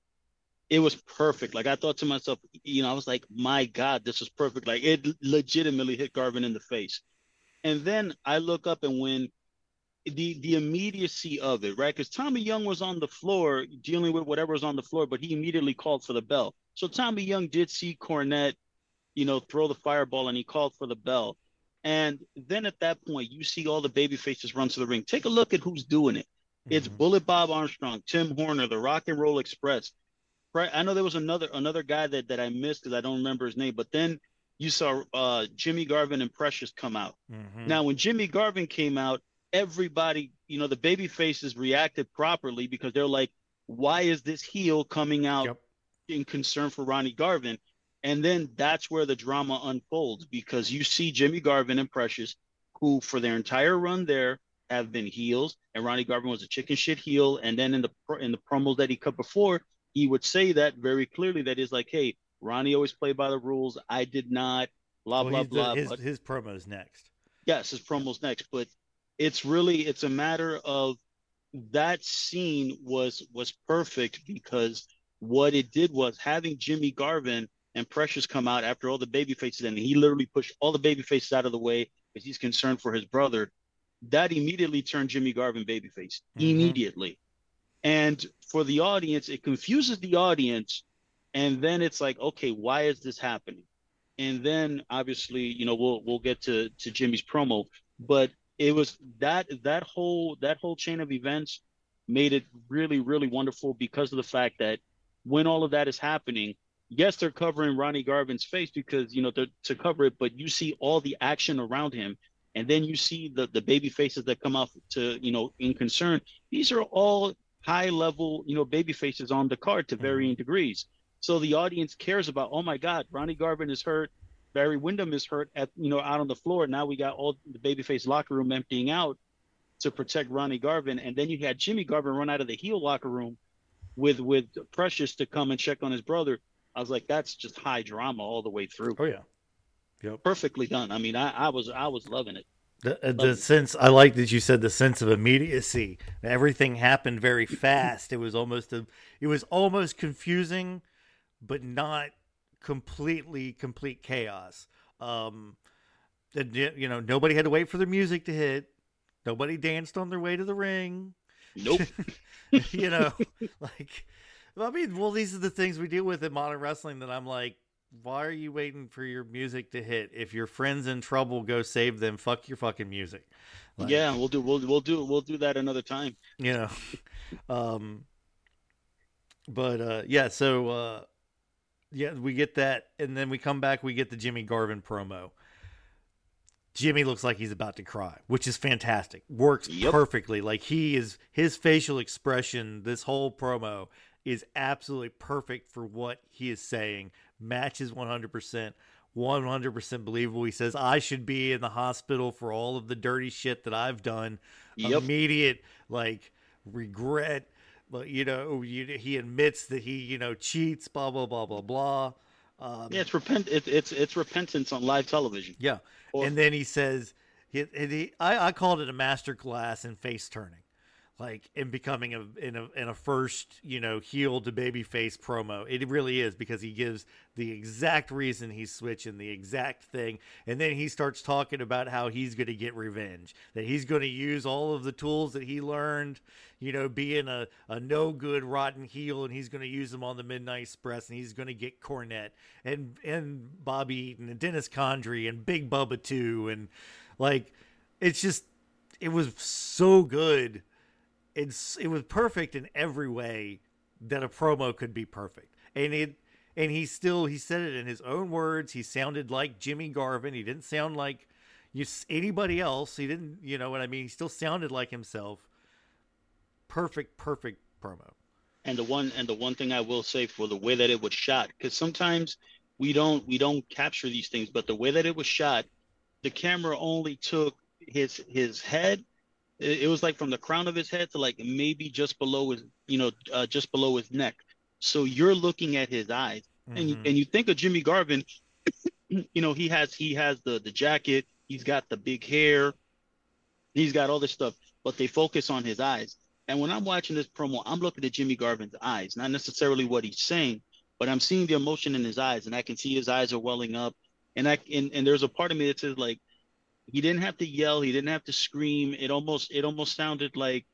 [SPEAKER 2] it was perfect. Like I thought to myself, you know, I was like, my God, this is perfect. Like it legitimately hit Garvin in the face. And then I look up and when the the immediacy of it, right? Because Tommy Young was on the floor dealing with whatever was on the floor, but he immediately called for the bell. So Tommy Young did see Cornette you know, throw the fireball and he called for the bell. And then at that point, you see all the baby faces run to the ring. Take a look at who's doing it. Mm-hmm. It's Bullet Bob Armstrong, Tim Horner, the Rock and Roll Express. Right. I know there was another another guy that, that I missed because I don't remember his name, but then you saw uh, Jimmy Garvin and Precious come out. Mm-hmm. Now, when Jimmy Garvin came out, everybody, you know, the baby faces reacted properly because they're like, why is this heel coming out yep. in concern for Ronnie Garvin? And then that's where the drama unfolds because you see Jimmy Garvin and Precious, who for their entire run there have been heels, and Ronnie Garvin was a chicken shit heel. And then in the in the promos that he cut before, he would say that very clearly. That is like, hey, Ronnie always played by the rules. I did not. Blah well, blah blah.
[SPEAKER 1] His, but, his promos next.
[SPEAKER 2] Yes, his promos next. But it's really it's a matter of that scene was was perfect because what it did was having Jimmy Garvin and Precious come out after all the baby faces, and he literally pushed all the baby faces out of the way because he's concerned for his brother. That immediately turned Jimmy Garvin babyface mm-hmm. immediately, and for the audience, it confuses the audience, and then it's like, okay, why is this happening? And then obviously, you know, we'll we'll get to to Jimmy's promo, but it was that that whole that whole chain of events made it really really wonderful because of the fact that when all of that is happening yes, they're covering Ronnie Garvin's face because you know they're to cover it, but you see all the action around him, and then you see the the baby faces that come out to you know in concern. These are all high level you know baby faces on the card to
[SPEAKER 1] Mhm.
[SPEAKER 2] varying degrees. So the audience cares about. Oh my God, Ronnie Garvin is hurt. Barry Windham is hurt at you know out on the floor. Now we got all the babyface locker room emptying out to protect Ronnie Garvin, and then you had Jimmy Garvin run out of the heel locker room with with Precious to come and check on his brother. I was like, that's just high drama all the way through.
[SPEAKER 1] Oh yeah. Yep.
[SPEAKER 2] Perfectly done. I mean, I, I was I was loving it.
[SPEAKER 1] The, uh,
[SPEAKER 2] Love
[SPEAKER 1] the
[SPEAKER 2] it.
[SPEAKER 1] sense I like that you said the sense of immediacy. Everything happened very fast. It was almost a, it was almost confusing, but not completely complete chaos. Um, you know, nobody had to wait for their music to hit. Nobody danced on their way to the ring.
[SPEAKER 2] Nope. <laughs>
[SPEAKER 1] you know, <laughs> like, I mean, well, these are the things we deal with in modern wrestling that I'm like, why are you waiting for your music to hit? If your friend's in trouble, go save them. Fuck your fucking music. Like,
[SPEAKER 2] yeah, we'll do we'll we'll do we'll do that another time.
[SPEAKER 1] you know <laughs> um but uh yeah so uh yeah we get that and then we come back we get the jimmy garvin promo jimmy looks like he's about to cry which is fantastic works
[SPEAKER 2] Yep.
[SPEAKER 1] perfectly like he is his facial expression this whole promo is absolutely perfect for what he is saying. Matches 100% 100% believable. He says i should be in the hospital for all of the dirty shit that i've done.
[SPEAKER 2] Yep.
[SPEAKER 1] immediate like regret but you know you, he admits that he you know cheats blah blah blah blah blah. Um,
[SPEAKER 2] Yeah, it's repent it, it's it's repentance on live television.
[SPEAKER 1] yeah.
[SPEAKER 2] Or-
[SPEAKER 1] and then he says he, he I, I called it a master class in face turning like in becoming a in a in a first you know heel to baby face promo. It really is because he gives the exact reason he's switching the exact thing. And then he starts talking about how he's going to get revenge that he's going to use all of the tools that he learned you know being a, a no good rotten heel and he's going to use them on the midnight express and he's going to get cornette and and bobby eaton and dennis condrey and big bubba too and like it's just it was so good it's it was perfect in every way that a promo could be perfect. And it and he still he said it in his own words. He sounded like jimmy garvin. He didn't sound like you anybody else. He didn't you know what i mean? He still sounded like himself. Perfect perfect promo.
[SPEAKER 2] And the one and the one thing I will say for the way that it was shot, because sometimes we don't we don't capture these things, but the way that it was shot, the camera only took his his head. It, it was like from the crown of his head to like maybe just below his you know uh, just below his neck. So you're looking at his eyes, and you, and you think of Jimmy Garvin, <coughs> you know he has he has the the jacket, he's got the big hair, he's got all this stuff, but they focus on his eyes. And when I'm watching this promo, I'm looking at Jimmy Garvin's eyes, not necessarily what he's saying, but I'm seeing the emotion in his eyes, and I can see his eyes are welling up. And I and, and there's a part of me that says like he didn't have to yell, he didn't have to scream. It almost it almost sounded like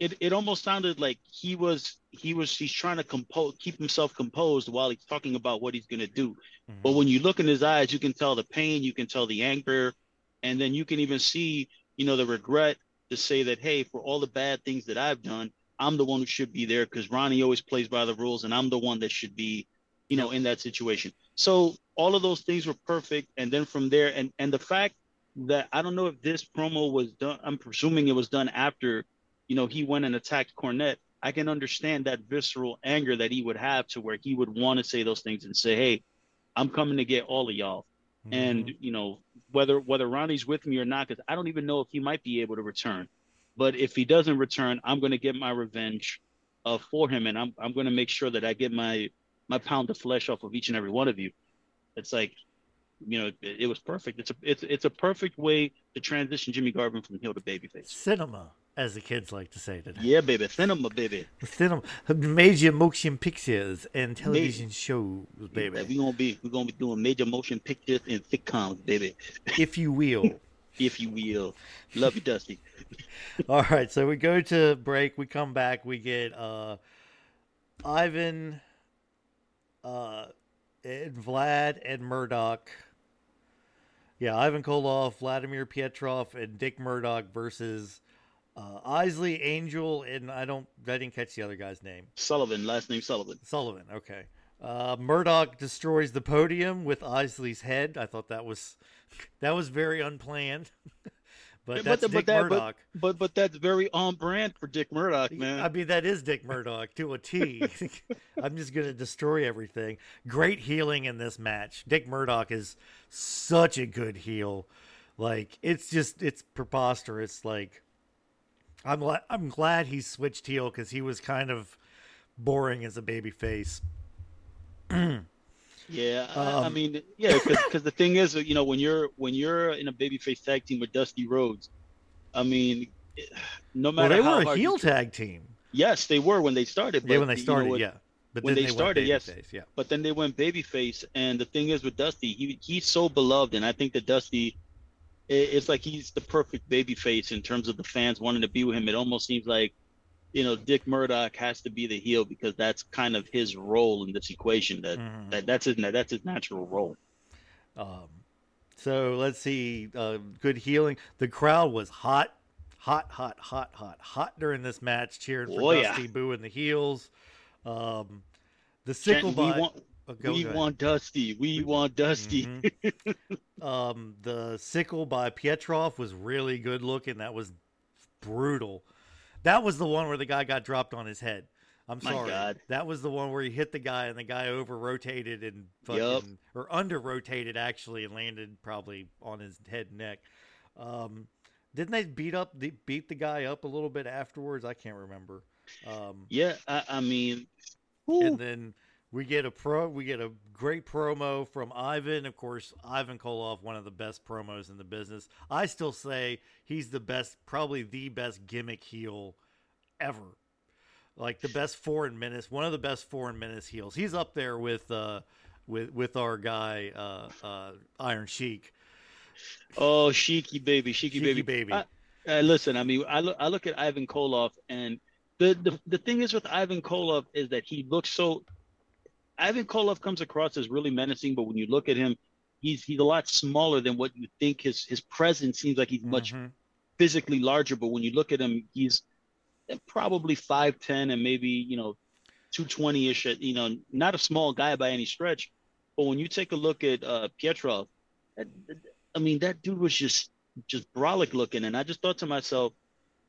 [SPEAKER 2] it it almost sounded like he was he was he's trying to compose keep himself composed while he's talking about what he's gonna do.
[SPEAKER 1] Mhm.
[SPEAKER 2] But when you look in his eyes, you can tell the pain, you can tell the anger, and then you can even see, you know, the regret to say that, hey, for all the bad things that I've done, I'm the one who should be there because Ronnie always plays by the rules, and I'm the one that should be, you know, in that situation. So all of those things were perfect, and then from there, and and the fact that I don't know if this promo was done, I'm presuming it was done after, you know, he went and attacked Cornette. I can understand that visceral anger that he would have to where he would want to say those things and say, hey, I'm coming to get all of y'all and
[SPEAKER 1] Mhm.
[SPEAKER 2] you know whether whether Ronnie's with me or not, because I don't even know if he might be able to return. But if he doesn't return, I'm going to get my revenge uh, for him, and I'm I'm going to make sure that I get my my pound of flesh off of each and every one of you. It's like, you know, it, it was perfect. It's a it's it's a perfect way to transition Jimmy Garvin from heel to babyface.
[SPEAKER 1] cinema as the kids like to say today
[SPEAKER 2] Yeah, baby, cinema, baby.
[SPEAKER 1] cinema major motion pictures and television shows baby
[SPEAKER 2] Yeah, we gonna be we gonna be doing major motion pictures and sitcoms, baby,
[SPEAKER 1] if you will <laughs>
[SPEAKER 2] if you will. Love you, Dusty. <laughs>
[SPEAKER 1] All right, so we go to break. We come back. We get uh, Ivan, uh, and Vlad and Murdoch. Yeah, Ivan Koloff, Vladimir Pietrov, and Dick Murdoch versus uh, Isley Angel, and I don't, I didn't catch the other guy's name.
[SPEAKER 2] Sullivan, last name Sullivan.
[SPEAKER 1] Sullivan. Okay. Uh, Murdoch destroys the podium with Isley's head. I thought that was <laughs> that was very unplanned. <laughs> but that's
[SPEAKER 2] but,
[SPEAKER 1] Dick
[SPEAKER 2] that,
[SPEAKER 1] Murdoch.
[SPEAKER 2] But, but but that's very on brand for Dick Murdoch, man.
[SPEAKER 1] I mean, that is Dick Murdoch to a T. <laughs> <laughs> I'm just gonna destroy everything. Great healing in this match. Dick Murdoch is such a good heel. Like it's just it's preposterous. Like I'm I'm glad he switched heel because he was kind of boring as a baby face. <clears throat>
[SPEAKER 2] Yeah, I, I um, mean, yeah, because the thing is, you know, when you're when you're in a babyface tag team with Dusty Rhodes, I mean, <sighs> no
[SPEAKER 1] Well,
[SPEAKER 2] matter
[SPEAKER 1] they
[SPEAKER 2] how
[SPEAKER 1] were a heel tag team.
[SPEAKER 2] Yes, they were when they started.
[SPEAKER 1] Yeah, when they
[SPEAKER 2] you know,
[SPEAKER 1] started, yeah. But
[SPEAKER 2] when they
[SPEAKER 1] went
[SPEAKER 2] started, yes.
[SPEAKER 1] babyface, yeah.
[SPEAKER 2] But then they went babyface, and the thing is with Dusty, he he's so beloved, and I think that Dusty, i- it's like he's the perfect babyface in terms of the fans wanting to be with him. It almost seems like, you know, Dick Murdoch has to be the heel because that's kind of his role in this equation. That,
[SPEAKER 1] Mhm.
[SPEAKER 2] that that's his that's his natural role.
[SPEAKER 1] Um, so let's see. Uh, good healing. The crowd was hot, hot, hot, hot, hot, hot during this match, cheering for
[SPEAKER 2] Oh, yeah.
[SPEAKER 1] Dusty, booing the heels. Um, the sickle
[SPEAKER 2] Chanting, we
[SPEAKER 1] by
[SPEAKER 2] want
[SPEAKER 1] oh, go-
[SPEAKER 2] we
[SPEAKER 1] go
[SPEAKER 2] want Dusty. We want Dusty.
[SPEAKER 1] Mhm. um, the sickle by Pietrov was really good looking. That was brutal. That was the one where the guy got dropped on his head. I'm
[SPEAKER 2] My
[SPEAKER 1] sorry.
[SPEAKER 2] God.
[SPEAKER 1] That was the one where he hit the guy and the guy over rotated and fucking
[SPEAKER 2] Yup.
[SPEAKER 1] or under rotated actually and landed probably on his head and neck. Um, didn't they beat up the beat the guy up a little bit afterwards? I can't remember. Um,
[SPEAKER 2] Yeah, I, I mean,
[SPEAKER 1] and then we get a pro we get a great promo from Ivan. Of course, Ivan Koloff, one of the best promos in the business. I still say he's the best, probably the best gimmick heel ever. Like the best foreign menace, one of the best foreign menace heels. He's up there with uh with with our guy uh uh Iron Sheik.
[SPEAKER 2] oh, Sheiky baby, Sheiky,
[SPEAKER 1] Sheiky
[SPEAKER 2] baby.
[SPEAKER 1] baby.
[SPEAKER 2] I, uh, listen, I mean, I look, I look at Ivan Koloff, and the, the the thing is with Ivan Koloff is that he looks so. Ivan Koloff comes across as really menacing, but when you look at him, he's he's a lot smaller than what you think. His his presence seems like he's much
[SPEAKER 1] Mhm.
[SPEAKER 2] physically larger, but when you look at him, he's probably five ten and maybe you know two twenty ish. You know, not a small guy by any stretch. But when you take a look at uh, Pietrov, that, I mean, that dude was just just brolic looking, and I just thought to myself,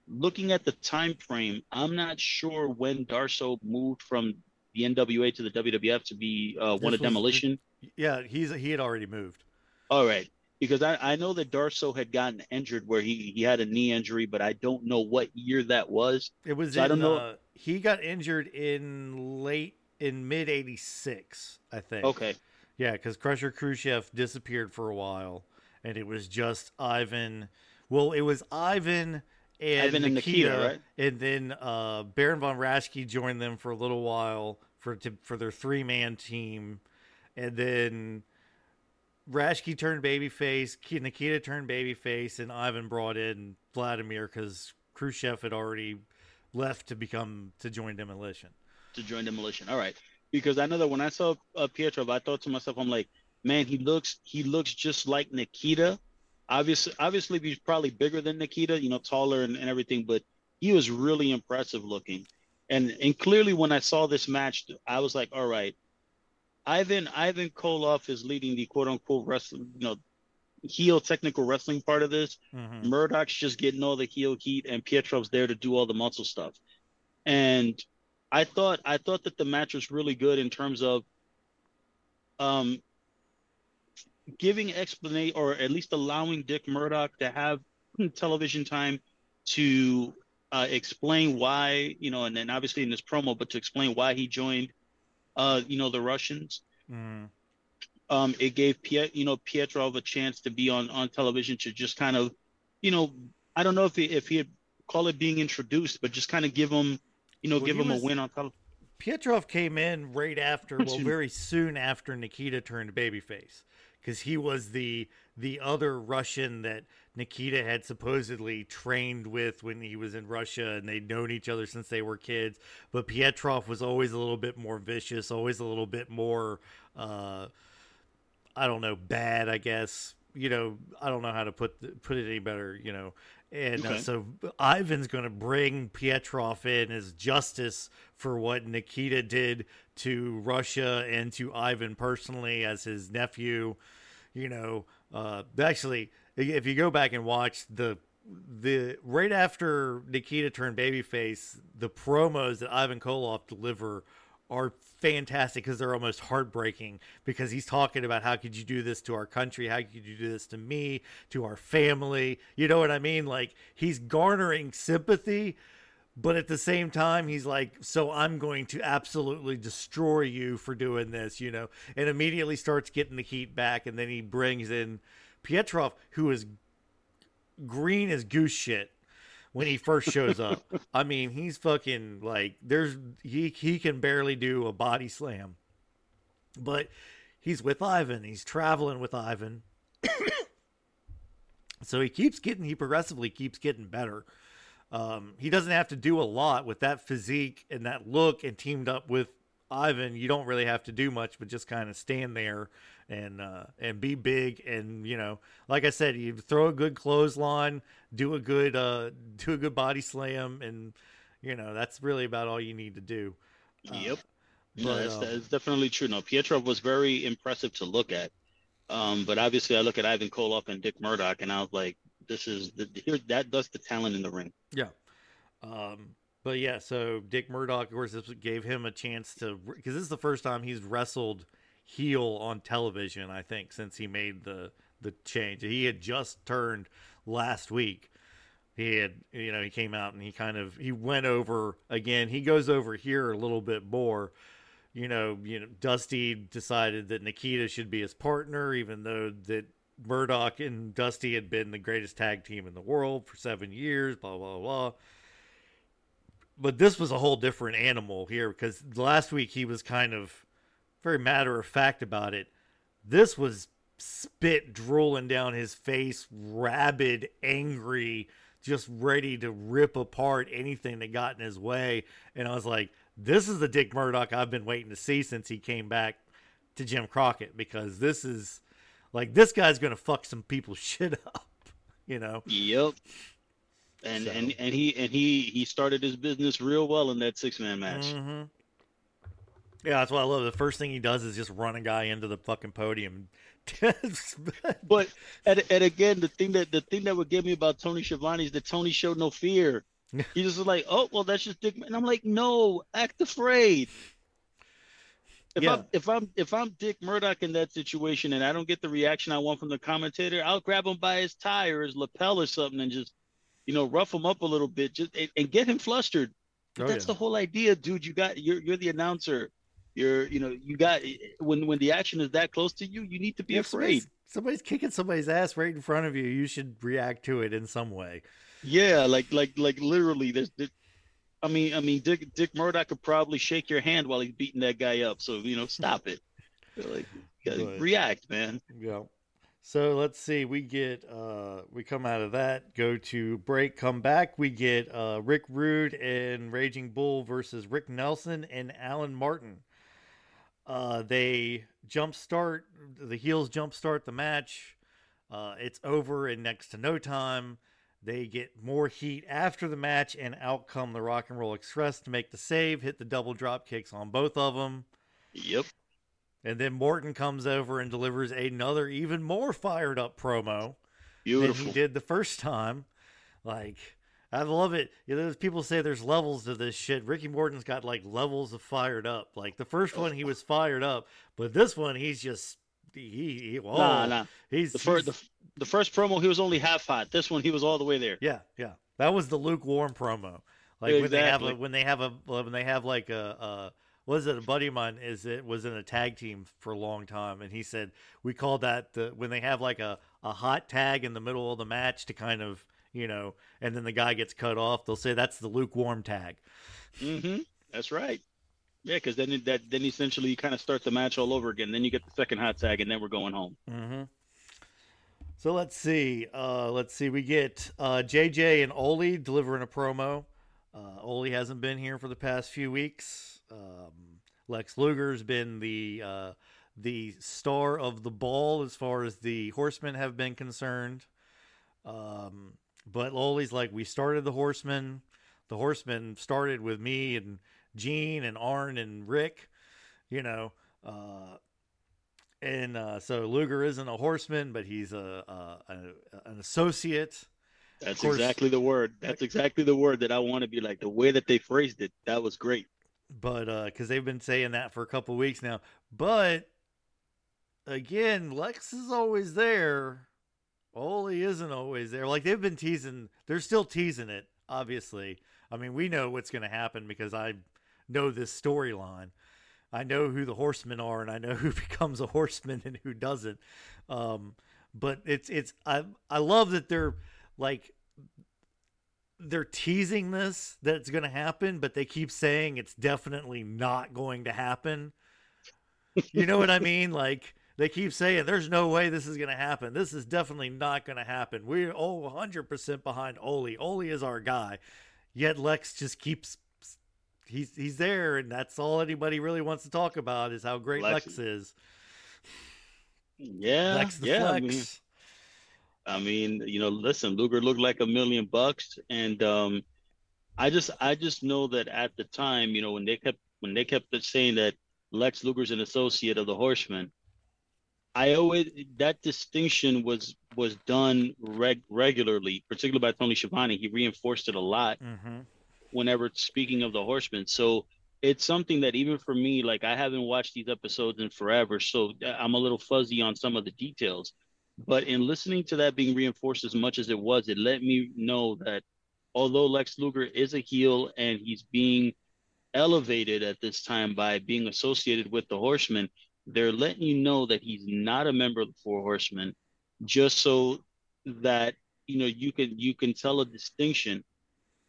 [SPEAKER 2] looking at the time frame, I'm not sure when Darsow moved from the NWA to the WWF to be uh, one of Demolition.
[SPEAKER 1] Yeah, he's he had already moved.
[SPEAKER 2] All right. Because I, I know that Darsow had gotten injured where he, he had a knee injury, but I don't know what year that was.
[SPEAKER 1] It was
[SPEAKER 2] So I don't know-
[SPEAKER 1] Uh, he got injured in late in mid '86, I think.
[SPEAKER 2] Okay.
[SPEAKER 1] Yeah, because Krusher Khrushchev disappeared for a while, and it was just Ivan. Well, it was Ivan and
[SPEAKER 2] Ivan and
[SPEAKER 1] Nikita,
[SPEAKER 2] Nikita, right?
[SPEAKER 1] and then uh, Baron von Raschke joined them for a little while for to, for their three man team, and then Raschke turned babyface, Ki- Nikita turned babyface, and Ivan brought in Vladimir because Khrushchev had already left to become to join Demolition.
[SPEAKER 2] to join demolition. All right, because I know that when I saw uh, Pietrov, I thought to myself, I'm like, man, he looks he looks just like Nikita. Obviously, obviously he's probably bigger than Nikita, you know, taller and, and everything, but he was really impressive looking. And and clearly when I saw this match, I was like, all right, Ivan Ivan Koloff is leading the quote unquote wrestling, you know, heel technical wrestling part of this.
[SPEAKER 1] Mhm.
[SPEAKER 2] Murdoch's just getting all the heel heat, and Pietrov's there to do all the muscle stuff. And I thought I thought that the match was really good in terms of um giving explanation or at least allowing Dick Murdoch to have television time to uh, explain why, you know, and then obviously in this promo, but to explain why he joined uh, you know, the Russians
[SPEAKER 1] Mhm.
[SPEAKER 2] um, it gave Piet, you know, Pietrov a chance to be on on television to just kind of, you know, I don't know if he if he'd call it being introduced, but just kind of give him, you know,
[SPEAKER 1] Well,
[SPEAKER 2] give him
[SPEAKER 1] was-
[SPEAKER 2] a win on television.
[SPEAKER 1] Pietrov came in right after, well, very soon after Nikita turned babyface, because he was the the other Russian that Nikita had supposedly trained with when he was in Russia, and they'd known each other since they were kids. But Pietrov was always a little bit more vicious, always a little bit more, uh, I don't know, bad. I guess you know, I don't know how to put th- put it any better. You know, and uh, so Ivan's going to bring Pietrov in as justice for what Nikita did to Russia and to Ivan personally as his nephew. You know, uh, actually, if you go back and watch the the right after Nikita turned babyface, the promos that Ivan Koloff deliver are fantastic because they're almost heartbreaking because he's talking about how could you do this to our country? How could you do this to me to our family? You know what i mean? Like he's garnering sympathy but at the same time he's like so i'm going to absolutely destroy you for doing this you know and immediately starts getting the heat back and then he brings in pietrov who is green as goose shit when he first shows up. I mean he's fucking like there's he he can barely do a body slam. But he's with ivan. He's traveling with ivan. <coughs> So he keeps getting he progressively keeps getting better um, he doesn't have to do a lot with that physique and that look, and teamed up with Ivan, you don't really have to do much, but just kind of stand there and uh, and be big. And you know, like I said, you throw a good clothesline, do a good uh, do a good body slam, and you know that's really about all you need to do.
[SPEAKER 2] Uh, yep, no, that's, um, that's definitely true. No, Pietro was very impressive to look at. Um, but obviously, I look at Ivan Koloff and Dick Murdoch, and I was like, this is the here that does the talent in the ring.
[SPEAKER 1] Yeah. Um, but yeah, so Dick Murdoch, of course, this gave him a chance to because this is the first time he's wrestled heel on television, I think, since he made the the change. He had just turned last week. He had, you know, he came out and he kind of he went over again. He goes over here a little bit more. You know, you know, Dusty decided that Nikita should be his partner, even though that Murdoch and Dusty had been the greatest tag team in the world for seven years, blah, blah, blah. But this was a whole different animal here because last week he was kind of very matter of fact about it. This was spit drooling down his face, rabid, angry, just ready to rip apart anything that got in his way. And I was like, this is the Dick Murdoch I've been waiting to see since he came back to Jim Crockett because this is like this guy's gonna fuck some people's <laughs> shit up, you know.
[SPEAKER 2] Yep. And so. and and he and he he started his business real well in that six man match.
[SPEAKER 1] Mm-hmm. Yeah, that's what I love. The first thing he does is just run a guy into the fucking podium. <laughs>
[SPEAKER 2] but and, and again, the thing that the thing that would get me about Tony Schiavone is that Tony showed no fear. <laughs> He just was like, "Oh, well, that's just Dick." And I'm like, "No, act afraid." If yeah. I'm if I'm if I'm Dick Murdoch in that situation and I don't get the reaction I want from the commentator, I'll grab him by his tie or his lapel or something and just, you know, rough him up a little bit, just and, and get him flustered. Oh, that's yeah. the whole idea, dude. You got you're you're the announcer. You're you know you got when when the action is that close to you, you need to be afraid.
[SPEAKER 1] Somebody's, somebody's kicking somebody's ass right in front of you. You should react to it in some way.
[SPEAKER 2] Yeah, like like like literally, there's, there's I mean, I mean, Dick Dick Murdoch could probably shake your hand while he's beating that guy up. So you know, stop it. <laughs> like, react, man.
[SPEAKER 1] Yeah. So let's see. We get uh we come out of that, go to break, come back. We get uh Rick Rude and Raging Bull versus Rick Nelson and Alan Martin. Uh they jump start the heels jump start the match. Uh it's over in next to no time. They get more heat after the match, and out come the Rock and Roll Express to make the save, hit the double drop kicks on both of them.
[SPEAKER 2] Yep.
[SPEAKER 1] And then Morton comes over and delivers another, even more fired up promo
[SPEAKER 2] Beautiful.
[SPEAKER 1] than he did the first time. Like, I love it. You know, people say there's levels to this shit. Ricky Morton's got like levels of fired up. Like the first one, he was fired up, but this one, he's just he. he whoa,
[SPEAKER 2] nah, oh, nah.
[SPEAKER 1] He's
[SPEAKER 2] the first. The, the first promo he was only half hot. This one he was all the way there.
[SPEAKER 1] Yeah, yeah. That was the lukewarm promo. Like exactly. when they have a when they have a when they have like a, a was it a buddy of mine is it was in a tag team for a long time and he said we call that the when they have like a, a hot tag in the middle of the match to kind of you know and then the guy gets cut off they'll say that's the lukewarm tag
[SPEAKER 2] mm-hmm <laughs> that's right yeah because then that then essentially you kind of start the match all over again then you get the second hot tag and then we're going home
[SPEAKER 1] mm-hmm so let's see. Uh, let's see. We get uh, JJ and Ole delivering a promo. Uh, Ole hasn't been here for the past few weeks. Um, Lex Luger's been the uh, the star of the ball as far as the Horsemen have been concerned. Um, but Ole's like, we started the Horsemen. The Horsemen started with me and Gene and Arn and Rick. you know. Uh, and uh, so Luger isn't a horseman, but he's a, a, a an associate.
[SPEAKER 2] That's course, exactly the word. That's exactly the word that I want to be like. The way that they phrased it, that was great.
[SPEAKER 1] But because uh, they've been saying that for a couple weeks now, but again, Lex is always there. Ole isn't always there. Like they've been teasing, they're still teasing it. Obviously, I mean, we know what's going to happen because I know this storyline. I know who the horsemen are, and I know <laughs> who becomes a horseman and who doesn't. Um, but it's it's I I love that they're like they're teasing this that it's going to happen, but they keep saying it's definitely not going to happen. You know what I <laughs> mean? Like they keep saying there's no way this is going to happen. This is definitely not going to happen. We're oh 100% behind Ole. Ole is our guy. Yet Lex just keeps he's he's there and that's all anybody really wants to talk about is how great Lex, Lex is.
[SPEAKER 2] Yeah. Lex yeah, I mean, I mean, you know, listen, Luger looked like a million bucks and um I just I just know that at the time, you know, when they kept when they kept saying that Lex Luger's an associate of the Horsemen, I always that distinction was was done reg- regularly, particularly by Tony Schiavone. He reinforced it a lot mm-hmm. Whenever speaking of the Horsemen. So it's something that even for me, like I haven't watched these episodes in forever, so I'm a little fuzzy on some of the details. But in listening to that being reinforced as much as it was, it let me know that although Lex Luger is a heel and he's being elevated at this time by being associated with the Horsemen, they're letting you know that he's not a member of the Four Horsemen, just so that you know you can you can tell a distinction.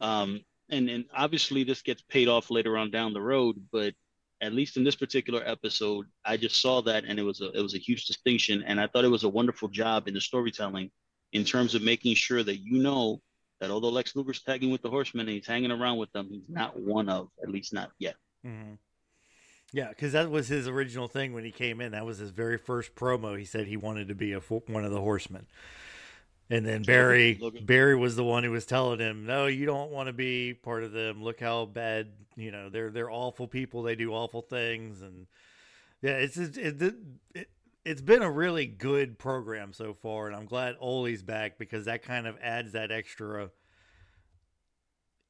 [SPEAKER 2] Um, and and obviously this gets paid off later on down the road, but at least in this particular episode, I just saw that and it was a it was a huge distinction, and I thought it was a wonderful job in the storytelling in terms of making sure that you know that although Lex Luger's tagging with the Horsemen and he's hanging around with them, he's not one of, at least not yet.
[SPEAKER 1] Mm-hmm. Yeah, because that was his original thing when he came in. That was his very first promo. He said he wanted to be a one of the horsemen. And then Barry Barry was the one who was telling him, "No, you don't want to be part of them. Look how bad, you know, they're they're awful people. They do awful things." And yeah, it's it, it, it it's been a really good program so far, and I'm glad Ole's back because that kind of adds that extra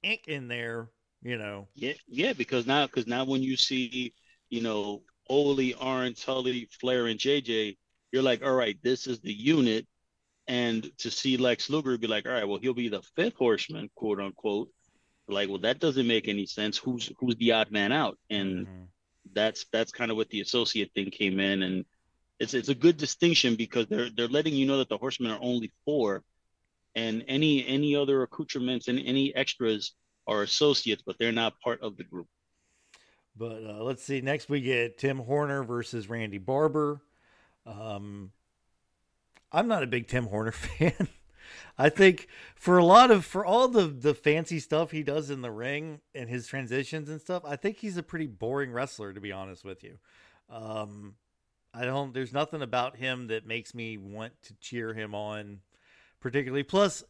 [SPEAKER 1] ink in there, you know.
[SPEAKER 2] Yeah, yeah, because now because now when you see you know, Ole, Arn, Tully, Flair, and JJ, you're like, all right, this is the unit. And to see Lex Luger be like, all right, well, he'll be the fifth horseman, quote unquote. Like, well, that doesn't make any sense. Who's who's the odd man out? And mm-hmm. that's that's kind of what the associate thing came in. And it's it's a good distinction because they're they're letting you know that the horsemen are only four, and any any other accoutrements and any extras are associates, but they're not part of the group.
[SPEAKER 1] But uh, let's see. Next, we get Tim Horner versus Randy Barber. Um, I'm not a big Tim Horner <laughs> fan. I think for a lot of for all the the fancy stuff he does in the ring and his transitions and stuff, I think he's a pretty boring wrestler to be honest with you. Um, I don't. There's nothing about him that makes me want to cheer him on, particularly. Plus,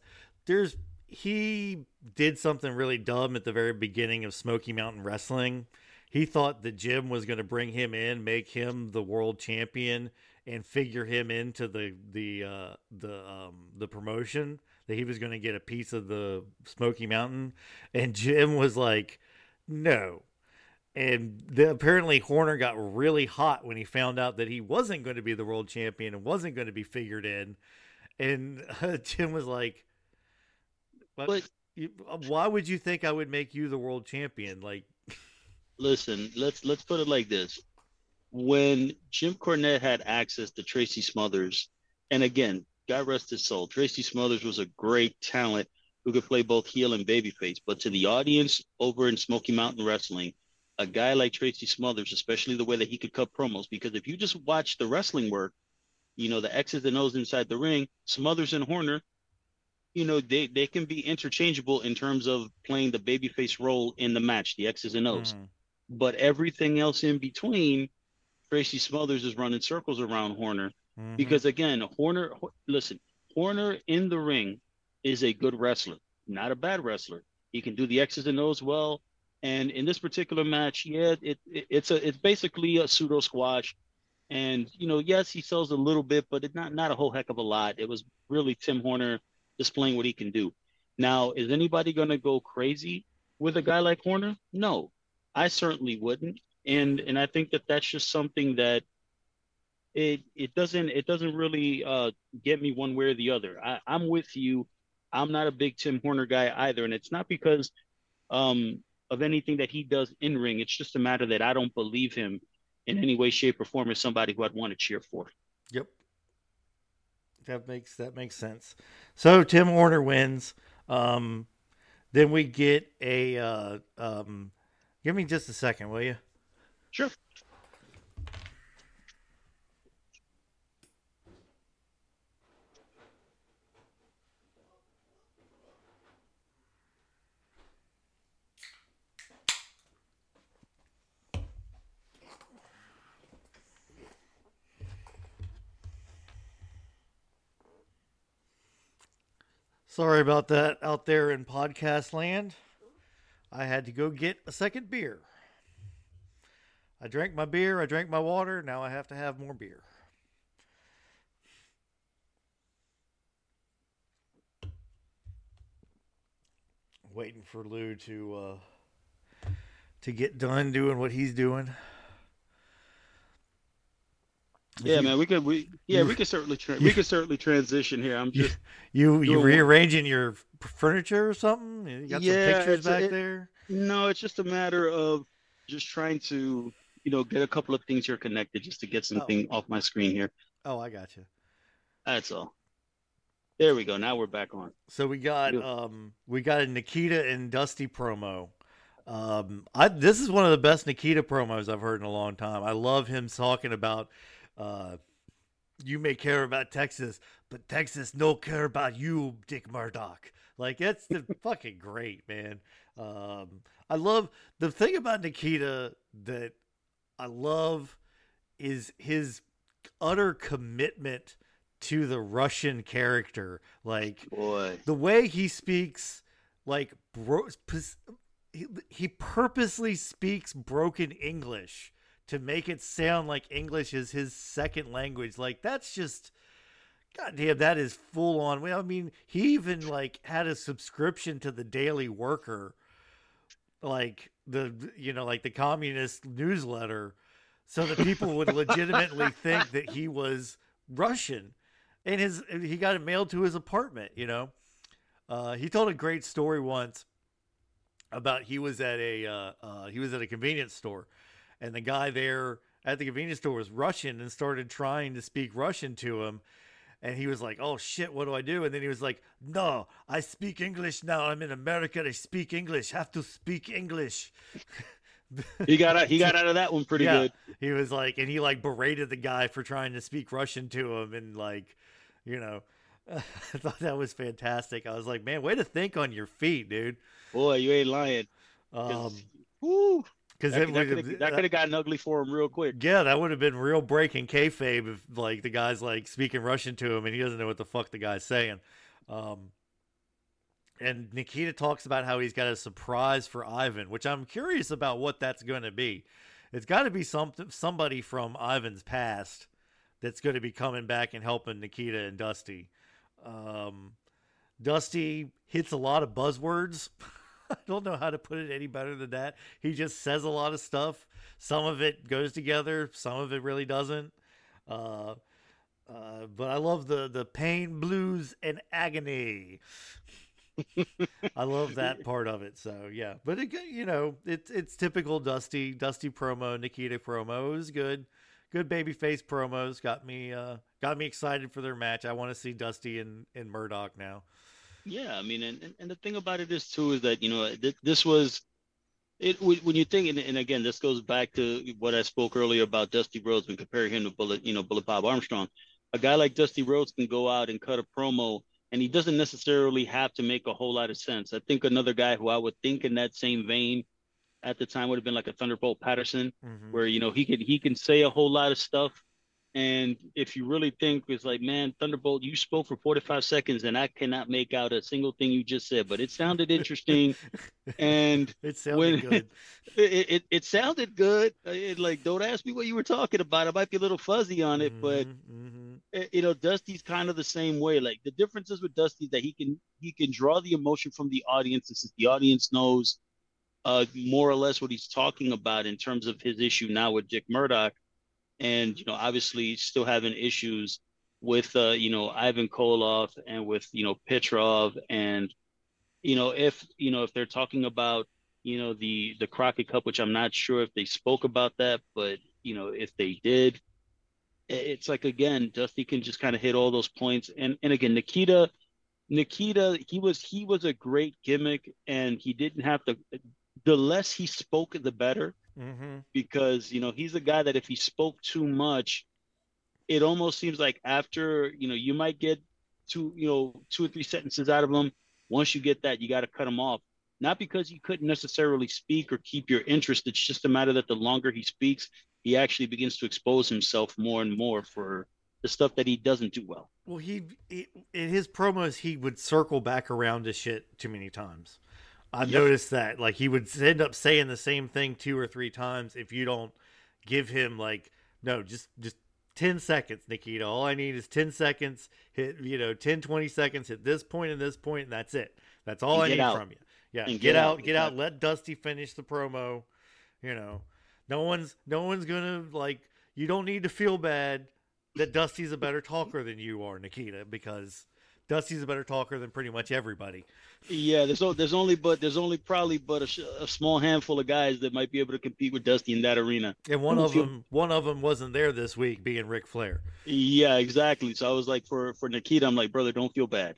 [SPEAKER 1] there's he did something really dumb at the very beginning of Smoky Mountain Wrestling he thought that Jim was going to bring him in, make him the world champion, and figure him into the the uh, the um, the promotion that he was going to get a piece of the Smoky Mountain, and Jim was like, "No." And the, apparently Horner got really hot when he found out that he wasn't going to be the world champion and wasn't going to be figured in, and <laughs> uh, Jim was like, "But why would you think I would make you the world champion? Like <laughs>
[SPEAKER 2] listen, let's let's put it like this. When Jim Cornette had access to Tracy Smothers, and again, God rest his soul, Tracy Smothers was a great talent who could play both heel and babyface. But to the audience over in Smoky Mountain Wrestling, a guy like Tracy Smothers, especially the way that he could cut promos, because if you just watch the wrestling work, you know, the X's and O's inside the ring, Smothers and Horner, you know, they, they can be interchangeable in terms of playing the babyface role in the match, the X's and O's. Mm. But everything else in between, Tracy Smothers is running circles around Horner mm-hmm. because again, Horner. Listen, Horner in the ring is a good wrestler, not a bad wrestler. He can do the X's and O's well. And in this particular match, yeah, it, it it's a it's basically a pseudo squash. And you know, yes, he sells a little bit, but it's not not a whole heck of a lot. It was really Tim Horner displaying what he can do. Now, is anybody going to go crazy with a guy like Horner? No, I certainly wouldn't. And and I think that that's just something that it it doesn't it doesn't really uh, get me one way or the other. I, I'm with you. I'm not a big Tim Horner guy either, and it's not because um, of anything that he does in ring. It's just a matter that I don't believe him in any way, shape, or form as somebody who I'd want to cheer for.
[SPEAKER 1] Yep, that makes that makes sense. So Tim Horner wins. Um, then we get a. Uh, um, give me just a second, will you?
[SPEAKER 2] Sure.
[SPEAKER 1] Sorry about that out there in podcast land. I had to go get a second beer. I drank my beer, I drank my water, now I have to have more beer. Waiting for Lou to uh to get done doing what he's doing.
[SPEAKER 2] Yeah, man, we could we yeah we could certainly tra- we could certainly transition here. I'm just
[SPEAKER 1] you you rearranging your furniture or something. You got
[SPEAKER 2] yeah,
[SPEAKER 1] some pictures back
[SPEAKER 2] it,
[SPEAKER 1] there.
[SPEAKER 2] No, it's just a matter of just trying to you know get a couple of things here connected just to get something oh. off my screen here.
[SPEAKER 1] Oh, I got you.
[SPEAKER 2] That's all. There we go. Now we're back on.
[SPEAKER 1] So we got um we got a Nikita and Dusty promo. Um, I this is one of the best Nikita promos I've heard in a long time. I love him talking about uh, you may care about Texas, but Texas no care about you, Dick Murdoch. Like it's the <laughs> fucking great, man. Um, I love the thing about Nikita that I love is his utter commitment to the Russian character. Like
[SPEAKER 2] Boy.
[SPEAKER 1] the way he speaks, like bro, he, he purposely speaks broken English to make it sound like English is his second language. Like that's just God damn, that is full on. Well, I mean, he even like had a subscription to the Daily Worker, like the you know like the communist newsletter, so that people would legitimately think that he was Russian, and his he got it mailed to his apartment. You know, uh, he told a great story once about he was at a uh, uh, he was at a convenience store and the guy there at the convenience store was Russian and started trying to speak Russian to him. And he was like, "Oh shit, what do I do?" And then he was like, "No, I speak English now. I'm in America. I speak English. Have to speak English."
[SPEAKER 2] he got out, he got out of that one pretty <laughs> yeah, good.
[SPEAKER 1] He was like, and he like berated the guy for trying to speak Russian to him, and like, you know, <laughs> I thought that was fantastic. I was like, man, way to think on your feet, dude.
[SPEAKER 2] Boy, you ain't lying.
[SPEAKER 1] Um,
[SPEAKER 2] woo, because that, that could have gotten ugly for him real quick.
[SPEAKER 1] Yeah, that would have been real breaking kayfabe if like the guy's like speaking Russian to him and he doesn't know what the fuck the guy's saying. Um, and Nikita talks about how he's got a surprise for Ivan, which I'm curious about what that's going to be. It's got to be something somebody from Ivan's past that's going to be coming back and helping Nikita and Dusty. Um, Dusty hits a lot of buzzwords. <laughs> <laughs> I don't know how to put it any better than that. He just says a lot of stuff. Some of it goes together, some of it really doesn't. Uh, uh, but I love the the pain, blues, and agony. I love that <laughs> part of it. So yeah, but it, you know, it's it's typical Dusty Dusty promo, Nikita promo. It was good, good babyface promos. Got me uh, got me excited for their match. I want to see Dusty and and Murdoch now.
[SPEAKER 2] Yeah, I mean, and, and the thing about it is too is that you know th- this was it when you think and, and, again this goes back to what I spoke earlier about Dusty Rhodes and comparing him to Bullet you know Bullet Bob Armstrong. A guy like Dusty Rhodes can go out and cut a promo and he doesn't necessarily have to make a whole lot of sense. I think another guy who I would think in that same vein at the time would have been like a Thunderbolt Patterson, mm-hmm. where you know he could he can say a whole lot of stuff, And if you really think it's like, man, Thunderbolt, you spoke for 45 seconds and I cannot make out a single thing you just said, but it sounded interesting. <laughs> and
[SPEAKER 1] it sounded when, good. <laughs>
[SPEAKER 2] It, it, it sounded good. It, like, don't ask me what you were talking about. I might be a little fuzzy on it, mm-hmm, but mm-hmm. you know, Dusty's kind of the same way. Like the difference is with Dusty that he can he can draw the emotion from the audience, since the audience knows uh, more or less what he's talking about in terms of his issue now with Dick Murdoch and you know obviously still having issues with uh, you know Ivan Koloff and with you know Petrov and you know if you know if they're talking about you know the the Crockett Cup, which I'm not sure if they spoke about that, but you know if they did, it's like again Dusty can just kind of hit all those points and and again Nikita. Nikita, he was he was a great gimmick, and he didn't have to. The less he spoke, the better mm-hmm. because you know he's a guy that if he spoke too much, it almost seems like after you know you might get two you know two or three sentences out of him. Once you get that, you got to cut him off. Not because he couldn't necessarily speak or keep your interest. It's just a matter that the longer he speaks, he actually begins to expose himself more and more for the stuff that he doesn't do well.
[SPEAKER 1] Well, he, he in his promos he would circle back around to shit too many times. I yep. noticed that like he would end up saying the same thing two or three times if you don't give him like no just just 10 seconds Nikita. All I need is 10 seconds hit you know 10 20 seconds hit this point and this point and that's it. That's all and I need out. from you. Yeah get, get out, out get out. Let Dusty finish the promo you know. No one's no one's gonna like you don't need to feel bad that Dusty's a better talker than you are Nikita because Dusty's a better talker than pretty much everybody.
[SPEAKER 2] Yeah, there's no, there's only but there's only probably but a, a, small handful of guys that might be able to compete with Dusty in that arena.
[SPEAKER 1] And one of feel... them, one of them wasn't there this week, being Ric Flair.
[SPEAKER 2] Yeah, exactly. So I was like, for for Nikita, I'm like, brother, don't feel bad.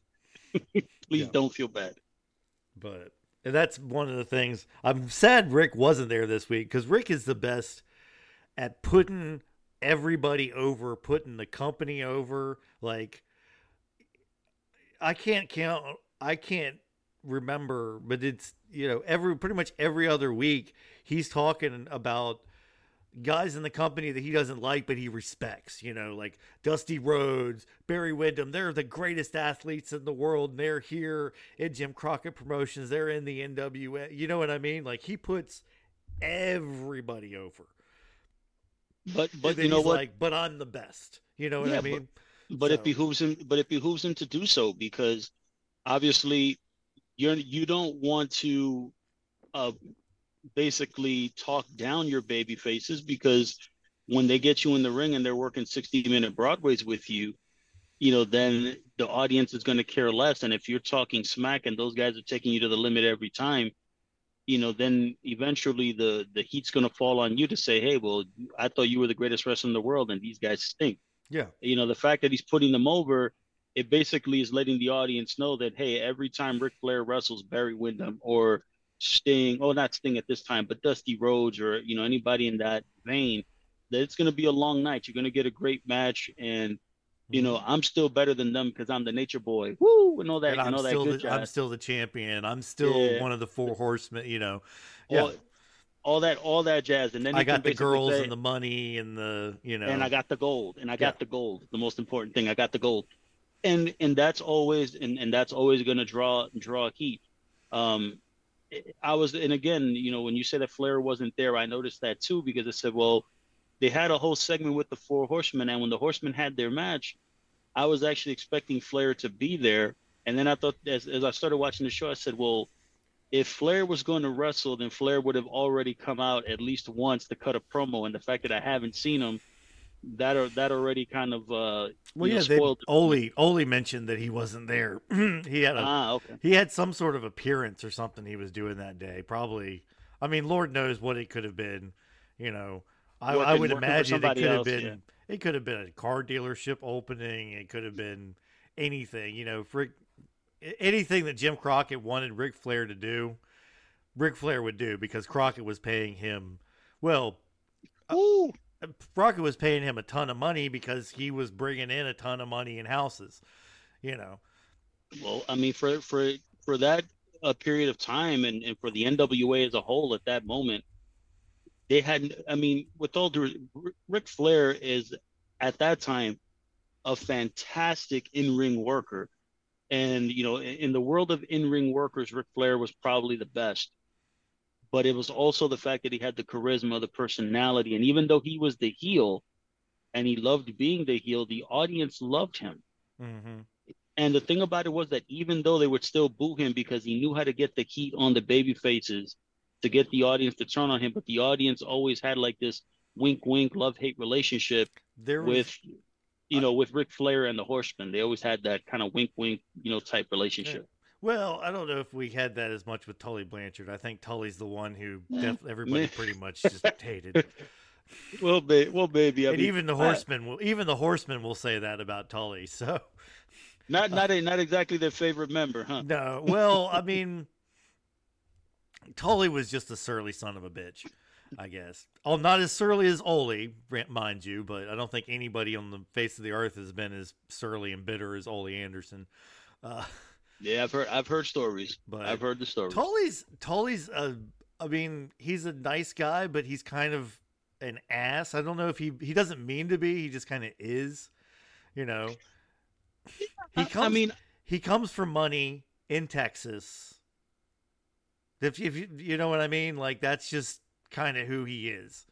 [SPEAKER 2] <laughs> Please yeah. don't feel bad.
[SPEAKER 1] But and that's one of the things I'm sad Ric wasn't there this week because Ric is the best at putting everybody over, putting the company over, like I can't count. I can't remember, but it's you know every pretty much every other week he's talking about guys in the company that he doesn't like but he respects. You know, like Dusty Rhodes, Barry Windham. They're the greatest athletes in the world. And they're here in Jim Crockett Promotions. They're in the NWA. You know what I mean? Like he puts everybody over.
[SPEAKER 2] But but you know what?
[SPEAKER 1] Like, but I'm the best. You know what yeah, I mean?
[SPEAKER 2] But- but so. it behooves him but it behooves him to do so because obviously you're you don't want to uh, basically talk down your baby faces because when they get you in the ring and they're working 60 minute broadways with you you know then the audience is going to care less and if you're talking smack and those guys are taking you to the limit every time you know then eventually the the heat's going to fall on you to say hey well i thought you were the greatest wrestler in the world and these guys stink
[SPEAKER 1] yeah.
[SPEAKER 2] You know, the fact that he's putting them over, it basically is letting the audience know that, hey, every time Ric Flair wrestles Barry Windham or Sting, oh, not Sting at this time, but Dusty Rhodes or, you know, anybody in that vein, that it's going to be a long night. You're going to get a great match. And, you know, mm-hmm. I'm still better than them because I'm the nature boy. Woo! And all that. And I'm,
[SPEAKER 1] still
[SPEAKER 2] that the,
[SPEAKER 1] I'm still the champion. I'm still yeah. one of the four horsemen, you know. Yeah.
[SPEAKER 2] All, all that all that jazz. And then
[SPEAKER 1] i got the girls say, and the money and the you know.
[SPEAKER 2] And i got the gold and i got yeah. the gold the most important thing i got the gold. And and that's always and, and that's always going to draw draw heat. Um i was and again you know when you said that flair wasn't there i noticed that too because i said well they had a whole segment with the four horsemen and when the horsemen had their match i was actually expecting flair to be there. And then i thought as, as i started watching the show i said well if Flair was going to wrestle, then Flair would have already come out at least once to cut a promo. And the fact that I haven't seen him, that are that already kind of uh well yeah
[SPEAKER 1] know, they Ole Ole mentioned that he wasn't there. <clears throat> he had a
[SPEAKER 2] ah, okay.
[SPEAKER 1] he had some sort of appearance or something he was doing that day. Probably I mean, Lord knows what it could have been. You know, I, I would imagine it could else, have been yeah. it could have been a car dealership opening. It could have been anything. You know, for anything that Jim Crockett wanted Ric Flair to do, Ric Flair would do because Crockett was paying him. Well, uh, Ooh. Crockett was paying him a ton of money because he was bringing in a ton of money in houses. You know.
[SPEAKER 2] Well, I mean, for for for that a period of time, and, and for the NWA as a whole at that moment, they had. I mean, with all due, Ric Flair is at that time a fantastic in-ring worker. And you know, in the world of in-ring workers, Ric Flair was probably the best. But it was also the fact that he had the charisma, the personality, and even though he was the heel, and he loved being the heel, the audience loved him. Mm-hmm. And the thing about it was that even though they would still boo him because he knew how to get the heat on the baby faces to get the audience to turn on him, but the audience always had like this wink wink love hate relationship there was, with you know with Ric Flair and the Horsemen. They always had that kind of wink wink you know type relationship.
[SPEAKER 1] Well, I don't know if we had that as much with Tully Blanchard. I think Tully's the one who def- everybody pretty much just <laughs> hated.
[SPEAKER 2] well, ba- well, baby.
[SPEAKER 1] I and mean, even the horsemen will even the horsemen will say that about Tully. So
[SPEAKER 2] not not <laughs> a, not exactly their favorite member, huh?
[SPEAKER 1] No. Well, I mean, Tully was just a surly son of a bitch, I guess. Oh, not as surly as Ole, mind you, but I don't think anybody on the face of the earth has been as surly and bitter as Ole Anderson. Uh,
[SPEAKER 2] yeah, I've heard I've heard stories, but I've heard the stories.
[SPEAKER 1] Tully's Tully's a, I mean, he's a nice guy, but he's kind of an ass. I don't know if he he doesn't mean to be. He just kind of is, you know. He comes. I mean, he comes for money in Texas. If, if you, you know what I mean, like that's just kind of who he is.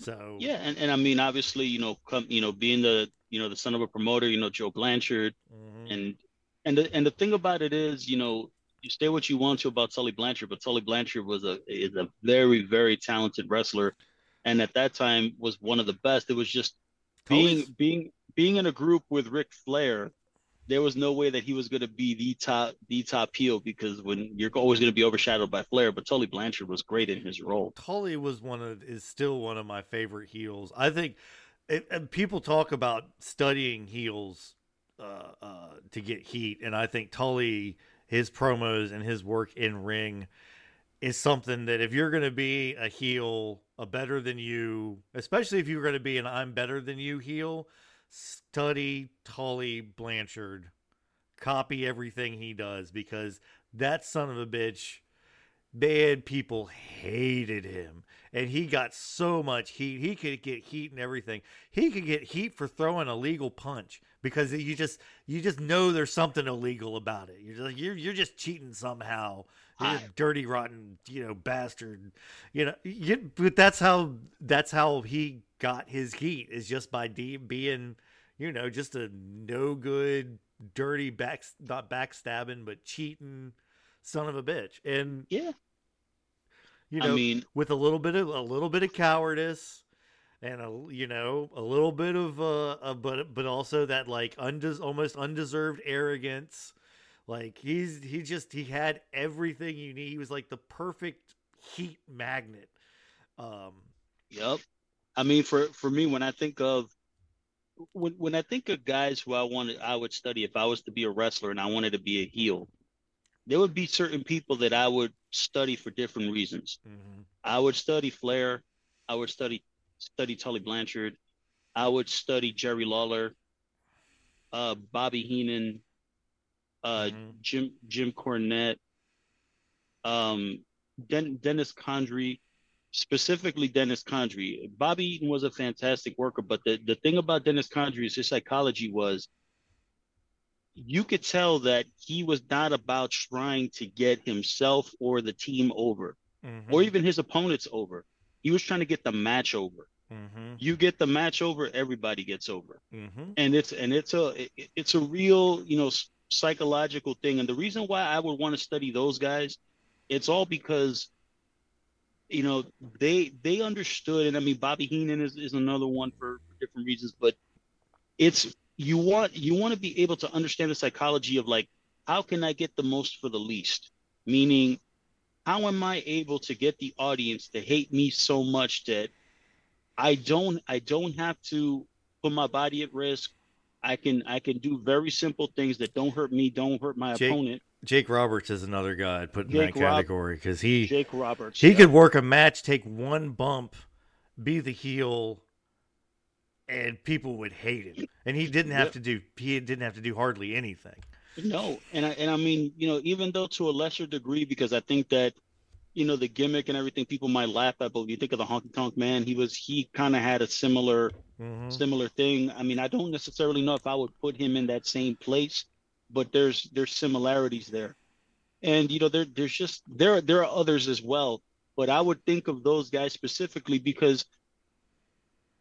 [SPEAKER 1] So
[SPEAKER 2] yeah, and, and I mean, obviously, you know, come, you know, being the you know the son of a promoter, you know, Joe Blanchard, mm-hmm. and and the and the thing about it is, you know, you say what you want to about Tully Blanchard, but Tully Blanchard was a is a very very talented wrestler, and at that time was one of the best. It was just being being being in a group with Ric Flair there was no way that he was going to be the top the top heel because when you're always going to be overshadowed by Flair. But Tully Blanchard was great in his role.
[SPEAKER 1] Tully was one of is still one of my favorite heels. I think it, people talk about studying heels uh, uh, to get heat, and I think Tully his promos and his work in ring is something that if you're going to be a heel, a better than you, especially if you're going to be an I'm better than you heel study Tully Blanchard, copy everything he does because that son of a bitch, bad people hated him. And he got so much heat. He could get heat and everything. He could get heat for throwing a legal punch because you just you just know there's something illegal about it. You're just, you're you're just cheating somehow. You're dirty, rotten, you know, bastard. You know, you, but that's how that's how he got his heat is just by de- being, you know, just a no good, dirty back not backstabbing but cheating son of a bitch. And
[SPEAKER 2] yeah,
[SPEAKER 1] you know, I mean, with a little bit of a little bit of cowardice and a you know a little bit of uh, uh but but also that like undes- almost undeserved arrogance like he's he just he had everything you need he was like the perfect heat magnet um
[SPEAKER 2] yep I mean, for for me, when I think of when when I think of guys who I wanted, I would study if I was to be a wrestler and I wanted to be a heel. There would be certain people that I would study for different reasons. Mm-hmm. I would study Flair. I would study study Tully Blanchard. I would study Jerry Lawler, uh, Bobby Heenan, uh, mm-hmm. Jim Jim Cornette, um, Den- Dennis Condrey specifically Dennis Condrey. Bobby Eaton was a fantastic worker, but the, the thing about Dennis Condrey is his psychology was you could tell that he was not about trying to get himself or the team over mm-hmm. or even his opponents over. He was trying to get the match over. Mm-hmm. You get the match over, everybody gets over. Mm-hmm. And it's and it's a it, it's a real, you know, psychological thing. And the reason why I would want to study those guys, it's all because you know, they they understood, and I mean, Bobby Heenan is, is another one for, for different reasons, but it's you want you want to be able to understand the psychology of like, how can I get the most for the least? Meaning, how am I able to get the audience to hate me so much that I don't I don't have to put my body at risk. I can I can do very simple things that don't hurt me, don't hurt my Jake, opponent.
[SPEAKER 1] Jake Roberts is another guy I'd put in Jake that category because he
[SPEAKER 2] Jake Roberts
[SPEAKER 1] he yeah. could work a match, take one bump, be the heel, and people would hate him. And he didn't have yep. to do he didn't have to do hardly anything.
[SPEAKER 2] No, and I, and I mean you know even though to a lesser degree because I think that you know the gimmick and everything people might laugh at, but you think of the honky tonk man, he was he kind of had a similar mm-hmm. similar thing. I mean, I don't necessarily know if I would put him in that same place, but there's there's similarities there. And you know, there there's just there there are others as well, but I would think of those guys specifically because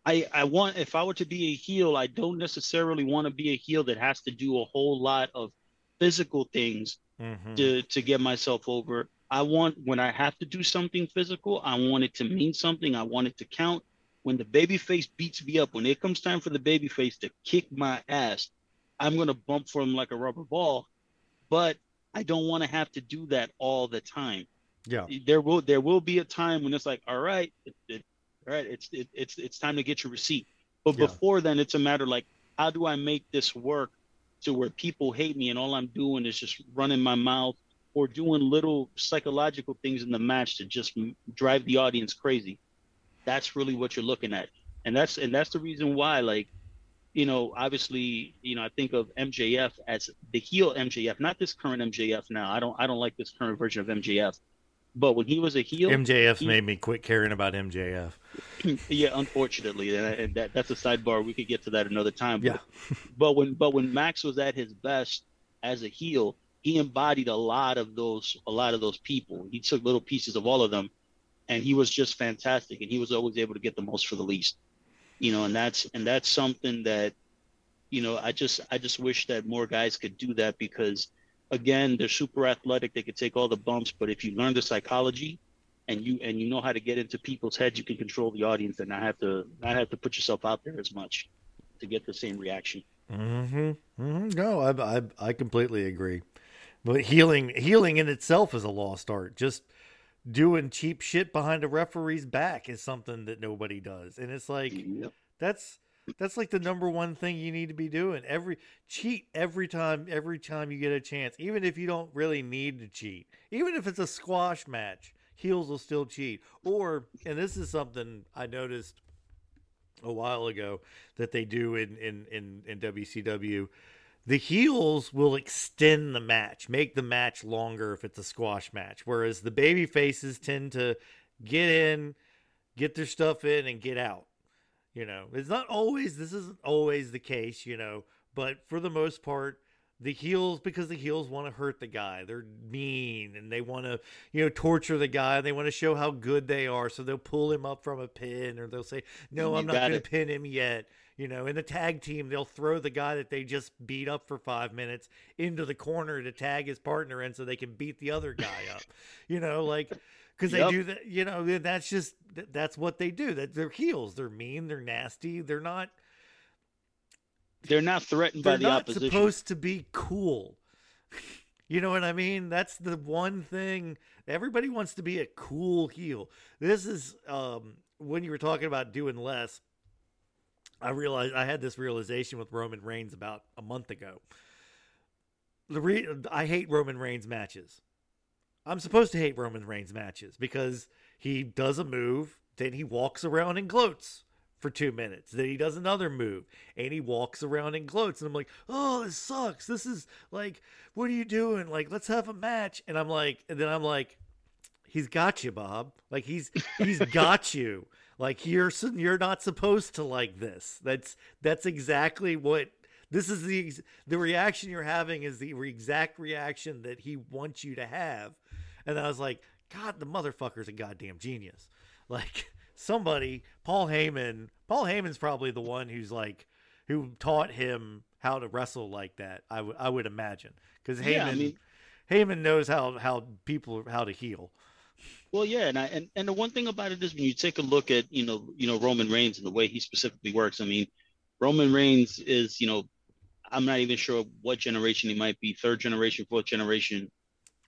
[SPEAKER 2] I I want if I were to be a heel, I don't necessarily want to be a heel that has to do a whole lot of physical things mm-hmm. to to get myself over. I want when I have to do something physical, I want it to mean something. I want it to count. When the baby face beats me up, when it comes time for the baby face to kick my ass, I'm gonna bump for him like a rubber ball. But I don't want to have to do that all the time.
[SPEAKER 1] Yeah.
[SPEAKER 2] There will there will be a time when it's like, all right, it, it, all right, it's it, it's it's time to get your receipt. But yeah. before then, it's a matter like, how do I make this work to where people hate me and all I'm doing is just running my mouth or doing little psychological things in the match to just drive the audience crazy. That's really what you're looking at, and that's and that's the reason why, like, you know, obviously, you know, I think of MJF as the heel MJF, not this current MJF now. I don't I don't like this current version of MJF. But when he was a heel,
[SPEAKER 1] MJF he, made me quit caring about MJF. <clears throat>
[SPEAKER 2] yeah, unfortunately, and that, that's a sidebar. We could get to that another time.
[SPEAKER 1] But, yeah. <laughs>
[SPEAKER 2] but when but when Max was at his best as a heel, he embodied a lot of those a lot of those people. He took little pieces of all of them, and he was just fantastic. And he was always able to get the most for the least. You know, and that's and that's something that, you know, I just I just wish that more guys could do that because again, they're super athletic. They could take all the bumps, but if you learn the psychology and you and you know how to get into people's heads, you can control the audience and not have to not have to put yourself out there as much to get the same reaction.
[SPEAKER 1] Mm-hmm. mm-hmm. No, I, I I completely agree. But heeling heeling in itself is a lost art. Just doing cheap shit behind a referee's back is something that nobody does, and it's like yep. that's that's like the number one thing you need to be doing. Every cheat every time every time you get a chance. Even if you don't really need to cheat. Even if it's a squash match, heels will still cheat. Or and this is something I noticed a while ago that they do in in in, in WCW. The heels will extend the match, make the match longer if it's a squash match, whereas the baby faces tend to get in, get their stuff in, and get out. You know, it's not always, this isn't always the case, you know, but for the most part, the heels because the heels want to hurt the guy. They're mean and they want to, you know, torture the guy. They want to show how good they are. So they'll pull him up from a pin or they'll say, No, I'm not going to pin him yet. You know, in the tag team, they'll throw the guy that they just beat up for five minutes into the corner to tag his partner in so they can beat the other guy up. You know, like because yep. they do that. You know, that's just that's what they do. That they're heels. They're mean. They're nasty. They're not.
[SPEAKER 2] They're not threatened they're by the not opposition.
[SPEAKER 1] Supposed to be cool. <laughs> You know what I mean? That's the one thing everybody wants to be a cool heel. This is um, when you were talking about doing less. I realized I had this realization with Roman Reigns about a month ago. The re- I hate Roman Reigns matches. I'm supposed to hate Roman Reigns matches because he does a move, then he walks around and gloats for two minutes. Then he does another move and he walks around and gloats. And I'm like, oh, this sucks. This is like, what are you doing? Like, let's have a match. And I'm like, and then I'm like, he's got you, Bob. Like he's he's <laughs> got you. Like you're you're not supposed to like this. That's that's exactly what this is the the reaction you're having is the exact reaction that he wants you to have and I was like, God, the motherfucker's a goddamn genius. Like <laughs> somebody, Paul Heyman, Paul Heyman's probably the one who's like, who taught him how to wrestle like that. I would, I would imagine, because Heyman, yeah, I mean, Heyman knows how how people how to heel.
[SPEAKER 2] Well, yeah, and I and, and the one thing about it is when you take a look at you know you know Roman Reigns and the way he specifically works. I mean, Roman Reigns is you know I'm not even sure what generation he might be, third generation, fourth generation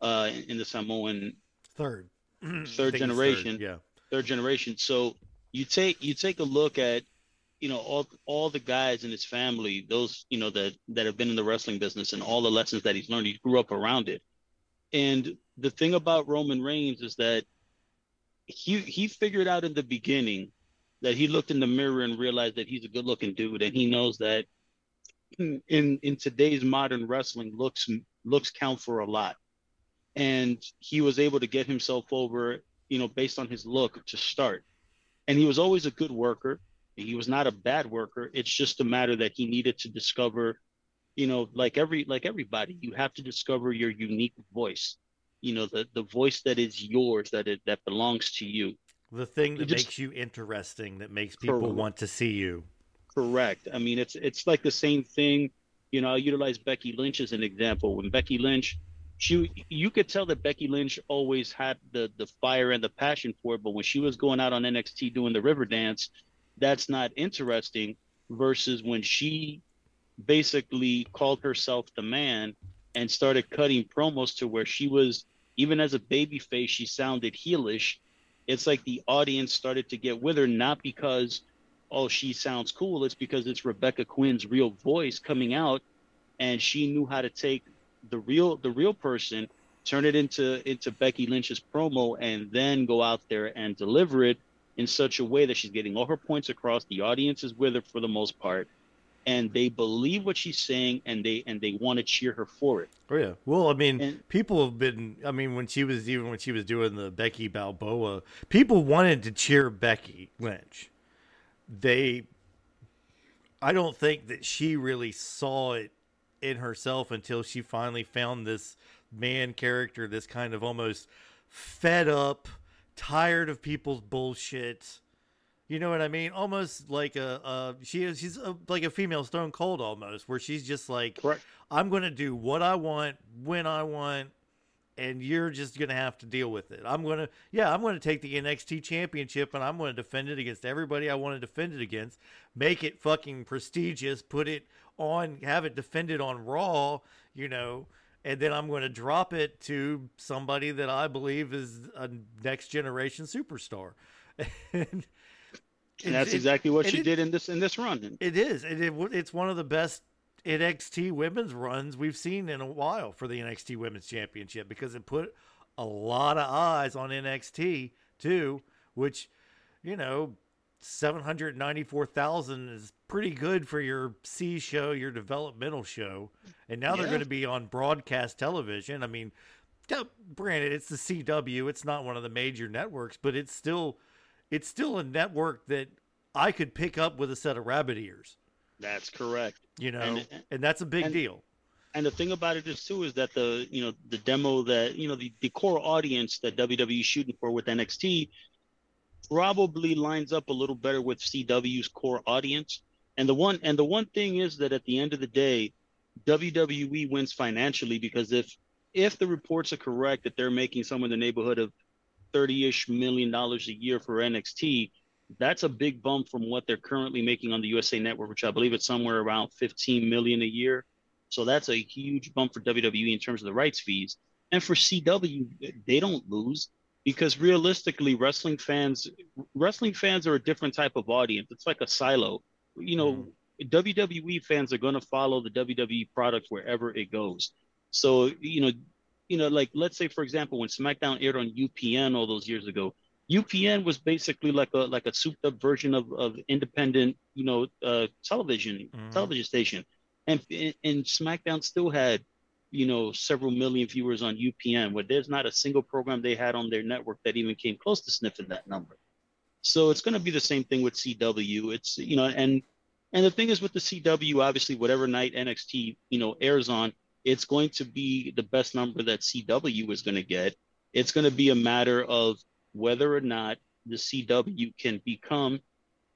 [SPEAKER 2] uh, in the Samoan
[SPEAKER 1] third <clears throat>
[SPEAKER 2] third generation.
[SPEAKER 1] Third, yeah,
[SPEAKER 2] third generation. So you take you take a look at you know all all the guys in his family, those you know that that have been in the wrestling business and all the lessons that he's learned. He grew up around it. And the thing about Roman Reigns is that he he figured out in the beginning that he looked in the mirror and realized that he's a good looking dude and he knows that in in today's modern wrestling looks looks count for a lot and he was able to get himself over, you know, based on his look to start. And he was always a good worker. He was not a bad worker. It's just a matter that he needed to discover, you know, like every like everybody, you have to discover your unique voice. You know, the the voice that is yours, that it that belongs to you.
[SPEAKER 1] The thing that just, makes you interesting, that makes people correct. want to see you.
[SPEAKER 2] Correct. I mean, it's it's like the same thing. You know, I'll utilize Becky Lynch as an example. When Becky Lynch, she you could tell that Becky Lynch always had the the fire and the passion for it, but when she was going out on NXT doing the river dance, that's not interesting versus when she basically called herself the man and started cutting promos to where she was even as a baby face she sounded heelish. It's like the audience started to get with her not because oh she sounds cool. It's because it's rebecca quin's real voice coming out and she knew how to take the real the real person turn it into into becky lynch's promo and then go out there and deliver it in such a way that she's getting all her points across. The audience is with her for the most part, and they believe what she's saying, and they and they want to cheer her for it.
[SPEAKER 1] Oh yeah. Well, I mean, and, people have been. I mean, when she was even when she was doing the Becky Balboa, people wanted to cheer Becky Lynch. They, I don't think that she really saw it in herself until she finally found this man character, this kind of almost fed up tired of people's bullshit. You know what I mean? Almost like a, a she is she's a, like a female Stone Cold almost, where she's just like,
[SPEAKER 2] Correct.
[SPEAKER 1] I'm going to do what I want when I want, and you're just going to have to deal with it. I'm going to, yeah, I'm going to take the NXT Championship and I'm going to defend it against everybody I want to defend it against, make it fucking prestigious, put it on, have it defended on Raw, you know, and then I'm going to drop it to somebody that I believe is a next generation superstar. <laughs>
[SPEAKER 2] and, and that's it, exactly what she it, did in this in this run.
[SPEAKER 1] It is. It, it's one of the best NXT women's runs we've seen in a while for the NXT Women's Championship because it put a lot of eyes on NXT too, which you know 794,000 is pretty good for your C show, your developmental show. And now yeah. they're going to be on broadcast television. I mean, granted, it's the CW, it's not one of the major networks, but it's still it's still a network that I could pick up with a set of rabbit ears.
[SPEAKER 2] That's correct.
[SPEAKER 1] You know, and, and that's a big
[SPEAKER 2] and,
[SPEAKER 1] deal.
[SPEAKER 2] And the thing about it is too is that the you know the demo that you know the, the core audience that WWE is shooting for with NXT probably lines up a little better with CW's core audience. And the one and the one thing is that at the end of the day, WWE wins financially because if if the reports are correct that they're making somewhere in the neighborhood of 30-ish million dollars a year for NXT, that's a big bump from what they're currently making on the USA network, which I believe it's somewhere around 15 million a year. So that's a huge bump for WWE in terms of the rights fees. And for CW, they don't lose because realistically wrestling fans wrestling fans are a different type of audience it's like a silo you know mm. wwe fans are going to follow the wwe product wherever it goes so you know you know like let's say for example when smackdown aired on upn all those years ago upn was basically like a like a souped up version of, of independent you know uh, television mm. television station and and smackdown still had you know several million viewers on UPN, where there's not a single program they had on their network that even came close to sniffing that number. So it's going to be the same thing with CW. It's you know, and and the thing is with the CW, obviously, whatever night NXT you know airs on, it's going to be the best number that CW is going to get. It's going to be a matter of whether or not the CW can become,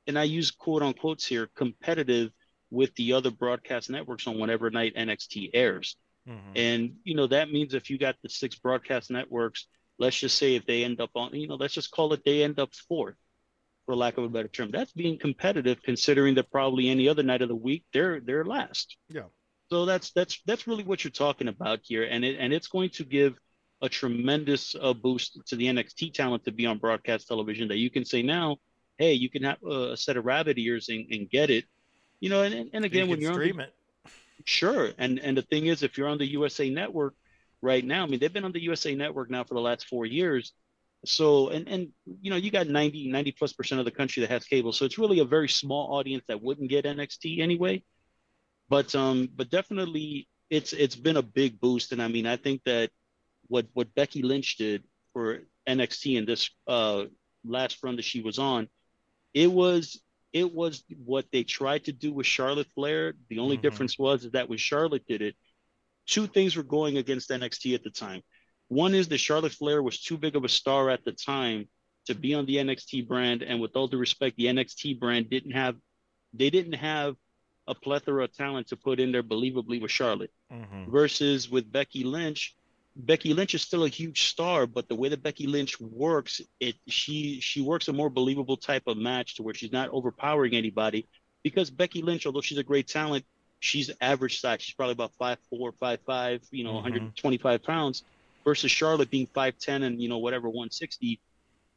[SPEAKER 2] and I use quote unquotes here, competitive with the other broadcast networks on whatever night NXT airs. Mm-hmm. And you know that means if you got the six broadcast networks, let's just say if they end up on, you know, let's just call it they end up fourth, for lack of a better term. That's being competitive, considering that probably any other night of the week they're they're last.
[SPEAKER 1] Yeah.
[SPEAKER 2] So that's that's that's really what you're talking about here, and it and it's going to give a tremendous uh, boost to the NXT talent to be on broadcast television. That you can say now, hey, you can have a set of rabbit ears and, and get it. You know, and, and again,
[SPEAKER 1] you
[SPEAKER 2] when you're
[SPEAKER 1] stream
[SPEAKER 2] on
[SPEAKER 1] the, it
[SPEAKER 2] Sure. And and the thing is, if you're on the USA Network right now, I mean, they've been on the USA Network now for the last four years. So and and you know, you got 90 90 plus percent of the country that has cable. So it's really a very small audience that wouldn't get NXT anyway. But um, but definitely it's it's been a big boost. And I mean, I think that what what Becky Lynch did for NXT in this uh last run that she was on, it was it was what they tried to do with Charlotte Flair. The only mm-hmm. difference was is that when Charlotte did it, two things were going against NXT at the time. One is that Charlotte Flair was too big of a star at the time to be on the NXT brand, and with all due respect, the NXT brand didn't have they didn't have a plethora of talent to put in there believably with Charlotte. Mm-hmm. Versus with Becky Lynch, Becky Lynch is still a huge star, but the way that Becky Lynch works, it she she works a more believable type of match to where she's not overpowering anybody. Because Becky Lynch, although she's a great talent, she's average size. She's probably about five four, five five, you know, mm-hmm. 125 pounds, versus Charlotte being five ten and you know whatever 160.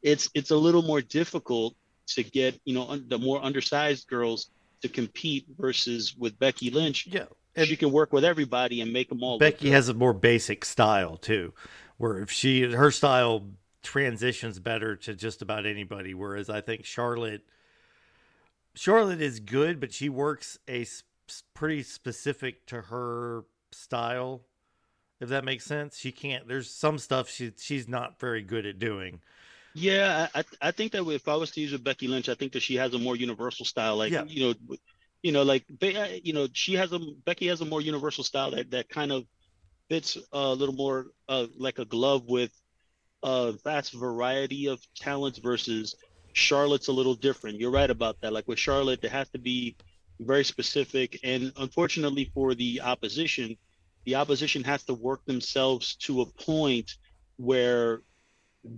[SPEAKER 2] It's it's a little more difficult to get you know the more undersized girls to compete versus with Becky Lynch.
[SPEAKER 1] Yeah.
[SPEAKER 2] And she can work with everybody and make them all.
[SPEAKER 1] Becky has a more basic style too, where if she her style transitions better to just about anybody. Whereas I think Charlotte, Charlotte is good, but she works a pretty specific to her style. If that makes sense, she can't. There's some stuff she she's not very good at doing.
[SPEAKER 2] Yeah, I I think that if I was to use a Becky Lynch, I think that she has a more universal style. Like yeah. you know, you know, like uh, you know, she has a Becky has a more universal style that that kind of fits a little more uh, like a glove with a vast variety of talents versus Charlotte's a little different. You're right about that. Like with Charlotte, it has to be very specific, and unfortunately for the opposition, the opposition has to work themselves to a point where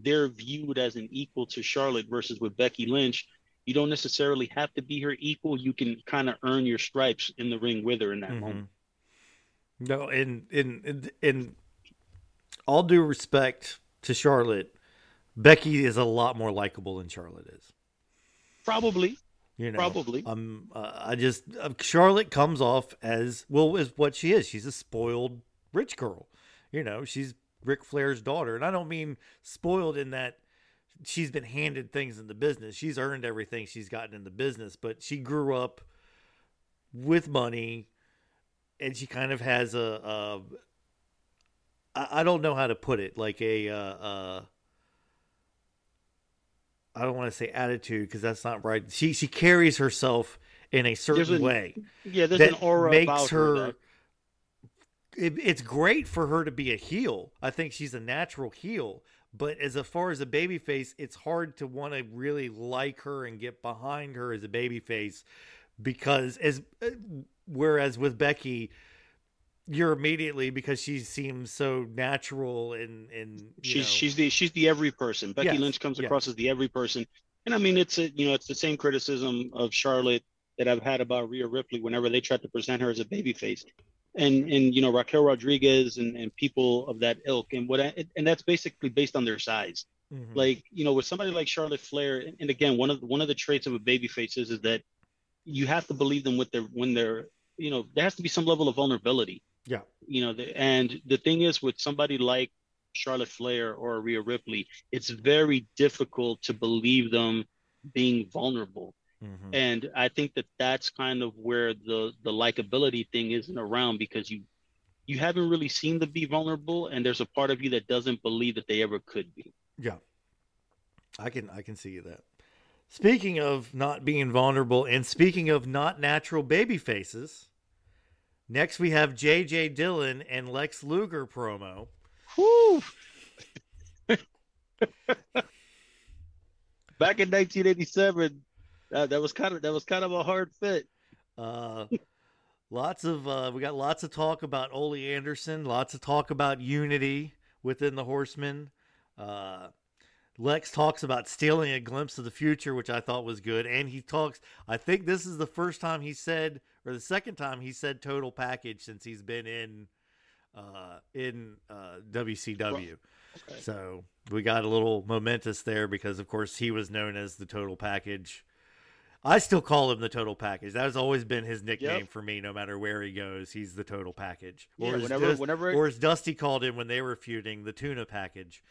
[SPEAKER 2] they're viewed as an equal to Charlotte versus with Becky Lynch. You don't necessarily have to be her equal. You can kind of earn your stripes in the ring with her in that mm-hmm. moment.
[SPEAKER 1] No, in, in in in all due respect to Charlotte, Becky is a lot more likable than Charlotte is.
[SPEAKER 2] Probably.
[SPEAKER 1] You know,
[SPEAKER 2] probably.
[SPEAKER 1] Um, uh, I just uh, Charlotte comes off as well as what she is. She's a spoiled rich girl. You know, she's Ric Flair's daughter. And I don't mean spoiled in that she's been handed things in the business. She's earned everything she's gotten in the business, but she grew up with money and she kind of has a, a I, don't know how to put it, like a, uh, uh, I don't want to say attitude because that's not right. She she carries herself in a certain way.
[SPEAKER 2] Yeah, there's an aura makes her, her
[SPEAKER 1] it, it's great for her to be a heel. I think she's a natural heel. But as far as a baby face, it's hard to want to really like her and get behind her as a baby face because as uh, whereas with Becky, you're immediately because she seems so natural and and
[SPEAKER 2] she's
[SPEAKER 1] know.
[SPEAKER 2] she's the she's the every person. Becky yes. Lynch comes across yes. as the every person, and I mean it's a you know it's the same criticism of Charlotte that I've had about Rhea Ripley whenever they tried to present her as a baby face and and you know Raquel Rodriguez and, and people of that ilk and what I, and that's basically based on their size. Mm-hmm. Like you know with somebody like Charlotte Flair and again one of the, one of the traits of a baby face is, is that you have to believe them with their when they're you know there has to be some level of vulnerability.
[SPEAKER 1] Yeah.
[SPEAKER 2] You know the, and the thing is with somebody like Charlotte Flair or Rhea Ripley, it's very difficult to believe them being vulnerable Mm-hmm. And I think that that's kind of where the the likability thing isn't around because you you haven't really seen them be vulnerable, and there's a part of you that doesn't believe that they ever could be.
[SPEAKER 1] Yeah, I can I can see that. Speaking of not being vulnerable, and speaking of not natural baby faces, next we have J.J. Dillon and Lex Luger promo.
[SPEAKER 2] Whoo! <laughs> Back in 1987, that, that was kind of that was kind of a hard fit.
[SPEAKER 1] Uh, lots of uh, we got lots of talk about Ole Anderson, lots of talk about unity within the Horsemen. Uh, Lex talks about stealing a glimpse of the future, which I thought was good, and he talks. I think this is the first time he said, or the second time he said total package since he's been in uh, in uh, WCW. Okay. So we got a little momentous there because, of course, he was known as the total package I still call him the total package. That has always been his nickname yep. for me. No matter where he goes, he's the total package.
[SPEAKER 2] Or yeah, whenever,
[SPEAKER 1] Dust,
[SPEAKER 2] whenever,
[SPEAKER 1] or as Dusty called him when they were feuding, the tuna package.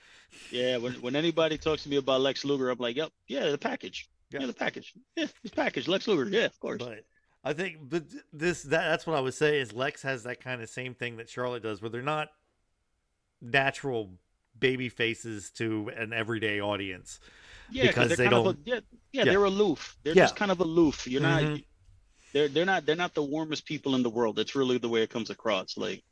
[SPEAKER 2] Yeah, when when anybody talks to me about Lex Luger, I'm like, yep, yeah, the package. Yeah, yeah the package. Yeah, his package, Lex Luger. Yeah, of course.
[SPEAKER 1] But I think, but this that that's what I would say is Lex has that kind of same thing that Charlotte does, where they're not natural baby faces to an everyday audience
[SPEAKER 2] Yeah,
[SPEAKER 1] because they
[SPEAKER 2] kind
[SPEAKER 1] don't.
[SPEAKER 2] Of a, yeah, yeah,
[SPEAKER 1] Yeah.
[SPEAKER 2] they're aloof. They're
[SPEAKER 1] Yeah.
[SPEAKER 2] just kind of aloof. You're not.
[SPEAKER 1] Mhm.
[SPEAKER 2] They're they're not they're not the warmest people in the world. That's really the way it comes across. Like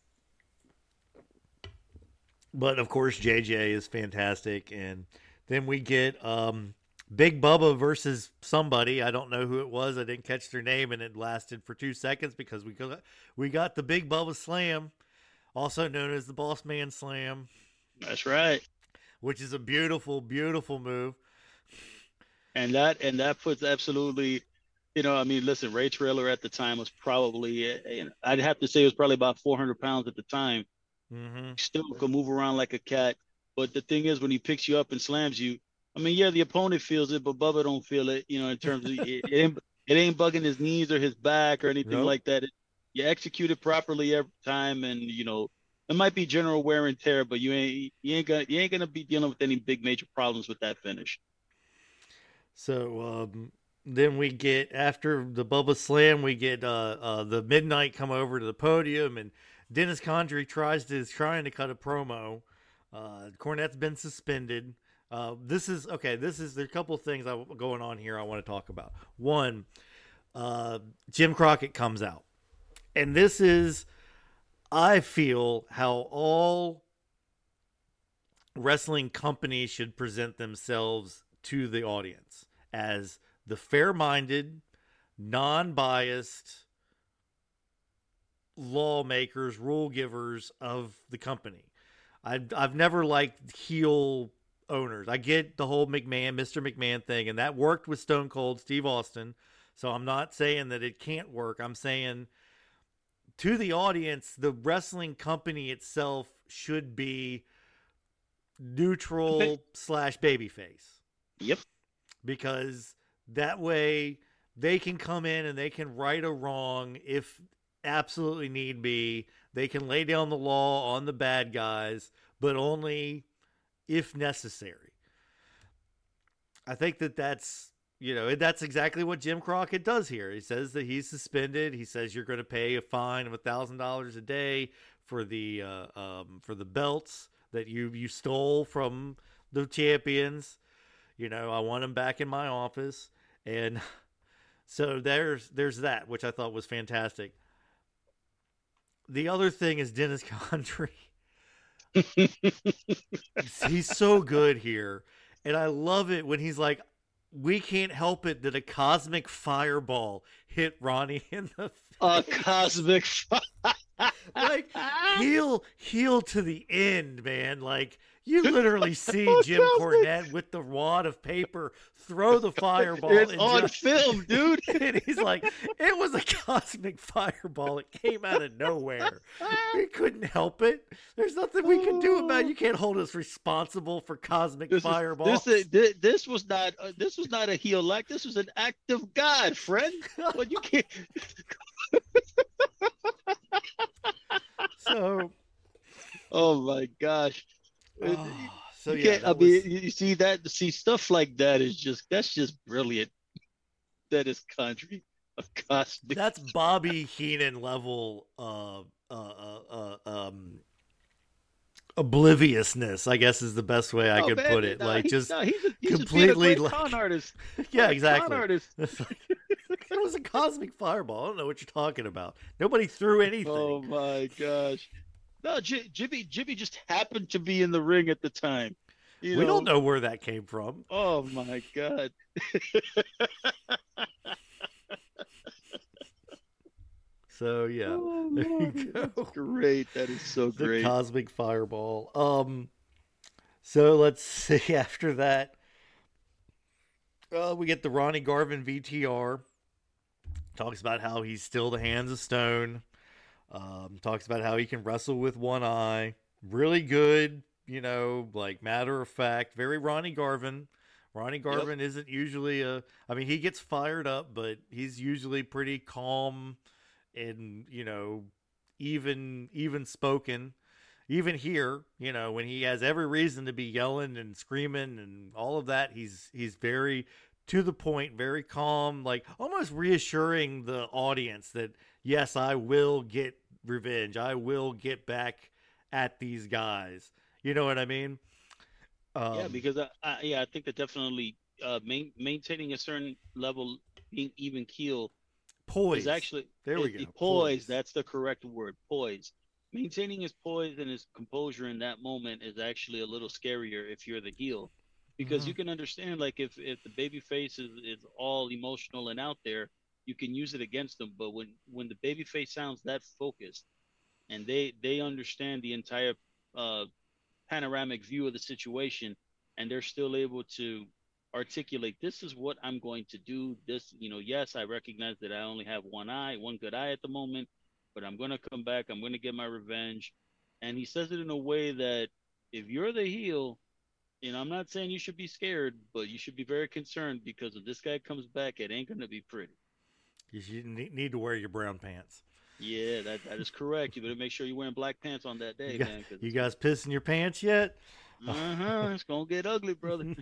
[SPEAKER 1] But of course, JJ is fantastic, and then we get um, Big Bubba versus somebody. I don't know who it was. I didn't catch their name, and it lasted for two seconds because we got we got the Big Bubba Slam, also known as the Boss Man Slam,
[SPEAKER 2] that's right.
[SPEAKER 1] which is a beautiful, beautiful move.
[SPEAKER 2] And that and that puts absolutely, you know, I mean, listen, Ray Traylor at the time was probably, you know, I'd have to say it was probably about 400 pounds at the time.
[SPEAKER 1] mm-hmm.
[SPEAKER 2] Still could move around like a cat. But the thing is, when he picks you up and slams you, I mean, yeah, the opponent feels it, but Bubba don't feel it. You know, in terms of it, it ain't it ain't bugging his knees or his back or anything
[SPEAKER 1] Nope.
[SPEAKER 2] like that. It, you execute it properly every time, and you know, it might be general wear and tear, but you ain't you ain't gonna you ain't gonna be dealing with any big major problems with that finish.
[SPEAKER 1] So um, then we get after the Bubba Slam, we get uh, uh, the Midnight come over to the podium, and Dennis Condrey tries to is trying to cut a promo. Uh, Cornette's been suspended. Uh, this is okay. This is there are a couple things I, going on here. I want to talk about. One, uh, Jim Crockett comes out, and this is, I feel how all wrestling companies should present themselves to the audience as the fair-minded, non-biased lawmakers, rule givers of the company. I've I've never liked heel owners. I get the whole McMahon, Mr. McMahon thing, and that worked with Stone Cold Steve Austin. So I'm not saying that it can't work. I'm saying to the audience, the wrestling company itself should be neutral slash babyface
[SPEAKER 2] Yep.
[SPEAKER 1] because that way they can come in and they can right a wrong if absolutely need be. They can lay down the law on the bad guys, but only if necessary. I think that that's you know that's exactly what Jim Crockett does here. He says that he's suspended. He says you're going to pay a fine of a thousand dollars a day for the uh, um, for the belts that you you stole from the champions. You know, I want him back in my office, and <laughs> so there's there's that, which I thought was fantastic. The other thing is Dennis <laughs> Condrey. <laughs> he's so good here, and I love it when he's like, "We can't help it that a cosmic fireball hit Ronnie in the
[SPEAKER 2] A
[SPEAKER 1] face."
[SPEAKER 2] cosmic.
[SPEAKER 1] like heel heel to the end, man. Like you literally see Jim Cornette with the wad of paper throw the <laughs> fireball
[SPEAKER 2] It's on
[SPEAKER 1] just-
[SPEAKER 2] film, dude. <laughs>
[SPEAKER 1] and he's like, it was a cosmic fireball. It came out of nowhere. We <laughs> couldn't help it. There's nothing we can do about it. You can't hold us responsible for cosmic
[SPEAKER 2] This is-
[SPEAKER 1] fireballs.
[SPEAKER 2] This, is, this this was not uh, this was not a heel act. This was an act of God, friend. But you can't.
[SPEAKER 1] so,
[SPEAKER 2] Oh my gosh. It-
[SPEAKER 1] oh, so
[SPEAKER 2] you
[SPEAKER 1] yeah.
[SPEAKER 2] I
[SPEAKER 1] that
[SPEAKER 2] mean, you see that? See stuff like that is just that's just brilliant. <laughs> That is Condrey. A cosmic.
[SPEAKER 1] that's <laughs> Bobby Heenan level uh, uh, uh, uh, um, obliviousness. I guess is the best way I
[SPEAKER 2] Oh,
[SPEAKER 1] could
[SPEAKER 2] man,
[SPEAKER 1] put it.
[SPEAKER 2] no,
[SPEAKER 1] like
[SPEAKER 2] he-
[SPEAKER 1] just
[SPEAKER 2] no, he's a, he's
[SPEAKER 1] completely,
[SPEAKER 2] just being a great
[SPEAKER 1] like-
[SPEAKER 2] con <laughs> artist.
[SPEAKER 1] yeah,
[SPEAKER 2] Like,
[SPEAKER 1] exactly.
[SPEAKER 2] Con artist.
[SPEAKER 1] It was a cosmic fireball. I don't know what you're talking about. Nobody threw anything.
[SPEAKER 2] Oh my gosh. No, J- Jimmy Jimmy just happened to be in the ring at the time. You
[SPEAKER 1] we don't know where that came from.
[SPEAKER 2] Oh my god. <laughs>
[SPEAKER 1] So yeah,
[SPEAKER 2] Oh,
[SPEAKER 1] there you go.
[SPEAKER 2] great. That is so
[SPEAKER 1] the
[SPEAKER 2] great.
[SPEAKER 1] cosmic fireball. Um, so let's see. <laughs> After that, uh, we get the Ronnie Garvin VTR. Talks about how he's still the hands of stone. Um, talks about how he can wrestle with one eye. Really good, you know, like matter of fact. Very Ronnie Garvin. Ronnie Garvin isn't usually a. I mean, he gets fired up, but he's usually pretty calm and you know even even spoken even here you know when he has every reason to be yelling and screaming and all of that he's he's very to the point very calm like almost reassuring the audience that yes i will get revenge i will get back at these guys you know what i mean um,
[SPEAKER 2] yeah, because I, I yeah, I think that definitely uh, main, maintaining a certain level, being even keel,
[SPEAKER 1] Poise.
[SPEAKER 2] is actually
[SPEAKER 1] there we go.
[SPEAKER 2] it- Poise. That's the correct word. Poise. Maintaining his poise and his composure in that moment is actually a little scarier if you're the heel, because
[SPEAKER 1] Mhm.
[SPEAKER 2] you can understand like if if the baby face is is all emotional and out there, you can use it against them. But when when the baby face sounds that focused, and they they understand the entire uh, panoramic view of the situation, and they're still able to articulate this is what I'm going to do. This, you know, yes, I recognize that I only have one eye, one good eye at the moment, but I'm going to come back. I'm going to get my revenge. And he says it in a way that if you're the heel, you know, I'm not saying you should be scared, but you should be very concerned because if this guy comes back, it ain't going to be pretty.
[SPEAKER 1] You need to wear your brown pants.
[SPEAKER 2] Yeah, that, that is correct. You better make sure you're wearing black pants on that day,
[SPEAKER 1] You got-
[SPEAKER 2] man.
[SPEAKER 1] You guys pissing your pants yet? <laughs>
[SPEAKER 2] uh-huh, it's going to get ugly, brother.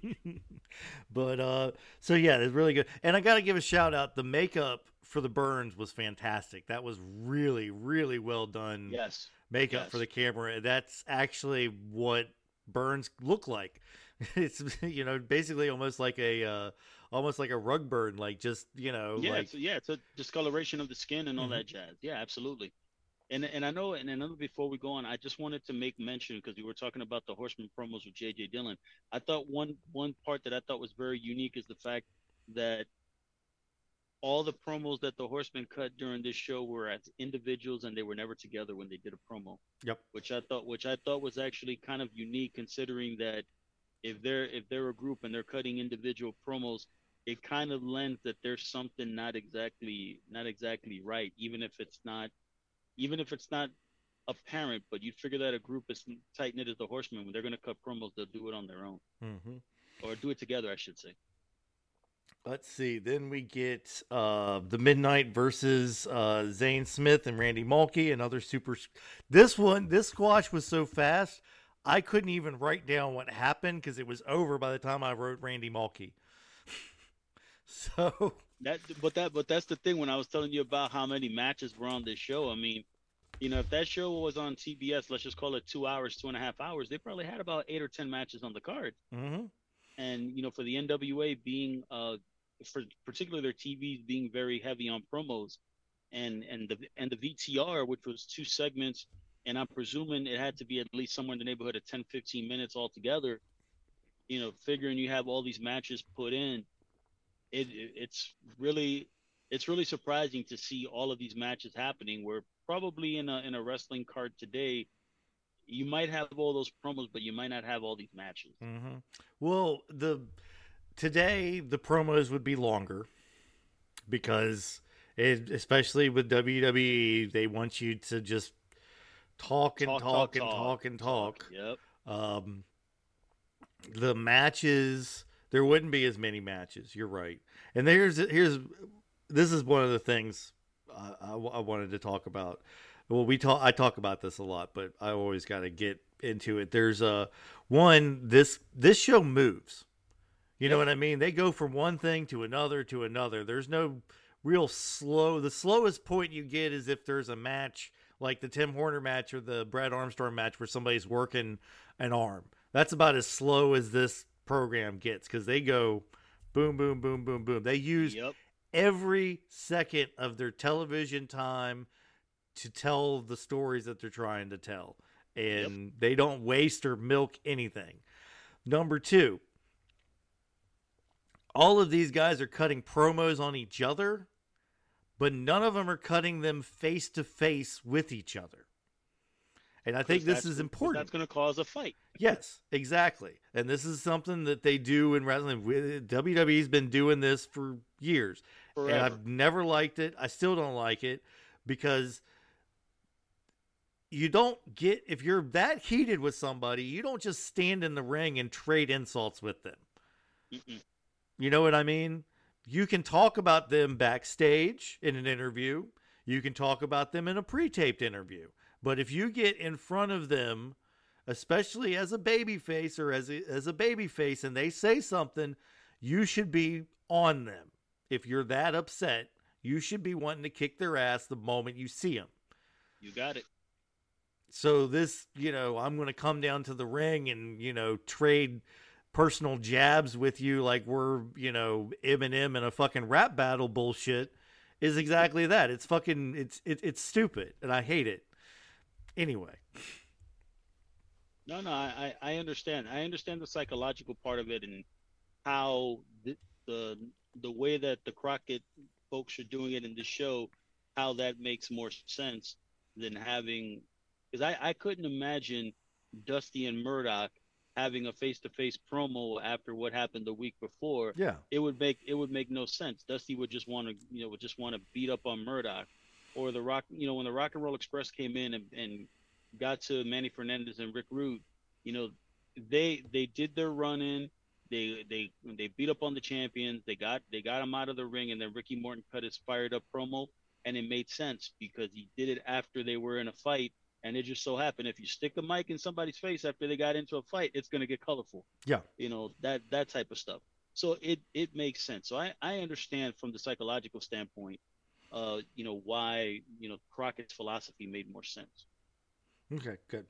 [SPEAKER 2] <laughs>
[SPEAKER 1] but uh so yeah it's really good and i gotta give a shout out the makeup for the burns was fantastic that was really really well done
[SPEAKER 2] yes.
[SPEAKER 1] makeup for the camera that's actually what burns look like <laughs> it's you know basically almost like a uh almost like a rug burn like just you know
[SPEAKER 2] yeah,
[SPEAKER 1] like
[SPEAKER 2] it's, yeah, it's a discoloration of the skin and all
[SPEAKER 1] Mhm.
[SPEAKER 2] that jazz. Yeah, absolutely. And and I know, and another before we go on, I just wanted to make mention because you were talking about the Horseman promos with JJ Dillon. I thought one one part that I thought was very unique is the fact that all the promos that the Horsemen cut during this show were as individuals and they were never together when they did a promo.
[SPEAKER 1] Yep.
[SPEAKER 2] Which I thought, which I thought was actually kind of unique considering that if they're if they're a group and they're cutting individual promos, it kind of lends that there's something not exactly not exactly right, even if it's not even if it's not apparent, but you'd figure that a group as tight knit as the Horsemen, when they're going to cut promos, they'll do it on their own
[SPEAKER 1] mm-hmm.
[SPEAKER 2] or do it together, I should say.
[SPEAKER 1] Let's see. Then we get uh, the Midnight versus uh, Zane Smith and Randy Mulkey, another super. This one, this squash was so fast, I couldn't even write down what happened because it was over by the time I wrote Randy Mulkey. <laughs> so
[SPEAKER 2] That, but that, but that's the thing. When I was telling you about how many matches were on this show, I mean, you know, if that show was on TBS, let's just call it two hours, two and a half hours, they probably had about eight or ten matches on the card.
[SPEAKER 1] mhm.
[SPEAKER 2] And you know, for the NWA being, uh, for particularly their TVs being very heavy on promos, and and the and the VTR, which was two segments, and I'm presuming it had to be at least somewhere in the neighborhood of 10, 15 minutes altogether. You know, figuring you have all these matches put in, it, it it's really it's really surprising to see all of these matches happening. Where probably in a in a wrestling card today, you might have all those promos, but you might not have all these matches.
[SPEAKER 1] hmm Well, the today the promos would be longer because, it, especially with WWE, they want you to just talk and talk,
[SPEAKER 2] Talk, talk,
[SPEAKER 1] and
[SPEAKER 2] talk,
[SPEAKER 1] talk and talk.
[SPEAKER 2] Yep.
[SPEAKER 1] Um, the matches there wouldn't be as many matches. You're right, and there's here's this is one of the things I, I, I wanted to talk about. Well, we talk I talk about this a lot, but I always got to get into it. There's a one this this show moves. You know what I mean? They go from one thing to another to another. There's no real slow. The slowest point you get is if there's a match like the Tim Horner match or the Brad Armstrong match where somebody's working an arm. That's about as slow as this program gets because they go boom, boom, boom, boom, boom. They use
[SPEAKER 2] Yep.
[SPEAKER 1] every second of their television time to tell the stories that they're trying to tell. And they don't waste or milk anything. Number two, all of these guys are cutting promos on each other, but none of them are cutting them face to face with each other. And I think this is important.
[SPEAKER 2] That's going to cause a fight.
[SPEAKER 1] Yes, exactly. And this is something that they do in wrestling. WWE's been doing this for years. And I've never liked it. I still don't like it because you don't get if you're that heated with somebody, you don't just stand in the ring and trade insults with them.
[SPEAKER 2] Mm-mm.
[SPEAKER 1] You know what I mean? You can talk about them backstage in an interview. You can talk about them in a pre-taped interview. But if you get in front of them, especially as a baby face or as a, as a baby face and they say something, you should be on them. If you're that upset, you should be wanting to kick their ass the moment you see them.
[SPEAKER 2] You got it.
[SPEAKER 1] So this, you know, I'm going to come down to the ring and, you know, trade personal jabs with you like we're you know Eminem in a fucking rap battle bullshit is exactly that. It's fucking it's it, it's stupid and I hate it. Anyway.
[SPEAKER 2] No, no, I I understand. I understand the psychological part of it and how the the, the way that the Crockett folks are doing it in the show, how that makes more sense than having because I I couldn't imagine Dusty and Murdoch having a face-to-face promo after what happened the week before.
[SPEAKER 1] Yeah.
[SPEAKER 2] It would make it would make no sense. Dusty would just want to, you know, would just want to beat up on Murdoch. Or the Rock, you know, when the Rock and Roll Express came in and, and got to Manny Fernandez and Rick Rude, you know, they they did their run in. They they they beat up on the champions. They got they got him out of the ring, and then Ricky Morton cut his fired up promo, and it made sense because he did it after they were in a fight, and it just so happened if you stick a mic in somebody's face after they got into a fight, it's gonna get colorful.
[SPEAKER 1] Yeah.
[SPEAKER 2] You know that that type of stuff. So it it makes sense. So I I understand from the psychological standpoint, uh, you know why you know Crockett's philosophy made more sense.
[SPEAKER 1] Okay, good.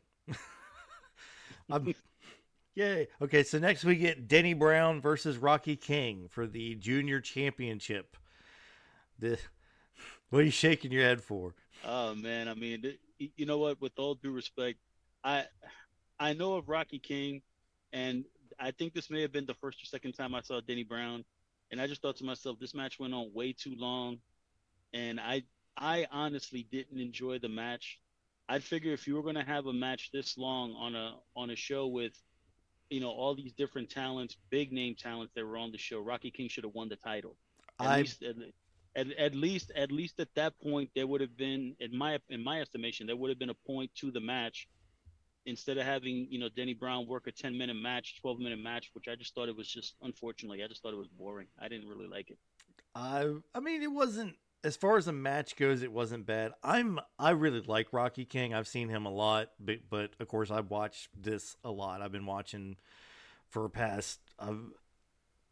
[SPEAKER 1] I'm, <laughs> yay. Okay, so next we get Denny Brown versus Rocky King for the junior championship. The, what are you shaking your head for?
[SPEAKER 2] Oh man, I mean, you know what? With all due respect, I I know of Rocky King, and I think this may have been the first or second time I saw Denny Brown, and I just thought to myself, this match went on way too long, and I I honestly didn't enjoy the match. I'd figure if you were going to have a match this long on a on a show with, you know, all these different talents, big name talents that were on the show, Rocky King should have won the title. At
[SPEAKER 1] I
[SPEAKER 2] least, at, at, at least at least at that point, there would have been, in my in my estimation, there would have been a point to the match. Instead of having you know Denny Brown work a 10 minute match, 12 minute match, which I just thought it was just unfortunately, I just thought it was boring. I didn't really like it.
[SPEAKER 1] I I mean it wasn't as far as the match goes, it wasn't bad. I'm I really like Rocky King. I've seen him a lot, but but of course I've watched this a lot. I've been watching for past a,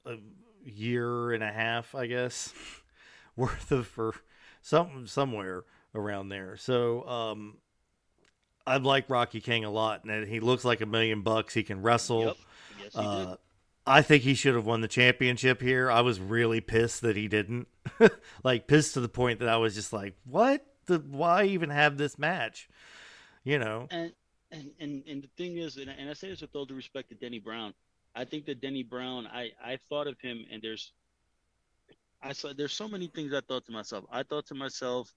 [SPEAKER 1] a year and a half, I guess, <laughs> worth of for some somewhere around there. So um, I like Rocky King a lot, and he looks like a million bucks. He can wrestle.
[SPEAKER 2] Yep. Yes, he
[SPEAKER 1] Uh. I think he should have won the championship here. I was really pissed that he didn't. <laughs> like pissed to the point that I was just like, "What? The why even have this match?" You know.
[SPEAKER 2] And and and, and the thing is, and, and I say this with all due respect to Denny Brown, I think that Denny Brown, I I thought of him, and there's, I saw there's so many things I thought to myself. I thought to myself,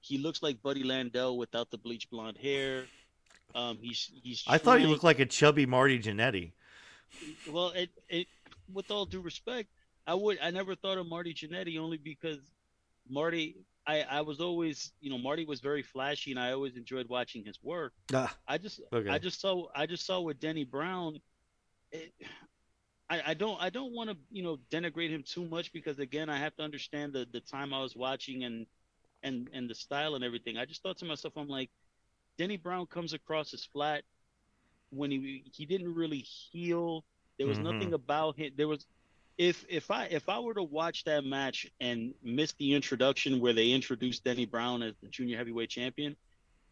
[SPEAKER 2] he looks like Buddy Landel without the bleach blonde hair. Um, he's he's.
[SPEAKER 1] I thought he looked like a chubby Marty Jannetty.
[SPEAKER 2] Well, it it with all due respect, I would I never thought of Marty Jannetty only because Marty I I was always you know Marty was very flashy and I always enjoyed watching his work.
[SPEAKER 1] Ah,
[SPEAKER 2] I just
[SPEAKER 1] Okay.
[SPEAKER 2] I just saw I just saw with Denny Brown. It, I, I don't I don't want to you know denigrate him too much because again I have to understand the the time I was watching and and and the style and everything. I just thought to myself I'm like Denny Brown comes across as flat when he he didn't really heel. There was
[SPEAKER 1] Mhm.
[SPEAKER 2] nothing about him. There was if if I if I were to watch that match and miss the introduction where they introduced Denny Brown as the junior heavyweight champion,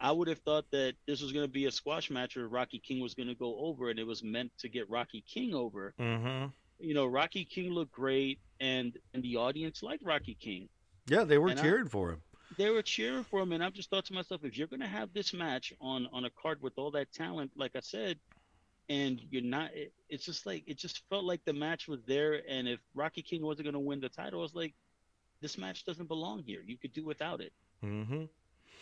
[SPEAKER 2] I would have thought that this was going to be a squash match where Rocky King was going to go over, and it was meant to get Rocky King over.
[SPEAKER 1] mm-hmm.
[SPEAKER 2] You know, Rocky King looked great, and and the audience liked Rocky King.
[SPEAKER 1] Yeah, they were
[SPEAKER 2] And I-
[SPEAKER 1] cheering for him.
[SPEAKER 2] They were cheering for him, and I've just thought to myself, if you're going to have this match on on a card with all that talent, like I said, and you're not, it, it's just like it just felt like the match was there, and if Rocky King wasn't going to win the title, I was like, this match doesn't belong here. You could do without it.
[SPEAKER 1] Mm-hmm.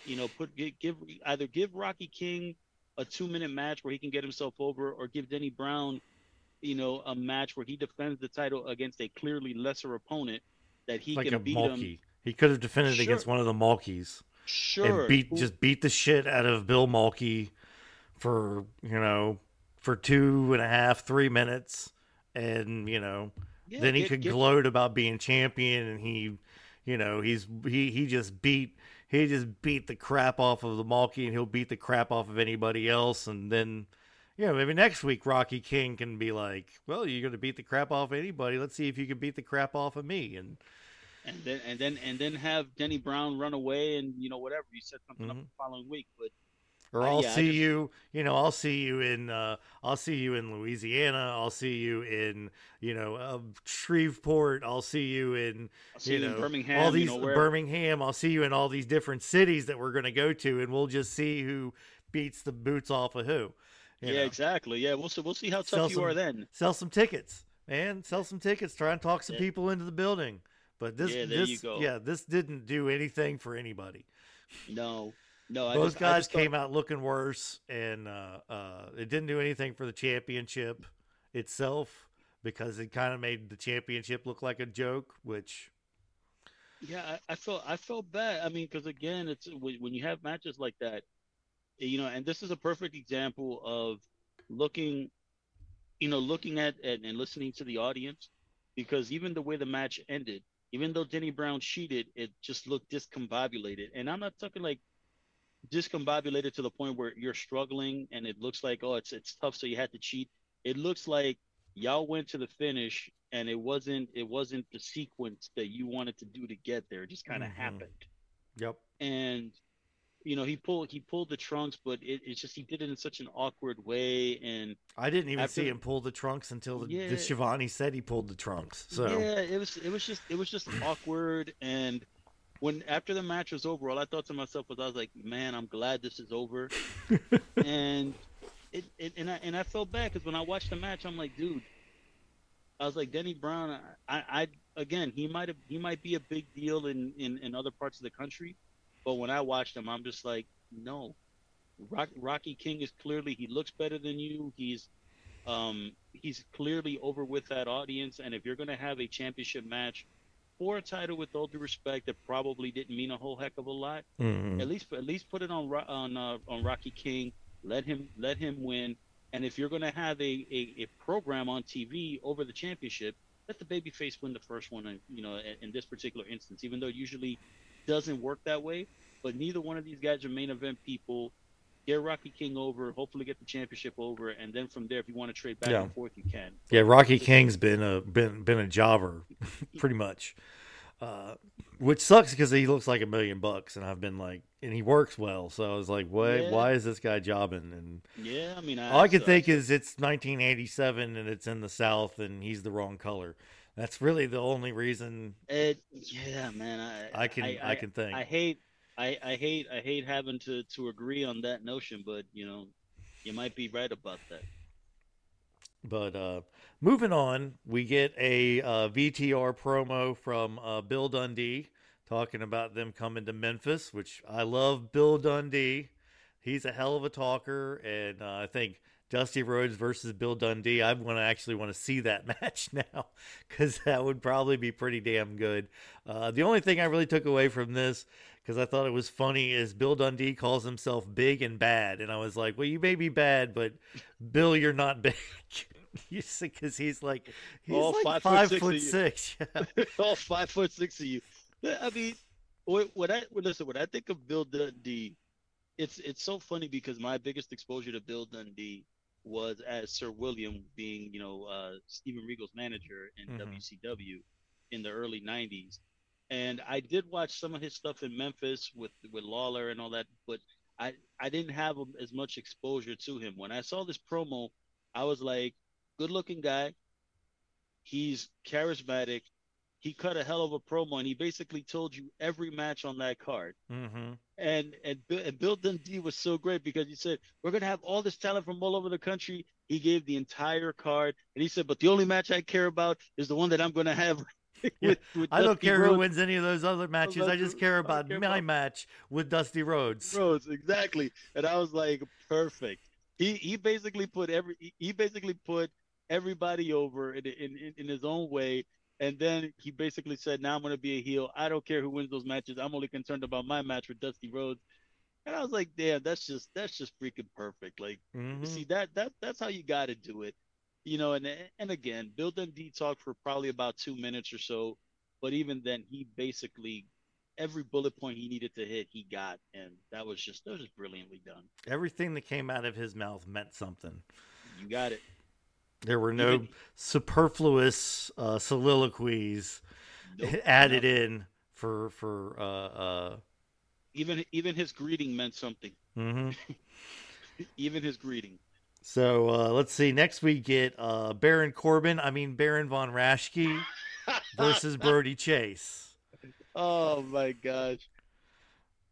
[SPEAKER 2] you know, put gi- give either give Rocky King a two minute match where he can get himself over, or give Denny Brown, you know, a match where he defends the title against a clearly lesser opponent that he
[SPEAKER 1] Like
[SPEAKER 2] can beat him.
[SPEAKER 1] He could have defended
[SPEAKER 2] Sure.
[SPEAKER 1] against one of the Mulkeys.
[SPEAKER 2] Sure,
[SPEAKER 1] and beat just beat the shit out of Bill Mulkey for you know for two and a half three minutes, and you know
[SPEAKER 2] yeah,
[SPEAKER 1] then he
[SPEAKER 2] get-
[SPEAKER 1] could
[SPEAKER 2] get-
[SPEAKER 1] gloat about being champion, and he you know he's he he just beat he just beat the crap off of the Mulkey, and he'll beat the crap off of anybody else, and then. Yeah, maybe next week Rocky King can be like, "Well, you're going to beat the crap off of anybody. Let's see if you can beat the crap off of me." And
[SPEAKER 2] and then and then and then have Denny Brown run away and you know whatever you set something up
[SPEAKER 1] Mhm.
[SPEAKER 2] the following week. But
[SPEAKER 1] or
[SPEAKER 2] Uh,
[SPEAKER 1] I'll
[SPEAKER 2] yeah,
[SPEAKER 1] see
[SPEAKER 2] just-
[SPEAKER 1] you. You know, I'll see you in. Uh, I'll see you in Louisiana. I'll see you in. You know, uh, Shreveport. I'll see you in.
[SPEAKER 2] See
[SPEAKER 1] you
[SPEAKER 2] you
[SPEAKER 1] know,
[SPEAKER 2] in Birmingham.
[SPEAKER 1] all these
[SPEAKER 2] you know,
[SPEAKER 1] Birmingham. I'll see you in all these different cities that we're going to go to, and we'll just see who beats the boots off of who. you
[SPEAKER 2] yeah,
[SPEAKER 1] know.
[SPEAKER 2] exactly. Yeah, we'll see. We'll see how tough
[SPEAKER 1] Sell
[SPEAKER 2] you
[SPEAKER 1] some-
[SPEAKER 2] are then.
[SPEAKER 1] Sell some tickets, man. Sell some tickets. Try and talk some
[SPEAKER 2] Yeah.
[SPEAKER 1] people into the building. But this,
[SPEAKER 2] Yeah,
[SPEAKER 1] this, yeah, this didn't do anything for anybody.
[SPEAKER 2] No, no. I
[SPEAKER 1] Both
[SPEAKER 2] just,
[SPEAKER 1] guys came out looking worse, and uh, uh, it didn't do anything for the championship itself because it kind of made the championship look like a joke. Which,
[SPEAKER 2] Yeah, I, I felt I felt bad. I mean, because again, it's when when you have matches like that, you know, and this is a perfect example of looking, you know, looking at and, and listening to the audience, because even the way the match ended, even though Denny Brown cheated, it just looked discombobulated. And I'm not talking like discombobulated to the point where you're struggling and it looks like oh it's it's tough so you had to cheat. It looks like y'all went to the finish and it wasn't it wasn't the sequence that you wanted to do to get there. It just kind of
[SPEAKER 1] Mhm.
[SPEAKER 2] happened.
[SPEAKER 1] yep,
[SPEAKER 2] And you know, he pulled he pulled the trunks, but it, it's just he did it in such an awkward way and
[SPEAKER 1] I didn't even
[SPEAKER 2] After-
[SPEAKER 1] see him pull the trunks until the,
[SPEAKER 2] Yeah.
[SPEAKER 1] the Schiavone said he pulled the trunks. So
[SPEAKER 2] yeah, it was it was just it was just <clears throat> awkward and when after the match was over, all I thought to myself was I was like, man, I'm glad this is over. <laughs> and it, it and I and I felt bad because when I watched the match, I'm like, dude, I was like Denny Brown. I, I again, he might have he might be a big deal in, in in other parts of the country, but when I watch them, I'm just like, no, Rock, Rocky King is clearly he looks better than you. He's um he's clearly over with that audience, and if you're gonna have a championship match for a title, with all due respect, that probably didn't mean a whole heck of a lot
[SPEAKER 1] Mhm.
[SPEAKER 2] at least at least put it on on uh, on Rocky King. Let him let him win. And if you're going to have a, a, a program on TV over the championship, let the babyface win the first one. And you know, in, in this particular instance, even though usually doesn't work that way, but neither one of these guys are main event people. Get Rocky King over, hopefully get the championship over, and then from there, if you want to trade back
[SPEAKER 1] Yeah.
[SPEAKER 2] and forth, you can.
[SPEAKER 1] Yeah, Rocky King's been a been been a jobber, <laughs> pretty much, uh, which sucks because he looks like a million bucks, and I've been like, and he works well, so I was like, what?
[SPEAKER 2] Yeah.
[SPEAKER 1] Why is this guy jobbing? And
[SPEAKER 2] Yeah, I mean, I,
[SPEAKER 1] all I can think is it's 1987 and it's in the South, and he's the wrong color. That's really the only reason
[SPEAKER 2] It, yeah, man. I,
[SPEAKER 1] I can I, can think.
[SPEAKER 2] I hate I, I hate I hate having to, to agree on that notion, but you know, you might be right about that.
[SPEAKER 1] But uh, moving on, we get a uh, VTR promo from uh, Bill Dundee talking about them coming to Memphis, which I love Bill Dundee. He's a hell of a talker, and uh, I think Dusty Rhodes versus Bill Dundee. I want to actually want to see that <laughs> match now because that would probably be pretty damn good. Uh, the only thing I really took away from this because I thought it was funny is Bill Dundee calls himself big and bad, and I was like, well, you may be bad, but Bill, you're not <laughs> big. Because he's like he's
[SPEAKER 2] All
[SPEAKER 1] like
[SPEAKER 2] five
[SPEAKER 1] five,
[SPEAKER 2] foot
[SPEAKER 1] foot
[SPEAKER 2] six
[SPEAKER 1] six. <laughs> Yeah.
[SPEAKER 2] All five foot six of you. I mean, when I when, listen when I think of Bill Dundee, it's it's so funny because my biggest exposure to Bill Dundee was as Sir William being you know uh, Steven Regal's manager in
[SPEAKER 1] Mhm.
[SPEAKER 2] WCW in the early '90s, and I did watch some of his stuff in Memphis with with Lawler and all that, but I I didn't have as much exposure to him. When I saw this promo, I was like, good looking guy. He's charismatic. He cut a hell of a promo, and he basically told you every match on that card.
[SPEAKER 1] hmm
[SPEAKER 2] And and and Bill Dundee was so great because he said we're gonna have all this talent from all over the country. He gave the entire card, and he said, but the only match I care about is the one that I'm gonna have. <laughs> With, with
[SPEAKER 1] I don't care who
[SPEAKER 2] Rhodes.
[SPEAKER 1] wins any of those other matches. I
[SPEAKER 2] like,
[SPEAKER 1] just care
[SPEAKER 2] I
[SPEAKER 1] about
[SPEAKER 2] care
[SPEAKER 1] my
[SPEAKER 2] about-
[SPEAKER 1] match with Dusty Rhodes.
[SPEAKER 2] Rhodes, exactly. And I was like, perfect. He he basically put every he- basically put everybody over in in, in his own way. And then he basically said, "Now I'm going to be a heel. I don't care who wins those matches. I'm only concerned about my match with Dusty Rhodes." And I was like, "Damn, that's just that's just freaking perfect." Like,
[SPEAKER 1] Mhm.
[SPEAKER 2] see that that that's how you got to do it, you know. And and again, Bill Dundee talked for probably about two minutes or so, but even then, he basically every bullet point he needed to hit, he got, and that was just that was just brilliantly done.
[SPEAKER 1] Everything that came out of his mouth meant something.
[SPEAKER 2] You got it.
[SPEAKER 1] There were no
[SPEAKER 2] Even-
[SPEAKER 1] superfluous uh, soliloquies
[SPEAKER 2] Nope, <laughs>
[SPEAKER 1] added in for for uh, uh,
[SPEAKER 2] Even even his greeting meant something.
[SPEAKER 1] Mm-hmm. <laughs>
[SPEAKER 2] Even his greeting.
[SPEAKER 1] So uh, let's see. Next we get uh, Baron Corbin. I mean Baron von Raschke <laughs> versus Brodie Chase.
[SPEAKER 2] Oh my gosh,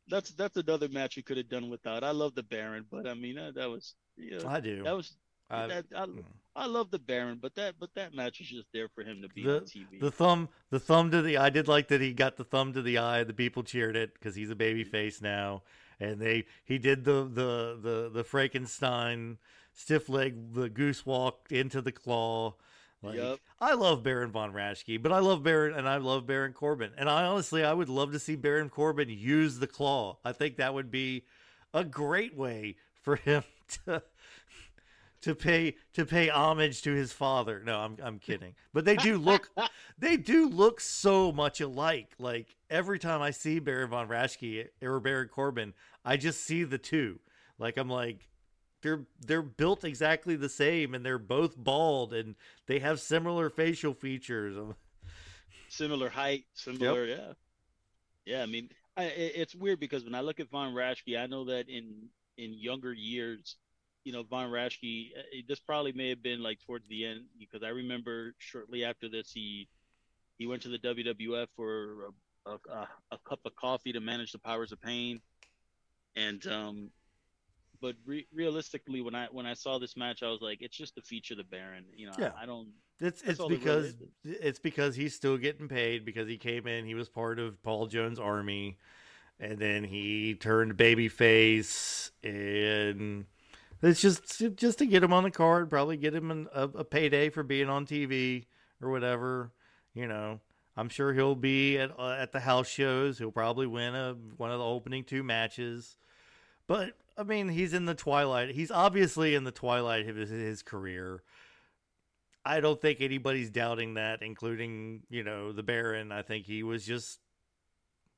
[SPEAKER 2] that's that's another match we could have done without. I love the Baron, but I mean that, that was yeah,
[SPEAKER 1] I do.
[SPEAKER 2] that was
[SPEAKER 1] I-
[SPEAKER 2] I,
[SPEAKER 1] mm.
[SPEAKER 2] I love the Baron, but that but that match was just there for him to be
[SPEAKER 1] The-
[SPEAKER 2] on TV.
[SPEAKER 1] The thumb, the thumb to the. I did like that he got the thumb to the eye. The people cheered it because he's a baby face now, and they he did the the the the Frankenstein stiff leg, the goose walk into the claw. Like,
[SPEAKER 2] Yup.
[SPEAKER 1] I love Baron von Raschke, but I love Baron and I love Baron Corbin, and I honestly I would love to see Baron Corbin use the claw. I think that would be a great way for him <laughs> to to pay to pay homage to his father. No, I'm I'm kidding. But they do look <laughs> they do look so much alike. Like every time I see Baron von Raschke or Baron Corbin, I just see the two. Like I'm like they're they're built exactly the same and they're both bald and they have similar facial features. <laughs>
[SPEAKER 2] similar height, similar, yeah, yeah. I mean, I, it's weird because when I look at Von Raschke, I know that in in younger years, you know, Von Raschke, uh, this probably may have been like towards the end because I remember shortly after this, he he went to the WWF for a, a, a, cup of coffee to manage the powers of pain, and um. But re- realistically, when I when I saw this match, I was like, it's just to feature the Baron. You know,
[SPEAKER 1] Yeah.
[SPEAKER 2] I, I don't.
[SPEAKER 1] It's it's
[SPEAKER 2] all it really
[SPEAKER 1] because it's because he's still getting paid because he came in, he was part of Paul Jones' army, and then he turned babyface, and it's just just to get him on the card, probably get him an, a, a payday for being on TV or whatever. You know, I'm sure he'll be at uh, at the house shows. He'll probably win a one of the opening two matches, but I mean, he's in the twilight. He's obviously in the twilight of his, his career. I don't think anybody's doubting that, including you know the Baron. I think he was just,